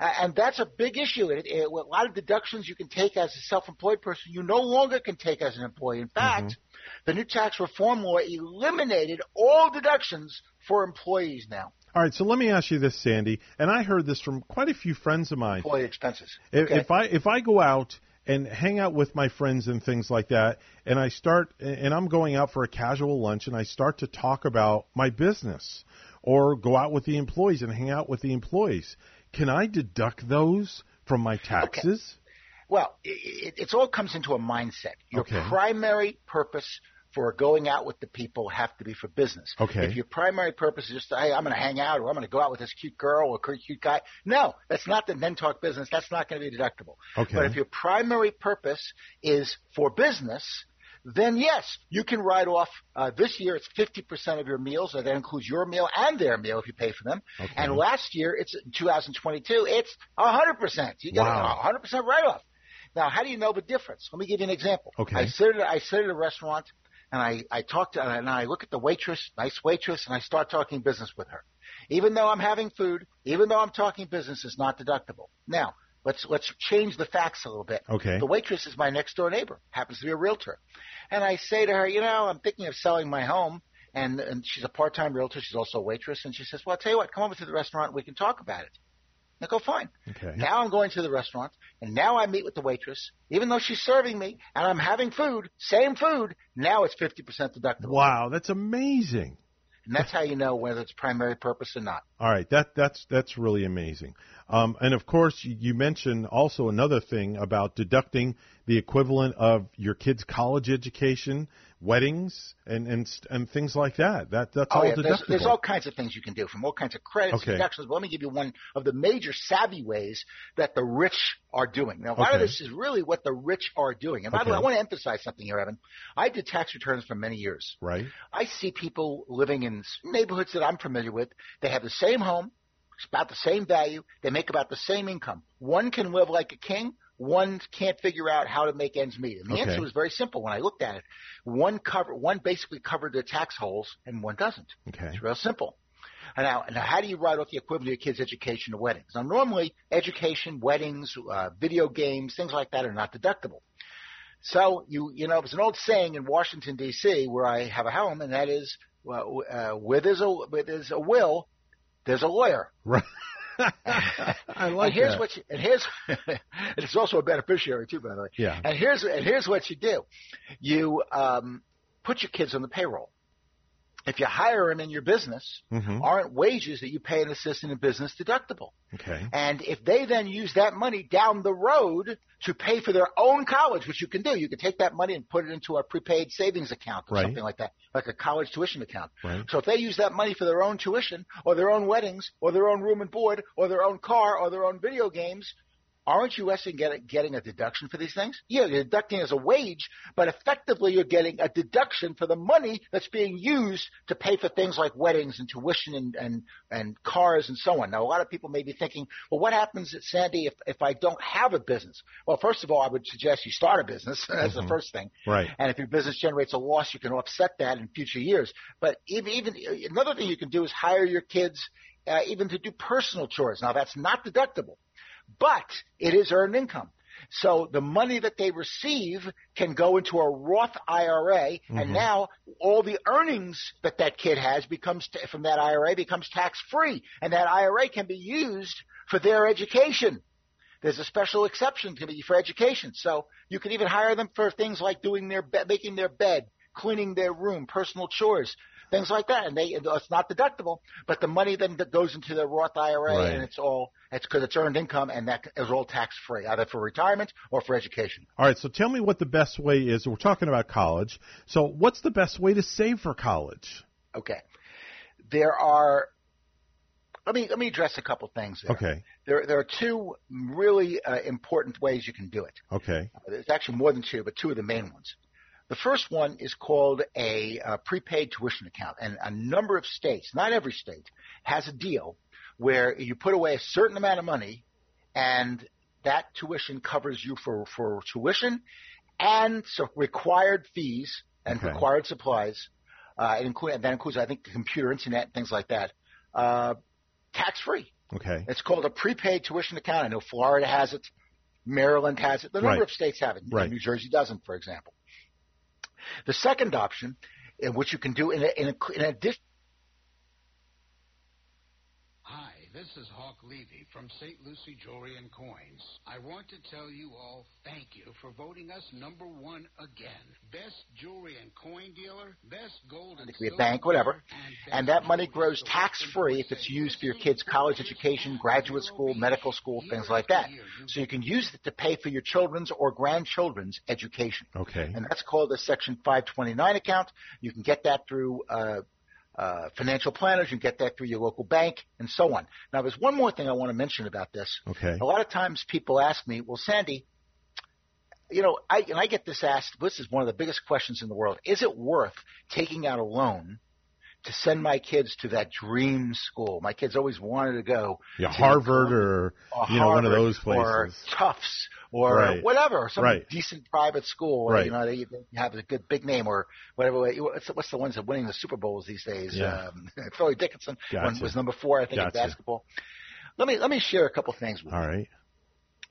Uh, and that's a big issue. It, it, a lot of deductions you can take as a self-employed person, you no longer can take as an employee. In fact, Mm-hmm. the new tax reform law eliminated all deductions for employees now. All right, so let me ask you this, Sandy, and I heard this from quite a few friends of mine. Employee expenses. If, Okay. if I if I go out and hang out with my friends and things like that, and I start and I'm going out for a casual lunch and I start to talk about my business or go out with the employees and hang out with the employees, can I deduct those from my taxes? Well, it, it, it all comes into a mindset. Your Okay. primary purpose for going out with the people have to be for business. Okay. If your primary purpose is just, hey, I'm going to hang out or I'm going to go out with this cute girl or cute guy, no, that's not the then talk business. That's not going to be deductible. Okay. But if your primary purpose is for business, then yes, you can write off. Uh, this year, it's 50% of your meals. So that includes your meal and their meal if you pay for them. Okay. And last year, it's 2022, it's 100%. You get Wow. a 100% write off. Now, how do you know the difference? Let me give you an example. Okay. I sit at, I sit at a restaurant and I, I talk to, and I look at the waitress, nice waitress, and I start talking business with her. Even though I'm having food, even though I'm talking business, it's not deductible. Now, let's, let's change the facts a little bit. Okay. The waitress is my next door neighbor, happens to be a realtor. And I say to her, you know, I'm thinking of selling my home. And, and she's a part-time realtor. She's also a waitress. And she says, well, I'll tell you what, come over to the restaurant. We can talk about it. I go, fine. Okay. Now I'm going to the restaurant, and now I meet with the waitress, even though she's serving me, and I'm having food, same food. Now it's 50% deductible. Wow, that's amazing. And that's how you know whether it's primary purpose or not. All right, that that's that's really amazing. Um, and of course, you, you mentioned also another thing about deducting the equivalent of your kid's college education, weddings, and and and things like that. That that's Oh, all yeah, deductible. there's, there's all kinds of things you can do, from all kinds of credits, Okay. deductions. But let me give you one of the major savvy ways that the rich are doing. Now, a lot of this is really what the rich are doing. And by the way, I want to emphasize something here, Evan. I did tax returns for many years. right. I see people living in neighborhoods that I'm familiar with. They have the same home, it's about the same value. They make about the same income. One can live like a king. One can't figure out how to make ends meet. And the Okay. answer was very simple when I looked at it. One cover, one basically covered their tax holes, and one doesn't. Okay. It's real simple. And Now, now, how do you write off the equivalent of your kid's education or weddings? Now, normally, education, weddings, uh, video games, things like that are not deductible. So you you know, there's an old saying in Washington D.C. where I have a home, and that is, well, uh, where there's a where there's a will, there's a lawyer. Right. I like and here's that. what you, and here's and it's also a beneficiary too, by the way. Yeah. And here's and here's what you do: you um, put your kids on the payroll. If you hire them in your business, Mhm. aren't wages that you pay an assistant in business deductible? Okay. And if they then use that money down the road to pay for their own college, which you can do, you can take that money and put it into a prepaid savings account or Right. something like that, like a college tuition account. Right. So if they use that money for their own tuition or their own weddings or their own room and board or their own car or their own video games, aren't you actually get, getting a deduction for these things? Yeah, you're deducting as a wage, but effectively you're getting a deduction for the money that's being used to pay for things like weddings and tuition and, and, and cars and so on. Now, a lot of people may be thinking, well, what happens, Sandy, if, if I don't have a business? Well, first of all, I would suggest you start a business. That's the Mhm. first thing. Right. And if your business generates a loss, you can offset that in future years. But even, even another thing you can do is hire your kids uh, even to do personal chores. Now that's not deductible, but it is earned income. So the money that they receive can go into a Roth IRA, Mhm. and now all the earnings that that kid has becomes t- from that IRA becomes tax free, and that IRA can be used for their education. There's a special exception to be for education, so you can even hire them for things like doing their be- making their bed, cleaning their room, personal chores, things like that. And they it's not deductible, but the money then that goes into the Roth IRA, Right. and it's all it's because it's earned income, and that is all tax free, either for retirement or for education. All right. So tell me what the best way is. We're talking about college. So what's the best way to save for college? Okay, there are. Let me let me address a couple things there. Okay. There there are two really uh, important ways you can do it. Okay. There's actually more than two, but two of the main ones. The first one is called a uh, prepaid tuition account, and a number of states, not every state, has a deal where you put away a certain amount of money, and that tuition covers you for for tuition and so required fees and Okay. required supplies. Uh, it include, that includes, I think, the computer, internet, things like that. Uh, tax free. Okay. It's called a prepaid tuition account. I know Florida has it, Maryland has it, the number Right. of states have it. Right. New Jersey doesn't, for example. The second option, which you can do in, a, in, a, in addition. Hi, this is Hawk Levy from St. Lucie Jewelry and Coins. I want to tell you all thank you for voting us number one again. Best jewelry and coin dealer, best gold and It could be silver bank, whatever. and And that money grows tax free if it's used for your kids' college education, graduate school, medical school, things like that. So you can use it to pay for your children's or grandchildren's education. Okay. And that's called a Section 529 account. You can get that through uh, uh, financial planners. You can get that through your local bank and so on. Now, there's one more thing I want to mention about this. Okay. A lot of times people ask me, well, Sandy, you know, I and I get this asked. This is one of the biggest questions in the world. Is it worth taking out a loan to send my kids to that dream school? My kids always wanted to go Yeah, to Harvard or, or you know one of those or places. Tufts or Right. whatever, some Right. decent private school. where, Right. You know, they, they have a good big name or whatever. What's, what's the ones that winning the Super Bowls these days? Yeah. Um, Fairleigh Dickinson Gotcha. was number four, I think, in basketball. Let me let me share a couple things with All you. right.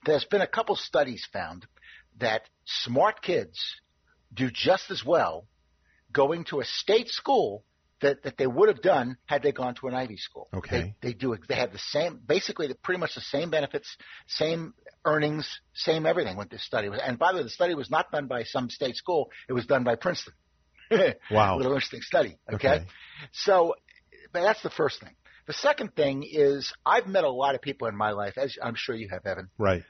There's been a couple studies found that smart kids do just as well going to a state school that, that they would have done had they gone to an Ivy school. Okay. They, they do. They have the same, basically, the- pretty much the same benefits, same earnings, same everything with this study. And by the way, the study was not done by some state school. It was done by Princeton. Wow. A little interesting study. Okay? Okay. So, but that's the first thing. The second thing is I've met a lot of people in my life, as I'm sure you have, Evan. Right.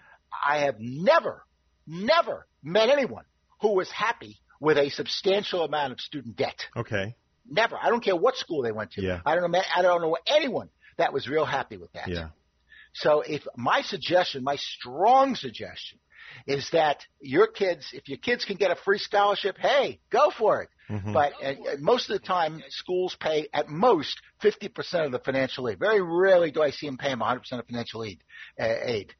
I have never, never met anyone who was happy with a substantial amount of student debt. Okay. Never. I don't care what school they went to. Yeah. I don't know. I don't know anyone that was real happy with that. Yeah. So if my suggestion, my strong suggestion, is that your kids, if your kids can get a free scholarship, hey, go for it. Mhm. But uh, uh, most of the time, schools pay at most 50% of the financial aid. Very rarely do I see them pay them 100% of financial aid. Uh, aid.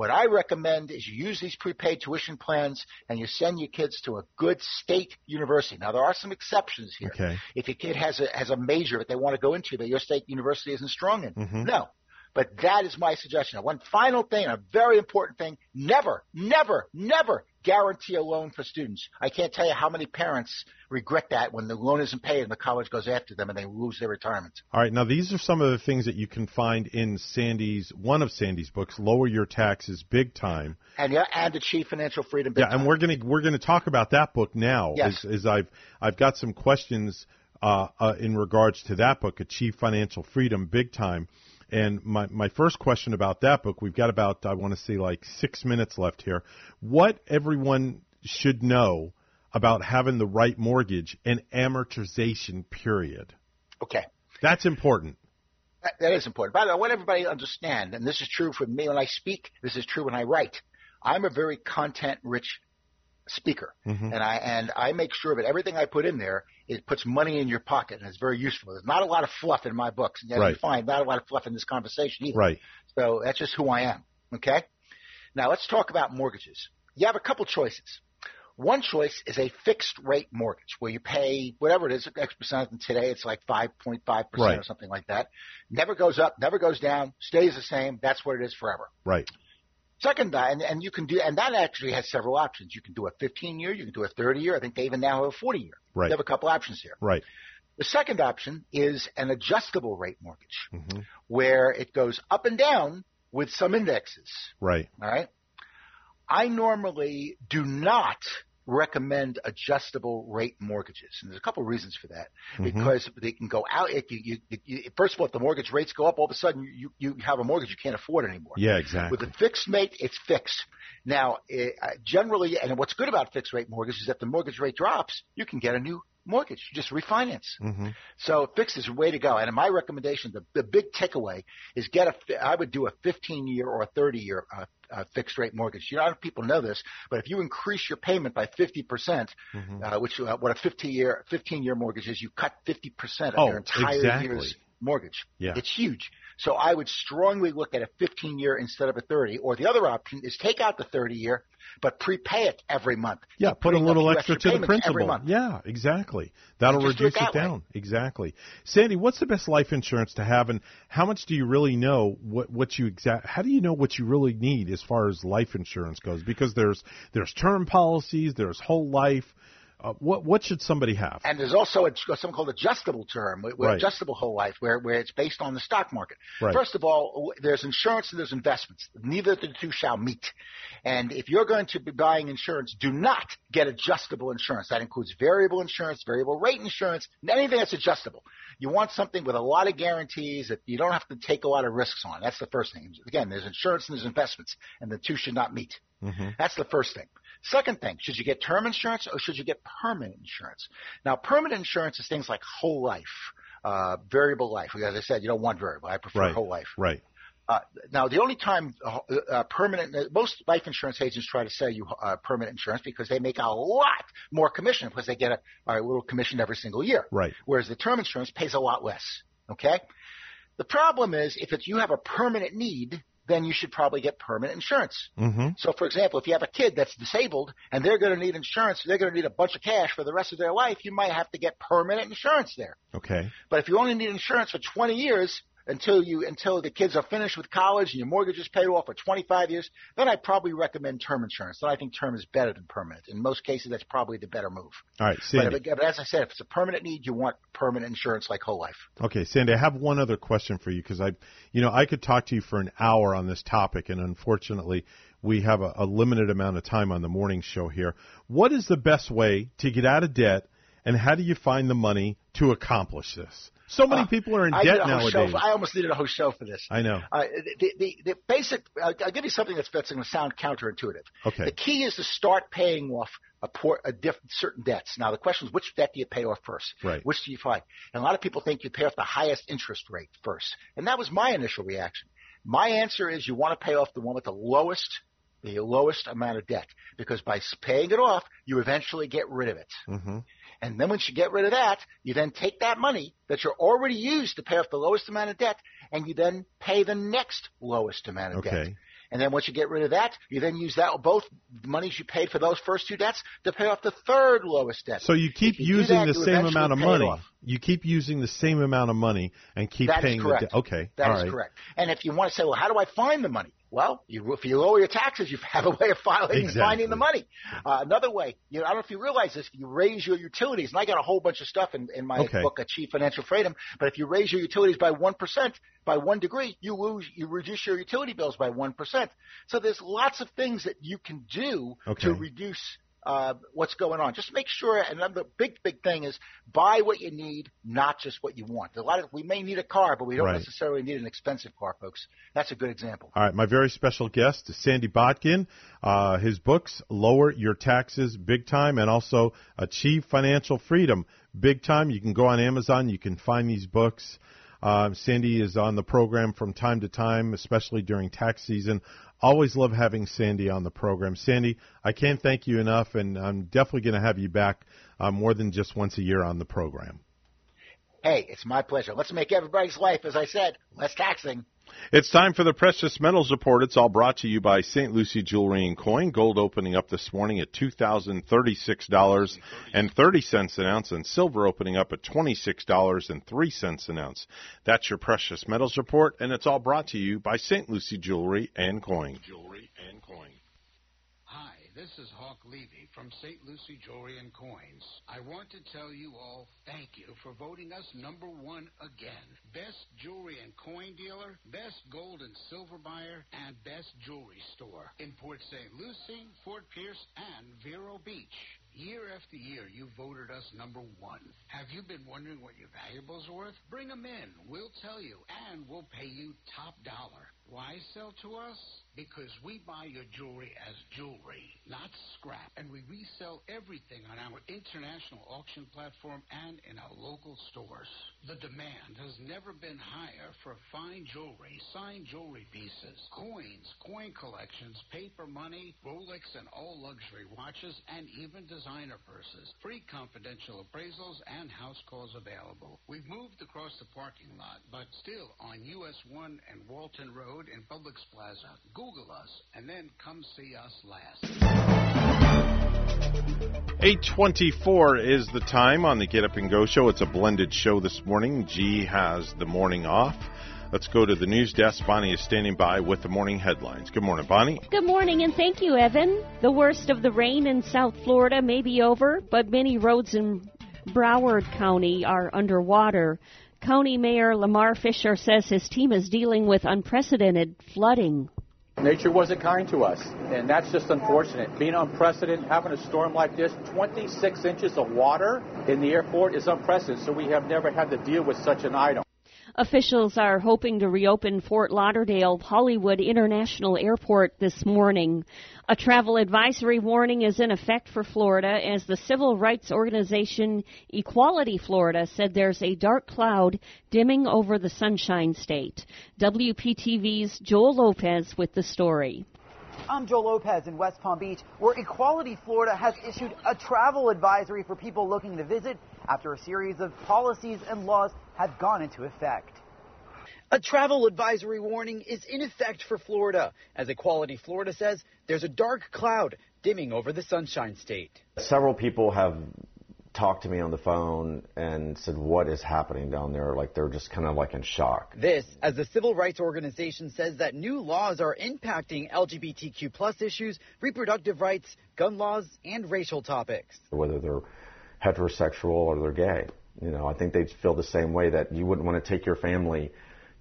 What I recommend is you use these prepaid tuition plans and you send your kids to a good state university. Now there are some exceptions here. Okay. If your kid has a has a major that they want to go into that your state university isn't strong in, Mhm. no. But that is my suggestion. Now, one final thing, a very important thing: never, never, never guarantee a loan for students. I can't tell you how many parents regret that when the loan isn't paid and the college goes after them and they lose their retirement. All right. Now these are some of the things that you can find in Sandy's one of Sandy's books, Lower Your Taxes Big Time. And yeah, and achieve financial freedom. big Time. Yeah, and time. we're gonna we're gonna talk about that book now. Yes. As, as I've I've got some questions uh, uh, in regards to that book, Achieve Financial Freedom Big Time. And my my first question about that book, we've got about I want to say like six minutes left here. What everyone should know about having the right mortgage and amortization period. Okay. That's important. That, that is important. By the way, I want everybody to understand, and this is true for me when I speak, this is true when I write. I'm a very content rich speaker. Mhm. And I and I make sure that everything I put in there it puts money in your pocket and it's very useful. There's not a lot of fluff in my books. And Right. you find not a lot of fluff in this conversation either. Right. So that's just who I am. Okay? Now let's talk about mortgages. You have a couple choices. One choice is a fixed rate mortgage where you pay whatever it is, X percent, and today it's like 5.5% Right. or something like that. Never goes up, never goes down, stays the same. That's what it is forever. Right. Second, uh, and, and you can do, and that actually has several options. You can do a 15 year, you can do a 30 year. I think they even now have a 40 year. Right. They have a couple options here. Right. The second option is an adjustable rate mortgage hmm where it goes up and down with some indexes. Right. All right. I normally do not recommend adjustable rate mortgages, and there's a couple of reasons for that. Mhm. Because they can go out. If you, you, you, first of all, if the mortgage rates go up, all of a sudden you, you have a mortgage you can't afford anymore. Yeah. Exactly. With a fixed rate, it's fixed. Now, eh, uh, generally, and what's good about fixed rate mortgage is that the mortgage rate drops, you can get a new mortgage. Just refinance. hmm So fixed is the way to go. And in my recommendation, the, the big takeaway is get a. I would do a 15 year or a 30 year uh, uh, fixed rate mortgage. You know, a lot of people know this, but if you increase your payment by 50 percent, Mhm. uh, which uh, what a 50 year 15 year mortgage is, you cut 50 percent of Oh, your entire exactly. year's mortgage. Yeah. It's huge. So I would strongly look at a 15 year instead of a 30. Or the other option is take out the 30 year, but prepay it every month. Yeah, put a little extra to the principal. Yeah, exactly. That'll just do it reduce it, that way. down. Exactly. Sandy, what's the best life insurance to have, and how much do you really know what what you exact? How do you know what you really need as far as life insurance goes? Because there's there's term policies, there's whole life. Uh, what what should somebody have? And there's also a, something called adjustable term, Right. adjustable whole life, where, where it's based on the stock market. Right. First of all, there's insurance and there's investments. Neither of the two shall meet. And if you're going to be buying insurance, do not get adjustable insurance. That includes variable insurance, variable rate insurance, anything that's adjustable. You want something with a lot of guarantees that you don't have to take a lot of risks on. That's the first thing. Again, there's insurance and there's investments, and the two should not meet. Mm-hmm. That's the first thing. Second thing, should you get term insurance or should you get permanent insurance? Now, permanent insurance is things like whole life, uh, variable life. As I said, you don't want variable. I prefer Right. whole life. Right. Uh, now, the only time uh, uh, permanent, uh, most life insurance agents try to sell you uh, permanent insurance because they make a lot more commission because they get a, a little commission every single year. Right. Whereas the term insurance pays a lot less. Okay. The problem is if it's you have a permanent need, then you should probably get permanent insurance. Mm-hmm. So, for example, if you have a kid that's disabled and they're going to need insurance, they're going to need a bunch of cash for the rest of their life, you might have to get permanent insurance there. Okay. But if you only need insurance for 20 years until you until the kids are finished with college and your mortgage is paid off for 25 years, then I'd probably recommend term insurance. Then I think term is better than permanent. In most cases, that's probably the better move. All right, But, Sandy. if- but as I said, if it's a permanent need, you want permanent insurance like whole life. Okay, Sandy, I have one other question for you because I, you know, I could talk to you for an hour on this topic, and unfortunately, we have a, a limited amount of time on the morning show here. What is the best way to get out of debt, and how do you find the money to accomplish this? So many Uh, people are in I debt nowadays. Show, I almost needed a whole show for this. I know. Uh, the, the, the basic, uh, I'll give you something that's, that's going to sound counterintuitive. Okay. The key is to start paying off a, por- a diff- certain debts. Now the question is, which debt do you pay off first? Right. Which do you find? And a lot of people think you pay off the highest interest rate first, and that was my initial reaction. My answer is you want to pay off the one with the lowest, the lowest amount of debt, because by paying it off, you eventually get rid of it. Mm-hmm. And then once you get rid of that, you then take that money that you're already used to pay off the lowest amount of debt, and you then pay the next lowest amount of debt. Okay. And then once you get rid of that, you then use that both monies you paid for those first two debts to pay off the third lowest debt. So you keep you using that, the same amount of money. off. You keep using the same amount of money and keep That is paying the correct. debt. Okay. That all is right. correct. And if you want to say, well, how do I find the money? Well, you, if you lower your taxes, you have a way of filing and Exactly. finding the money. Uh, another way, you know, I don't know if you realize this, if you raise your utilities, and I got a whole bunch of stuff in, in my Okay. book, Achieve Financial Freedom. But if you raise your utilities by one percent, by one degree, you lose, you reduce your utility bills by one percent. So there's lots of things that you can do Okay. to reduce uh, what's going on. Just make sure, and another big, big thing is buy what you need, not just what you want. A lot of we may need a car, but we don't Right. necessarily need an expensive car, folks. That's a good example. All right, my very special guest is Sandy Botkin. Uh, his books, Lower Your Taxes Big Time, and also Achieve Financial Freedom Big Time. You can go on Amazon. You can find these books. Um, Sandy is on the program from time to time, especially during tax season. Always love having Sandy on the program. Sandy, I can't thank you enough, and I'm definitely going to have you back uh, more than just once a year on the program. Hey, it's my pleasure. Let's make everybody's life, as I said, less taxing. It's time for the Precious Metals Report. It's all brought to you by St. Lucie Jewelry and Coin. Gold opening up this morning at $2,036.30 an ounce, and silver opening up at $26.03 an ounce. That's your Precious Metals Report, and it's all brought to you by St. Lucie Jewelry and Coin. Jewelry and Coin. Hi, this is Hawk Levy from St. Lucie Jewelry and Coins. I want to tell you all thank you for voting us number one again. Best jewelry and coin dealer, best gold and silver buyer, and best jewelry store in Port St. Lucie, Fort Pierce, and Vero Beach. Year after year, you voted us number one. Have you been wondering what your valuables are worth? Bring them in. We'll tell you, and we'll pay you top dollar. Why sell to us? Because we buy your jewelry as jewelry, not scrap. And we resell everything on our international auction platform and in our local stores. The demand has never been higher for fine jewelry, signed jewelry pieces, coins, coin collections, paper money, Rolex and all luxury watches, and even designer purses. Free confidential appraisals and house calls available. We've moved across the parking lot, but still on US 1 and Walton Road in Publix Plaza. Google us and then come see us last. 824 is the time on the Get Up and Go show. It's a blended show this morning. G has the morning off. Let's go to the news desk. Bonnie is standing by with the morning headlines. Good morning, Bonnie. Good morning and thank you, Evan. The worst of the rain in South Florida may be over, but many roads in Broward County are underwater. County Mayor Lamar Fisher says his team is dealing with unprecedented flooding. Nature wasn't kind to us, and that's just unfortunate. Being unprecedented, having a storm like this, 26 inches of water in the airport is unprecedented, so we have never had to deal with such an item. Officials are hoping to reopen Fort Lauderdale Hollywood International Airport this morning. A travel advisory warning is in effect for Florida as the civil rights organization Equality Florida said there's a dark cloud dimming over the Sunshine State. WPTV's Joel Lopez with the story. I'm Joe Lopez in West Palm Beach, where Equality Florida has issued a travel advisory for people looking to visit after a series of policies and laws have gone into effect. A travel advisory warning is in effect for Florida. As Equality Florida says, there's a dark cloud dimming over the Sunshine State. Several people have talked to me on the phone and said, What is happening down there? Like they're just kind of like in shock. This, as the civil rights organization says that new laws are impacting LGBTQ plus issues, reproductive rights, gun laws, and racial topics. Whether they're heterosexual or they're gay. You know, I think they feel the same way that you wouldn't want to take your family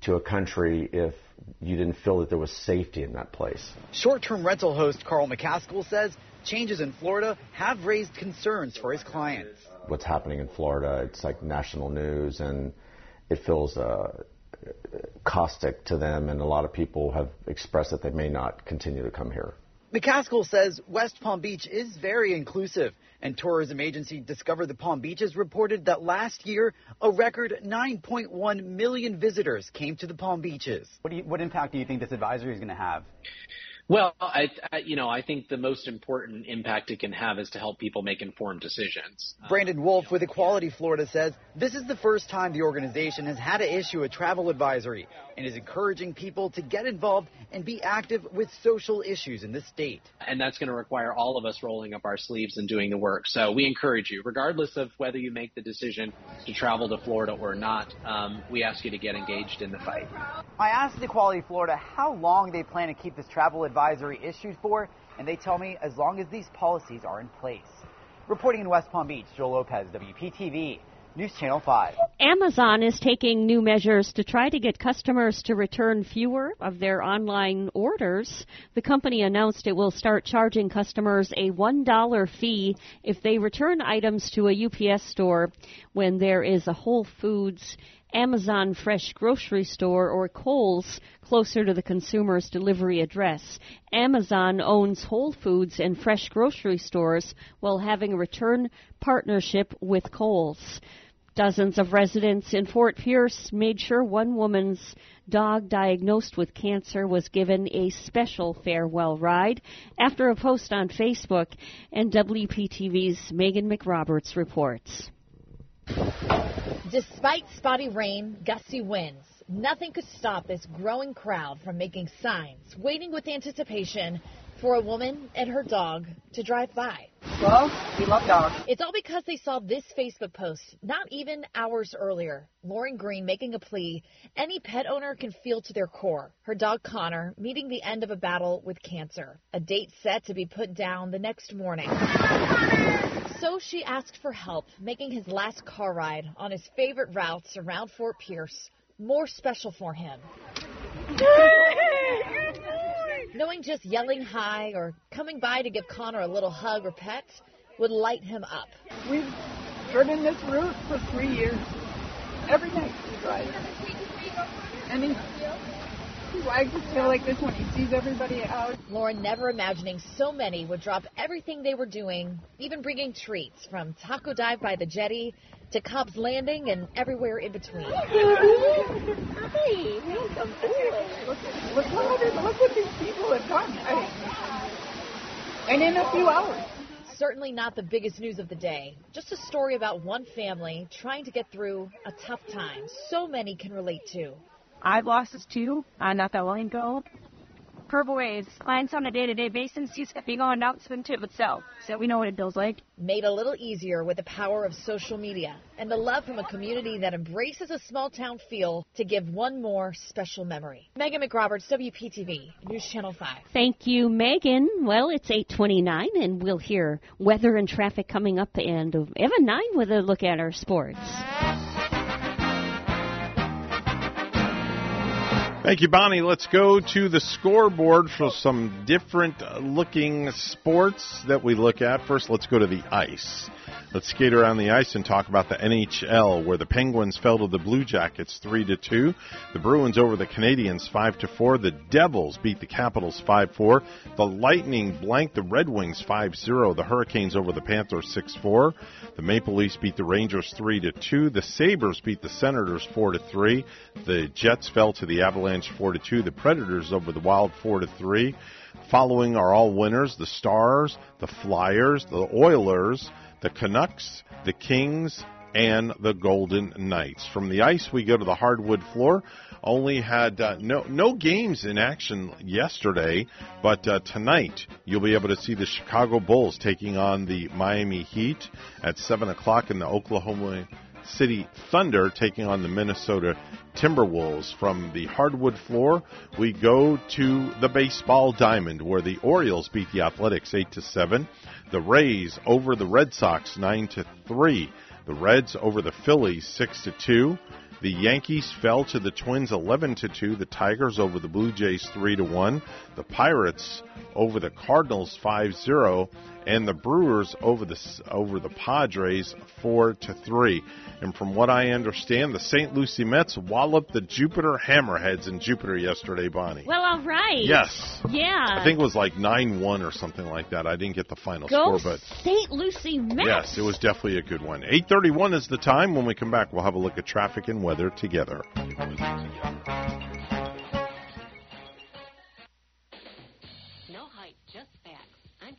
to a country if you didn't feel that there was safety in that place. Short term rental host Carl McCaskill says changes in Florida have raised concerns for his clients. What's happening in Florida, it's like national news, and it feels uh, caustic to them, and a lot of people have expressed that they may not continue to come here. McCaskill says West Palm Beach is very inclusive, and tourism agency Discover the Palm Beaches reported that last year a record 9.1 million visitors came to the Palm Beaches. What, you, what impact do you think this advisory is going to have? Well, I, I, you know, I think the most important impact it can have is to help people make informed decisions. Brandon um, Wolf with Equality Florida says this is the first time the organization has had to issue a travel advisory and is encouraging people to get involved and be active with social issues in the state. And that's going to require all of us rolling up our sleeves and doing the work. So we encourage you, regardless of whether you make the decision to travel to Florida or not, um, we ask you to get engaged in the fight. I asked the Equality Florida how long they plan to keep this travel advisory issued for, and they tell me as long as these policies are in place. Reporting in West Palm Beach, Joel Lopez, WPTV. News Channel 5. Amazon is taking new measures to try to get customers to return fewer of their online orders. The company announced it will start charging customers a $1 fee if they return items to a UPS store when there is a Whole Foods Amazon Fresh grocery store or Kohl's closer to the consumer's delivery address. Amazon owns Whole Foods and fresh grocery stores while having a return partnership with Kohl's. Dozens of residents in Fort Pierce made sure one woman's dog diagnosed with cancer was given a special farewell ride after a post on Facebook, and WPTV's Megan McRoberts reports. Despite spotty rain, gusty winds, nothing could stop this growing crowd from making signs, waiting with anticipation for a woman and her dog to drive by. Well, we love dogs. It's all because they saw this Facebook post not even hours earlier. Lauren Green making a plea any pet owner can feel to their core. Her dog Connor meeting the end of a battle with cancer. A date set to be put down the next morning. So she asked for help, making his last car ride on his favorite routes around Fort Pierce more special for him. Knowing just yelling hi or coming by to give Connor a little hug or pet would light him up. We've driven this route for three years. Every night we drive. And he, he wags his tail like this when he sees everybody out. Lauren never imagining so many would drop everything they were doing, even bringing treats from Taco Dive by the Jetty to Cobb's Landing and everywhere in between. Hi, welcome Look, look, what, look what these people have done. I, and in a few hours. Certainly not the biggest news of the day. Just a story about one family trying to get through a tough time so many can relate to. I've lost this too, uh, not that long ago. Purple Waves, clients on a day-to-day basis use a big announcement to itself, so we know what it feels like. Made a little easier with the power of social media and the love from a community that embraces a small town feel to give one more special memory. Megan McRoberts, WPTV, News Channel 5. Thank you, Megan. Well, it's 8:29, and we'll hear weather and traffic coming up, and Evan Nine with a look at our sports. Thank you, Bonnie. Let's go to the scoreboard for some different looking sports that we look at. First, let's go to the ice. Let's skate around the ice and talk about the NHL, where the Penguins fell to the Blue Jackets three to two. The Bruins over the Canadiens five to four. The Devils beat the Capitals five four. The Lightning blanked the Red Wings 5-0. The Hurricanes over the Panthers six four. The Maple Leafs beat the Rangers three to two. The Sabres beat the Senators four to three. The Jets fell to the Avalanche four to two. The Predators over the Wild four to three. Following are all winners: the Stars, the Flyers, the Oilers the Canucks, the Kings, and the Golden Knights. From the ice, we go to the hardwood floor. Only had uh, no no games in action yesterday, but uh, tonight you'll be able to see the Chicago Bulls taking on the Miami Heat at seven o'clock, in the Oklahoma City Thunder taking on the Minnesota Timberwolves. From the hardwood floor, we go to the baseball diamond, where the Orioles beat the Athletics eight to seven. The Rays over the Red Sox 9 to 3. The Reds over the Phillies 6 to 2. The Yankees fell to the Twins 11 to 2. The Tigers over the Blue Jays 3 to 1. The Pirates over the Cardinals 5-0 and the Brewers over the over the Padres 4 to 3. And from what I understand, the St. Lucie Mets walloped the Jupiter Hammerheads in Jupiter yesterday, Bonnie. Well, all right. Yes. Yeah. I think it was like 9-1 or something like that. I didn't get the final Go score, but St. Lucie Mets. yes, it was definitely a good one. 8:31 is the time. When we come back, we'll have a look at traffic and weather together.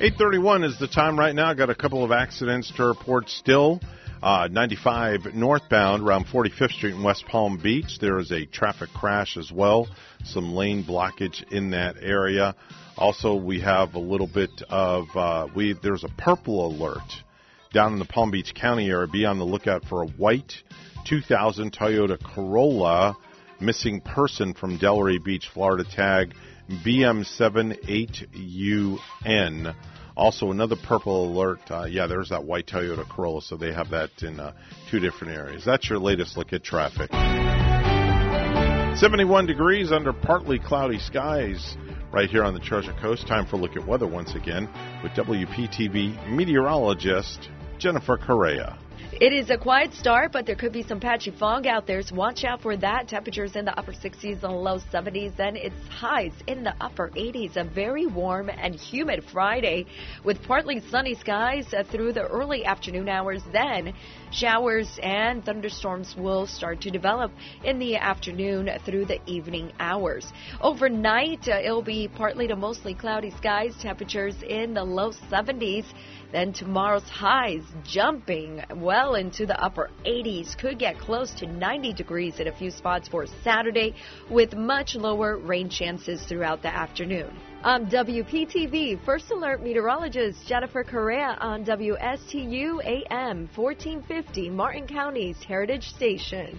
8:31 is the time right now. Got a couple of accidents to report still. Uh, 95 northbound around 45th Street in West Palm Beach. There is a traffic crash as well. Some lane blockage in that area. Also, we have a little bit of uh, we. There's a purple alert down in the Palm Beach County area. Be on the lookout for a white 2000 Toyota Corolla missing person from Delray Beach, Florida. Tag BM78UN. Also, another purple alert. Uh, yeah, there's that white Toyota Corolla, so they have that in uh, two different areas. That's your latest look at traffic. 71 degrees under partly cloudy skies right here on the Treasure Coast. Time for a look at weather once again with WPTV meteorologist Jennifer Correa. It is a quiet start, but there could be some patchy fog out there, so watch out for that. Temperatures in the upper 60s and low 70s, then it's highs in the upper 80s. A very warm and humid Friday with partly sunny skies uh, through the early afternoon hours. Then showers and thunderstorms will start to develop in the afternoon through the evening hours. Overnight, uh, it'll be partly to mostly cloudy skies, temperatures in the low 70s. Then tomorrow's highs jumping well into the upper 80s, could get close to 90 degrees in a few spots for Saturday, with much lower rain chances throughout the afternoon. Um, I'm WPTV First Alert meteorologist Jennifer Correa on WSTU AM 1450, Martin County's Heritage Station.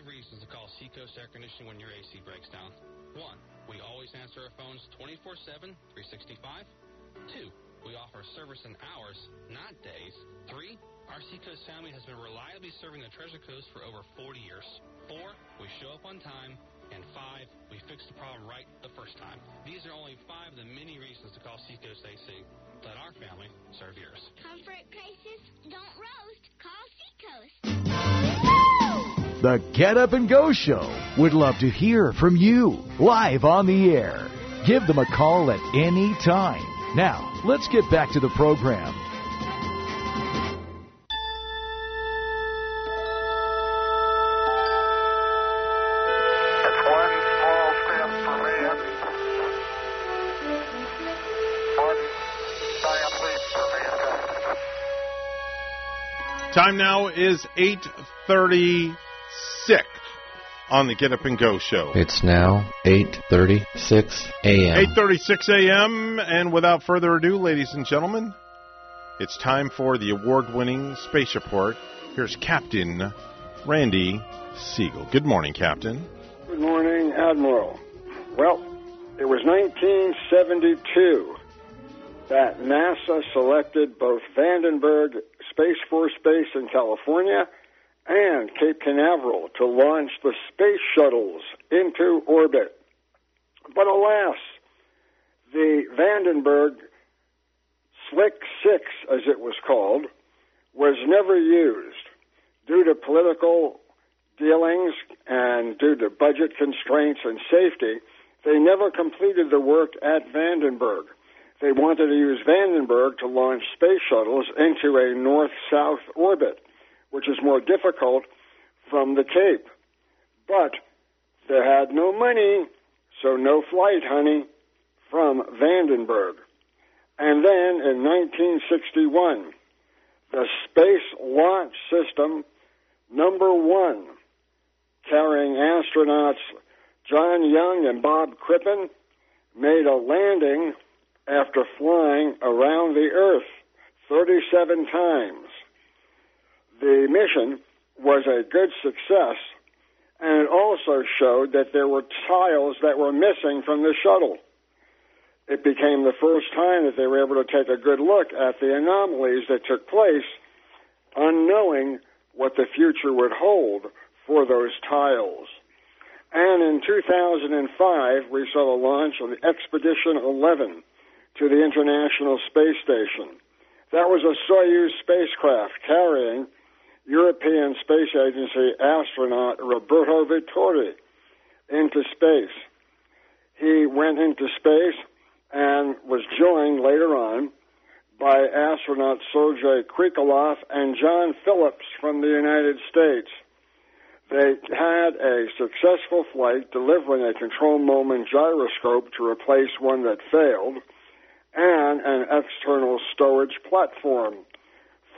Five reasons to call Seacoast Air Conditioning when your AC breaks down. One, we always answer our phones 24-7, 365. Two, we offer service in hours, not days. Three, our Seacoast family has been reliably serving the Treasure Coast for over 40 years. Four, we show up on time. And five, we fix the problem right the first time. These are only five of the many reasons to call Seacoast AC. Let our family serve yours. Comfort crisis, don't roast. Call Seacoast. The Get Up and Go Show would love to hear from you live on the air. Give them a call at any time. Now, let's get back to the program. It's one small step for the end. One style for the. Time now is 8:36 on the Get Up and Go show. It's now 8:36 a.m. 8:36 a.m. and without further ado, ladies and gentlemen, it's time for the award-winning space report. Here's Captain Randy Segal. Good morning, Captain. Good morning, Admiral. Well, it was 1972 that NASA selected both Vandenberg Space Force Base in California and Cape Canaveral to launch the space shuttles into orbit. But alas, the Vandenberg Slick 6, as it was called, was never used due to political dealings and due to budget constraints and safety. They never completed the work at Vandenberg they wanted to use Vandenberg to launch space shuttles into a north south orbit, which is more difficult from the Cape. But they had no money, so no flight, honey, from Vandenberg. And then in 1961, the Space Launch System number one, carrying astronauts John Young and Bob Crippen, made a landing after flying around the Earth 37 times. The mission was a good success, and it also showed that there were tiles that were missing from the shuttle. It became the first time that they were able to take a good look at the anomalies that took place, unknowing what the future would hold for those tiles. And in 2005, we saw the launch of Expedition 11, to the International Space Station. That was a Soyuz spacecraft carrying European Space Agency astronaut Roberto Vittori into space. He went into space and was joined later on by astronauts Sergei Krikalev and John Phillips from the United States. They had a successful flight delivering a control moment gyroscope to replace one that failed and an external storage platform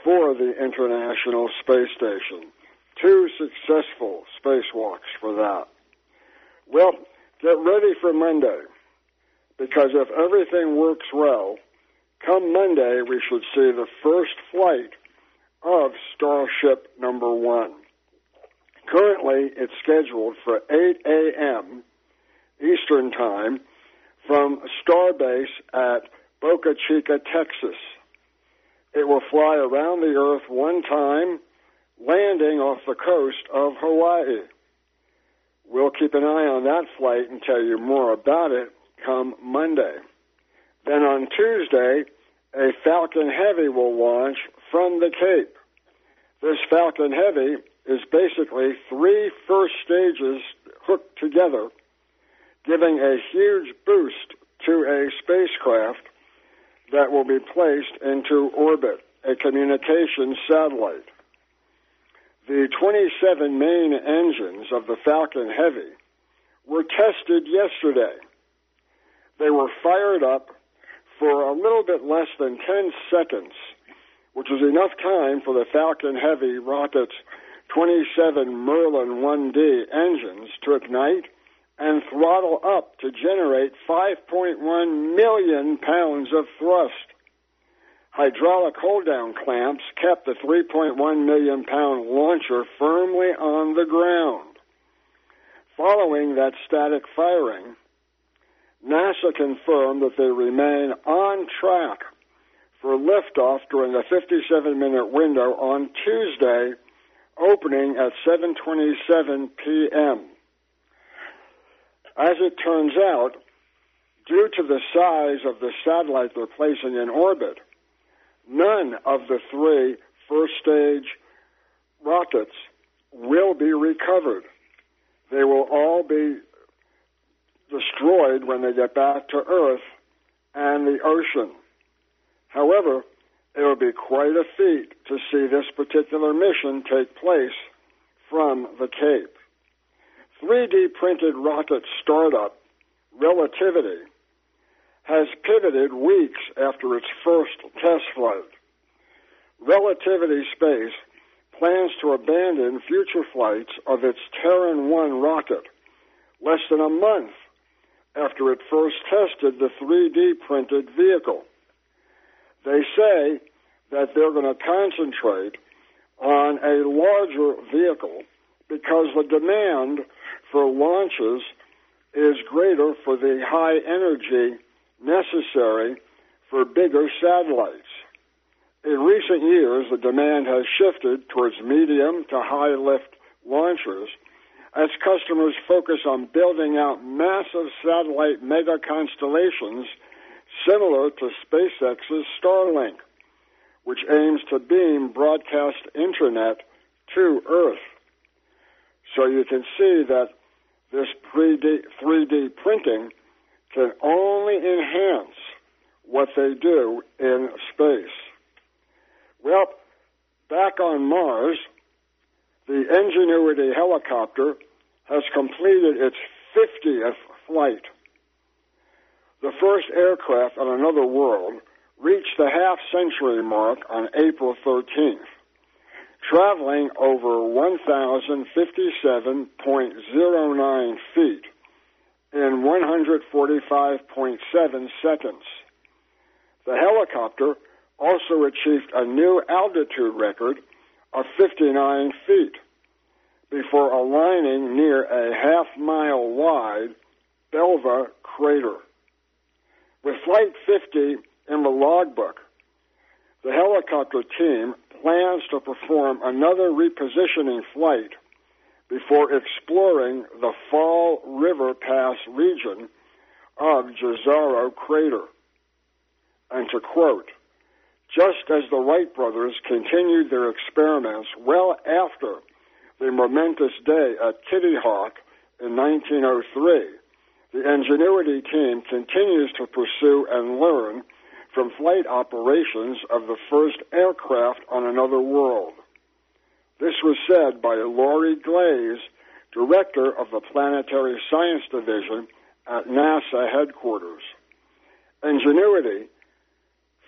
for the International Space Station. Two successful spacewalks for that. Well, get ready for Monday, because if everything works well, come Monday we should see the first flight of Starship number one. Currently, it's scheduled for 8 a.m. Eastern Time from Starbase at Boca Chica, Texas. It will fly around the Earth one time, landing off the coast of Hawaii. We'll keep an eye on that flight and tell you more about it come Monday. Then on Tuesday, a Falcon Heavy will launch from the Cape. This Falcon Heavy is basically three first stages hooked together giving a huge boost to a spacecraft that will be placed into orbit, a communications satellite. The 27 main engines of the Falcon Heavy were tested yesterday. They were fired up for a little bit less than 10 seconds, which was enough time for the Falcon Heavy rocket's 27 Merlin 1D engines to ignite and throttle up to generate 5.1 million pounds of thrust. Hydraulic hold down clamps kept the 3.1 million pound launcher firmly on the ground. Following that static firing, NASA confirmed that they remain on track for liftoff during a 57 minute window on Tuesday, opening at 7:27 p.m. As it turns out, due to the size of the satellite they're placing in orbit, none of the three first stage rockets will be recovered. They will all be destroyed when they get back to Earth and the ocean. However, it will be quite a feat to see this particular mission take place from the Cape. 3D printed rocket startup Relativity has pivoted weeks after its first test flight. Relativity Space plans to abandon future flights of its Terran 1 rocket less than a month after it first tested the 3D printed vehicle. They say that they're going to concentrate on a larger vehicle because the demand for launches is greater for the high energy necessary for bigger satellites. In recent years, the demand has shifted towards medium to high lift launchers as customers focus on building out massive satellite mega constellations similar to SpaceX's Starlink, which aims to beam broadcast internet to Earth. So you can see that this 3D, 3D printing can only enhance what they do in space. Well, back on Mars, the Ingenuity helicopter has completed its 50th flight. The first aircraft on another world reached the half century mark on April 13th traveling over 1,057.09 feet in 145.7 seconds. The helicopter also achieved a new altitude record of 59 feet before aligning near a half mile wide Belva crater. With Flight 50 in the logbook, the helicopter team plans to perform another repositioning flight before exploring the Fall River Pass region of Jezero Crater. And to quote, just as the Wright brothers continued their experiments well after the momentous day at Kitty Hawk in 1903, the Ingenuity team continues to pursue and learn from flight operations of the first aircraft on another world. This was said by Lori Glaze, director of the Planetary Science Division at NASA headquarters. Ingenuity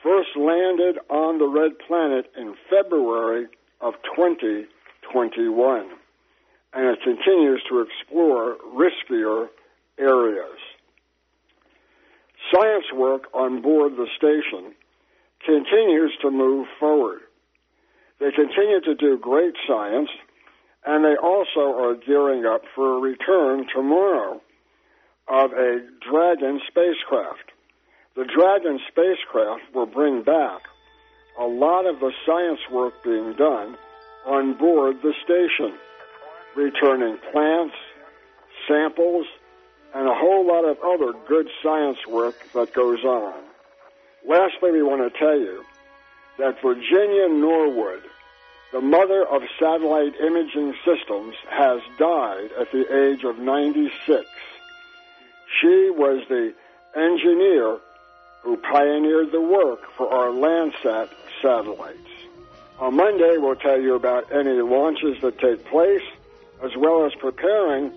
first landed on the red planet in February of 2021, and it continues to explore riskier areas. Science work on board the station continues to move forward. They continue to do great science, and they also are gearing up for a return tomorrow of a Dragon spacecraft. The Dragon spacecraft will bring back a lot of the science work being done on board the station, returning plants, samples, and a whole lot of other good science work that goes on. Lastly, we want to tell you that Virginia Norwood, the mother of satellite imaging systems, has died at the age of 96. She was the engineer who pioneered the work for our Landsat satellites. On Monday, we'll tell you about any launches that take place, as well as preparing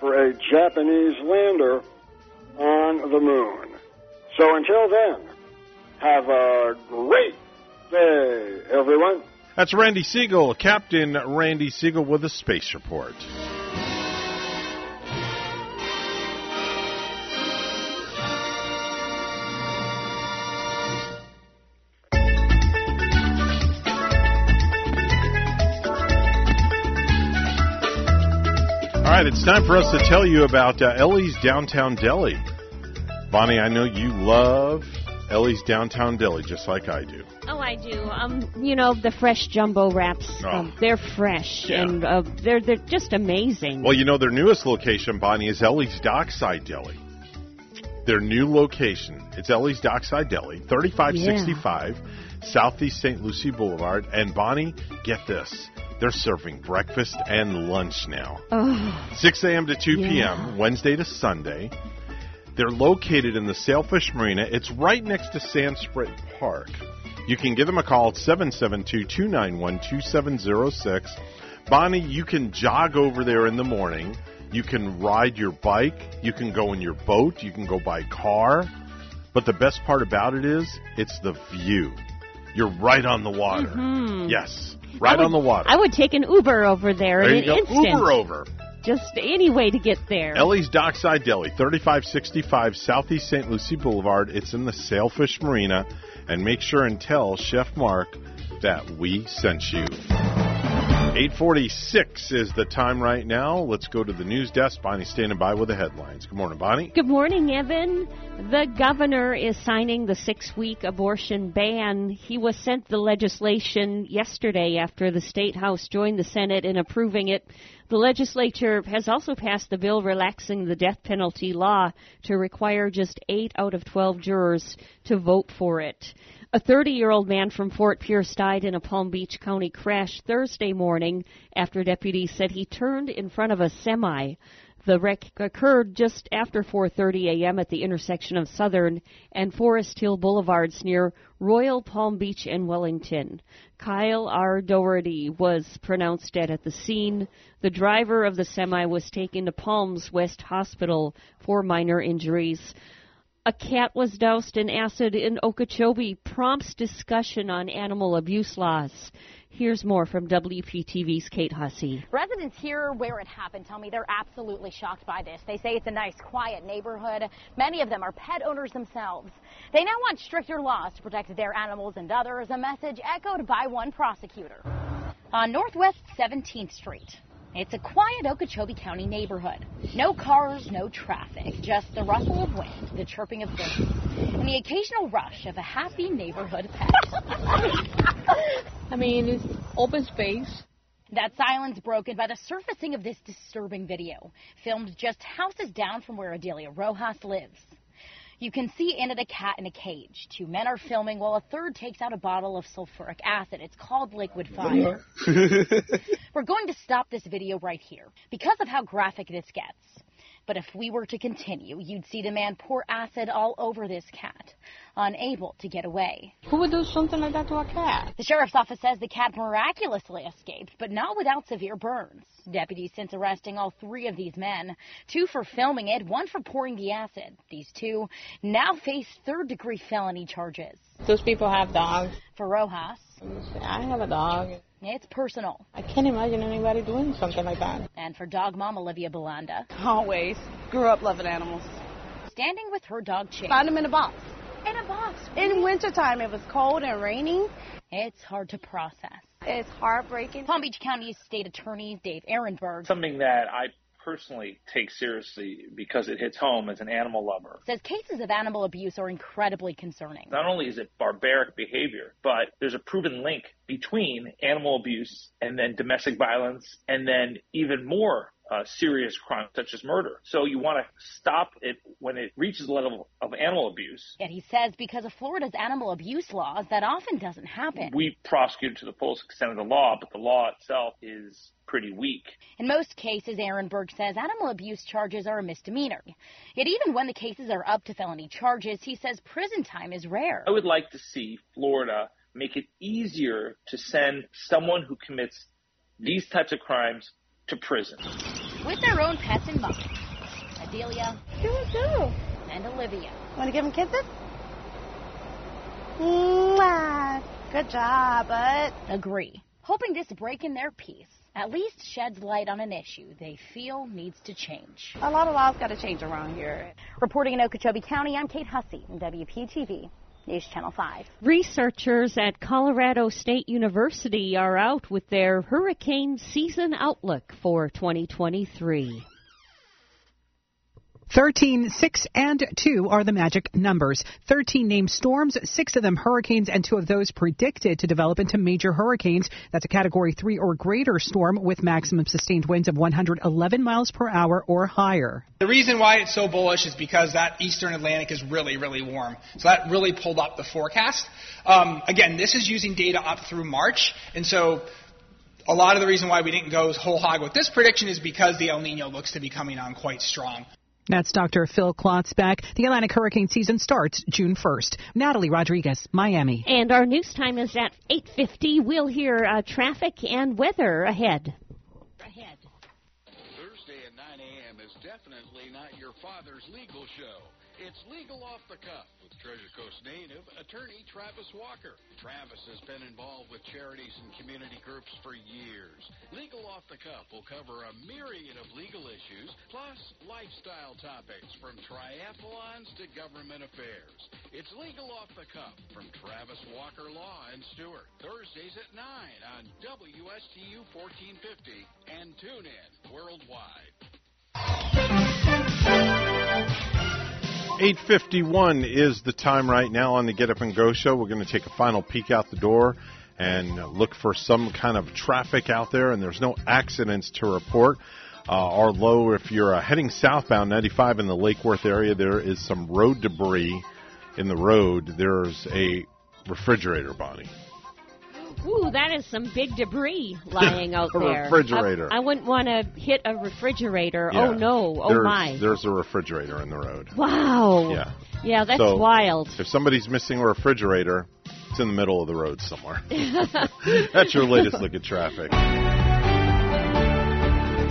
for a Japanese lander on the moon. So until then, have a great day, everyone. That's Randy Segal, Captain Randy Segal with a space report. Right, it's time for us to tell you about uh, Ellie's Downtown Deli. Bonnie, I know you love Ellie's Downtown Deli just like I do. Oh, I do. Um, you know the fresh jumbo wraps. Oh. Um, they're fresh Yeah. and uh, they're they're just amazing. Well, you know their newest location, Bonnie, is Ellie's Dockside Deli. Their new location, it's Ellie's Dockside Deli, 3565 Southeast St. Lucie Boulevard. And Bonnie, get this, they're serving breakfast and lunch now. Oh. 6 a.m. to 2 Yeah. p.m., Wednesday to Sunday. They're located in the Sailfish Marina. It's right next to Sandsprit Park. You can give them a call at 772 291 2706. Bonnie, you can jog over there in the morning. You can ride your bike. You can go in your boat. You can go by car. But the best part about it is, it's the view. You're right on the water. Mhm. Yes, right I on the water. I would take an Uber over there, There in you an go. instant. Uber over. Just any way to get there. Ellie's Dockside Deli, 3565 Southeast St. Lucie Boulevard. It's in the Sailfish Marina. And make sure and tell Chef Mark that we sent you. 846 is the time right now. Let's go to the news desk. Bonnie standing by with the headlines. Good morning, Bonnie. Good morning, Evan. The governor is signing the six week abortion ban. He was sent the legislation yesterday after the State House joined the Senate in approving it. The legislature has also passed the bill relaxing the death penalty law to require just 8 out of 12 jurors to vote for it. A 30 year old man from Fort Pierce died in a Palm Beach County crash Thursday morning after deputies said he turned in front of a semi. The wreck occurred just after 4:30 a.m. at the intersection of Southern and Forest Hill Boulevards near Royal Palm Beach and Wellington. Kyle R. Doherty was pronounced dead at the scene. The driver of the semi was taken to Palms West Hospital for minor injuries. A cat was doused in acid in Okeechobee prompts discussion on animal abuse laws. Here's more from WPTV's Kate Hussey. Residents here where it happened tell me they're absolutely shocked by this. They say it's a nice, quiet neighborhood. Many of them are pet owners themselves. They now want stricter laws to protect their animals and others, a message echoed by one prosecutor. On Northwest 17th Street, it's a quiet Okeechobee County neighborhood. No cars, no traffic, just the rustle of wind, the chirping of birds, and the occasional rush of a happy neighborhood pet. I mean, it's open space. That silence broken by the surfacing of this disturbing video, filmed just houses down from where Adelia Rojas lives. You can see in it a cat in a cage. Two men are filming while a third takes out a bottle of sulfuric acid. It's called liquid fire. We're going to stop this video right here because of how graphic this gets. But if we were to continue, you'd see the man pour acid all over this cat, unable to get away. Who would do something like that to a cat? The sheriff's office says the cat miraculously escaped, but not without severe burns. Deputies since arresting all three of these men, two for filming it, one for pouring the acid. These two now face third degree felony charges. Those people have dogs. For Rojas, I have a dog. It's personal. I can't imagine anybody doing something like that. And for dog mom Olivia Belanda, Always. Grew up loving animals. standing with her dog Chase. Found him in a box. In a box. In wintertime, it was cold and raining. It's hard to process. It's heartbreaking. Palm Beach County State Attorney Dave Aronberg Something that I personally take seriously because it hits home as an animal lover. says cases of animal abuse are incredibly concerning. Not only is it barbaric behavior, but there's a proven link between animal abuse and then domestic violence and then even more uh, serious crimes such as murder. So you want to stop it when it reaches the level of animal abuse. Yet he says because of Florida's animal abuse laws, that often doesn't happen. We prosecute to the fullest extent of the law, but the law itself is pretty weak. In most cases, Aronberg says animal abuse charges are a misdemeanor. Yet even when the cases are up to felony charges, he says prison time is rare. I would like to see Florida make it easier to send someone who commits these types of crimes to prison. With their own pets in mind, Adelia Choo-choo. and Olivia. Want to give them kisses? Mwah. Good job, bud. agree, hoping this break in their peace at least sheds light on an issue they feel needs to change. A lot of laws got to change around here. Reporting in Okeechobee County, I'm Kate Hussey, WPTV, News Channel 5. Researchers at Colorado State University are out with their hurricane season outlook for 2023. 13, 6, and 2 are the magic numbers. 13 named storms, 6 of them hurricanes, and 2 of those predicted to develop into major hurricanes. That's a Category 3 or greater storm with maximum sustained winds of 111 miles per hour or higher. The reason why it's so bullish is because that eastern Atlantic is really, really warm. So that really pulled up the forecast. Um, again, this is using data up through March, and so a lot of the reason why we didn't go whole hog with this prediction is because the El Nino looks to be coming on quite strong. That's Dr. Phil Klotzbach. The Atlantic hurricane season starts June 1st. Natalie Rodriguez, Miami. And our news time is at 8:50. We'll hear uh, traffic and weather ahead. Thursday at 9 a.m. is definitely not your father's legal show. It's Legal Off the Cuff with Treasure Coast native attorney Travis Walker. Travis has been involved with charities and community groups for years. Legal Off the Cuff will cover a myriad of legal issues, plus lifestyle topics from triathlons to government affairs. It's Legal Off the Cuff from Travis Walker Law and Stuart. Thursdays at 9 on WSTU 1450 and tune in worldwide. 851 is the time right now on the Get Up and Go show. We're going to take a final peek out the door and look for some kind of traffic out there, and there's no accidents to report. Uh, low. if you're uh, heading southbound 95 in the Lake Worth area, there is some road debris in the road. There's a refrigerator body. Ooh, that is some big debris lying out A there. refrigerator. I, I wouldn't want to hit a refrigerator. Oh, yeah. Oh no! Oh there's, my! There's a refrigerator in the road. Wow. Yeah. Yeah, that's So, wild. If somebody's missing a refrigerator, it's in the middle of the road somewhere. That's your latest look at traffic.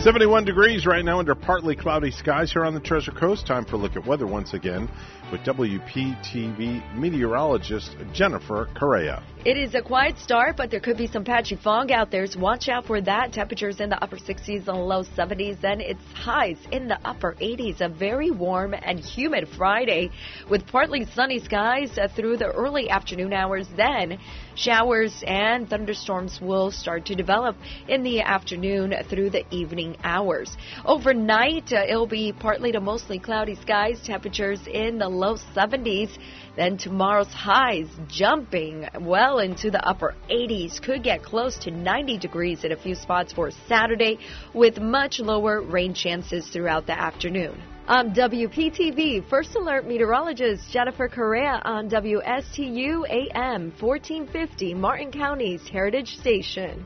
71 degrees right now under partly cloudy skies here on the Treasure Coast. Time for a look at weather once again with WPTV meteorologist Jennifer Correa. It is a quiet start, but there could be some patchy fog out there, so watch out for that. Temperatures in the upper 60s and low 70s, then it's highs in the upper 80s. A very warm and humid Friday with partly sunny skies uh, through the early afternoon hours. Then showers and thunderstorms will start to develop in the afternoon through the evening hours. Overnight, uh, it'll be partly to mostly cloudy skies, temperatures in the low 70s. Then tomorrow's highs jumping well into the upper 80s, could get close to 90 degrees in a few spots for Saturday, with much lower rain chances throughout the afternoon. Um, I'm WPTV First Alert meteorologist Jennifer Correa on WSTU AM 1450, Martin County's Heritage Station.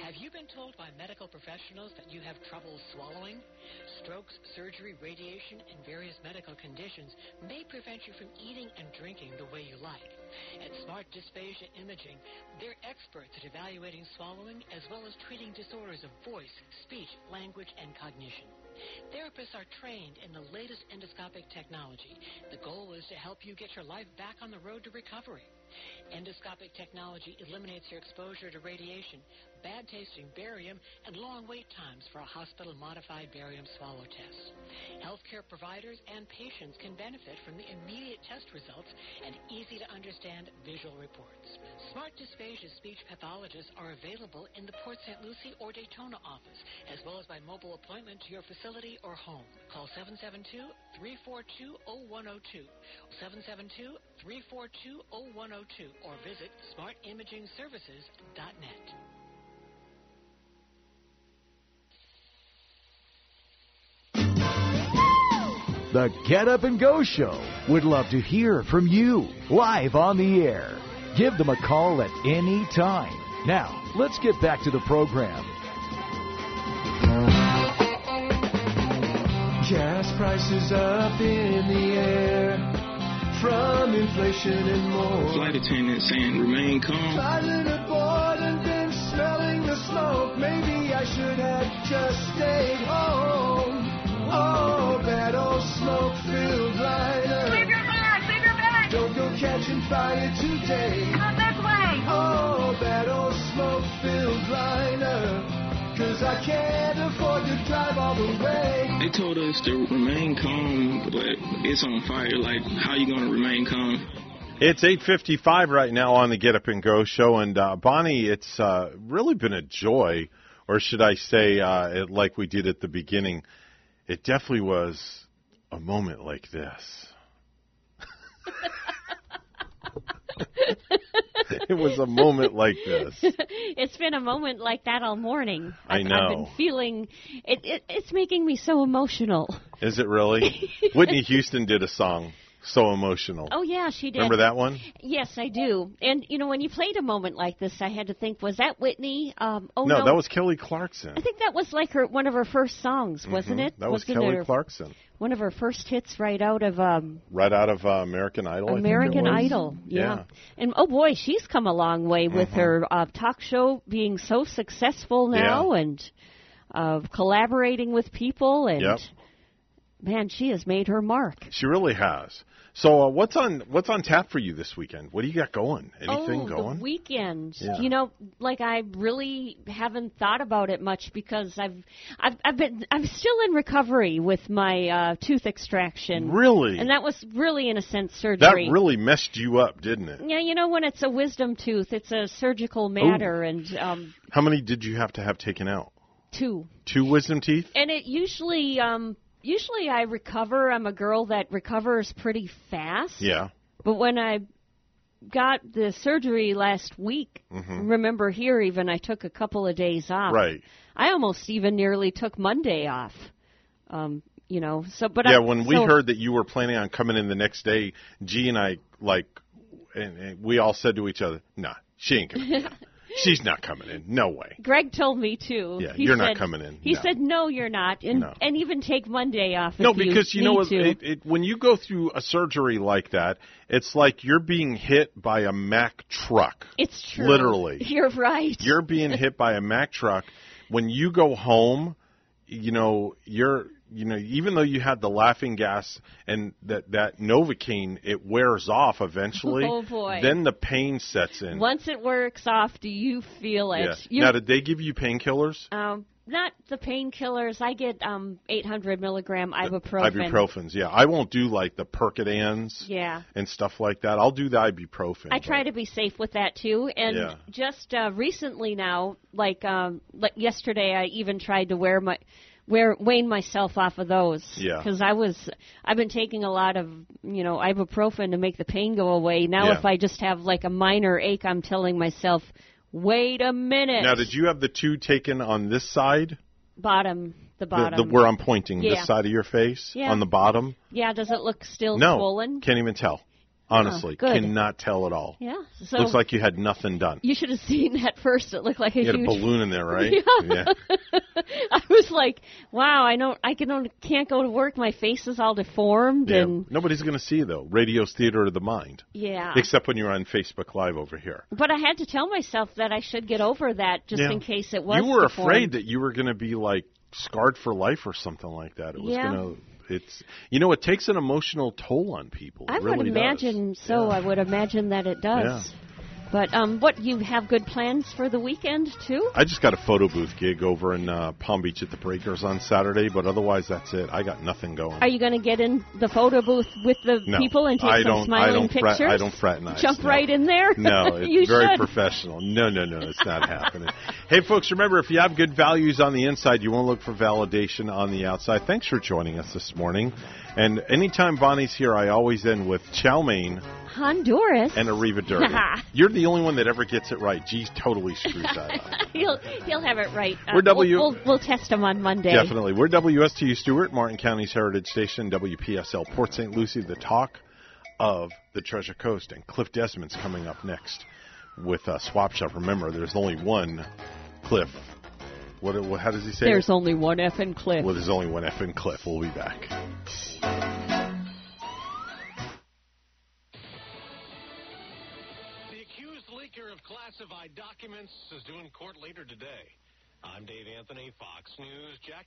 Have you been told by medical professionals that you have trouble swallowing? Strokes, surgery, radiation, and various medical conditions may prevent you from eating and drinking the way you like. At Smart Dysphagia Imaging, they're experts at evaluating swallowing as well as treating disorders of voice, speech, language, and cognition. Therapists are trained in the latest endoscopic technology. The goal is to help you get your life back on the road to recovery. Endoscopic technology eliminates your exposure to radiation, bad tasting barium, and long wait times for a hospital modified barium swallow test. Healthcare providers and patients can benefit from the immediate test results and easy to understand visual reports. Smart dysphagia speech pathologists are available in the Port St. Lucie or Daytona office, as well as by mobile appointment to your facility or home. Call 772 342 0102, 772 342 0102, or visit smartimagingservices.net. The Get Up and Go Show would love to hear from you live on the air. Give them a call at any time. Now, let's get back to the program. Gas prices up in the air from inflation and more. Flight attendant saying remain calm. Pilot aboard and then smelling the smoke. Maybe I should have just stayed home. Oh, that old smoke-filled liner. Leave your bag! Leave your bag! Don't go catching fire today. Come this way! Oh, that old smoke-filled liner. Cause I can't afford to drive all the way. They told us to remain calm, but it's on fire. Like, how you gonna remain calm? It's 8:55 right now on the Get Up and Go show, and uh, Bonnie, it's uh, really been a joy, or should I say, uh, it, like we did at the beginning, it definitely was a moment like this. it was a moment like this. it's been a moment like that all morning. I I've, know. I've been feeling it, it. It's making me so emotional. Is it really? Whitney Houston did a song, "So Emotional." Oh yeah, she did. Remember that one? Yes, I do. And you know, when you played a moment like this, I had to think: was that Whitney? Um, oh no, that was Kelly Clarkson. I think that was like her one of her first songs, wasn't Mhm. it? That was Wasn't Kelly her- Clarkson, One of her first hits, right out of um, right out of uh, American Idol. I think it American was. Idol. Yeah. Yeah. And oh boy, she's come a long way with Mhm. her uh, talk show being so successful now and uh, collaborating with people and Yep. man, she has made her mark. She really has. So, uh, what's on what's on tap for you this weekend? What do you got going? Anything oh, going? the weekend. Yeah. You know, like I really haven't thought about it much because I've I've I've been I'm still in recovery with my uh tooth extraction. Really? And that was really in a sense surgery. that really messed you up, didn't it? Yeah, you know when it's a wisdom tooth, it's a surgical matter and um How many did you have to have taken out? two. Two wisdom teeth? And it usually um usually I recover. I'm a girl that recovers pretty fast. Yeah. But when I got the surgery last week, Mhm. remember here even I took a couple of days off. Right. I almost even nearly took Monday off. Um, you know, so but I yeah, I, when we so- heard that you were planning on coming in the next day, G and I like, and, and we all said to each other, "Nah, she ain't coming. She's not coming in. No way." Greg told me too. Yeah, He you're not coming in. He No. said, "No, you're not," and No. and even take Monday off. No, because you need know? It, it, when you go through a surgery like that, it's like you're being hit by a Mack truck. it's true. Literally. You're right. You're being hit by a Mack truck. When you go home, you know you're you know even though you had the laughing gas and that that novocaine, it wears off eventually. Oh, boy. Then the pain sets in. Once it works off, do you feel it? yeah. You- Now, did they give you painkillers? um, not the painkillers. I get um 800 milligram ibuprofen. Ibuprofens. Yeah, I won't do like the Percodans. Yeah. And stuff like that. I'll do the ibuprofen. I try to be safe with that too, and Yeah. just uh, recently now, like um, like yesterday, I even tried to wear my wear wane myself off of those. Yeah. Because I was I've been taking a lot of you know ibuprofen to make the pain go away. Now, Yeah. if I just have like a minor ache, I'm telling myself, wait a minute. Now, did you have the two taken on this side? bottom the The- bottom? The, where I'm pointing, Yeah. this side of your face? Yeah. On the bottom? yeah. Does it look still no. swollen? Can't even tell. Honestly. good. Cannot tell at all. Yeah. So Looks like you had nothing done. you should have seen that first. It looked like a You had a balloon in there, right? Yeah. I was like, wow, I don't, I can only, can't go to work. My face is all deformed, Yeah. and Nobody's going to see you, though. Radio's Theater of the Mind. yeah. Except when you're on Facebook Live over here. but I had to tell myself that I should get over that just Yeah. in case it was. you were deformed. afraid that you were going to be like scarred for life or something like that. It was Yeah. gonna. It's you know it takes an emotional toll on people. I It would really does. imagine so. I would imagine that it does. Yeah. But um, what you have good plans for the weekend too? I just got a photo booth gig over in uh, Palm Beach at the Breakers on Saturday, but otherwise that's it. I got nothing going. Are you going to get in the photo booth with the No, people and take I some don't- I smiling don't pictures? frat- I don't fraternize, Jump no. right in there. No, it's you very should. professional. No, no, no, it's not happening. Hey, folks, remember if you have good values on the inside, you won't look for validation on the outside. Thanks for joining us this morning. And anytime Bonnie's here, I always end with chow mein Honduras. and Arriva Dirty. You're the only one that ever gets it right. G's totally screwed that up. he'll he'll have it right. Uh, We're W- We'll, we'll, we'll test him on Monday. Definitely. We're WSTU Stuart, Martin County's Heritage Station, WPSL Port St. Lucie, the talk of the Treasure Coast. And Cliff Desmond's coming up next with uh, Swap Shop. Remember, there's only one Cliff. What, what, how does he say There's it? only one F in Cliff. Well, there's only one F in Cliff. We'll be back. Classified documents is due in court later today. I'm Dave Anthony, Fox News. Jack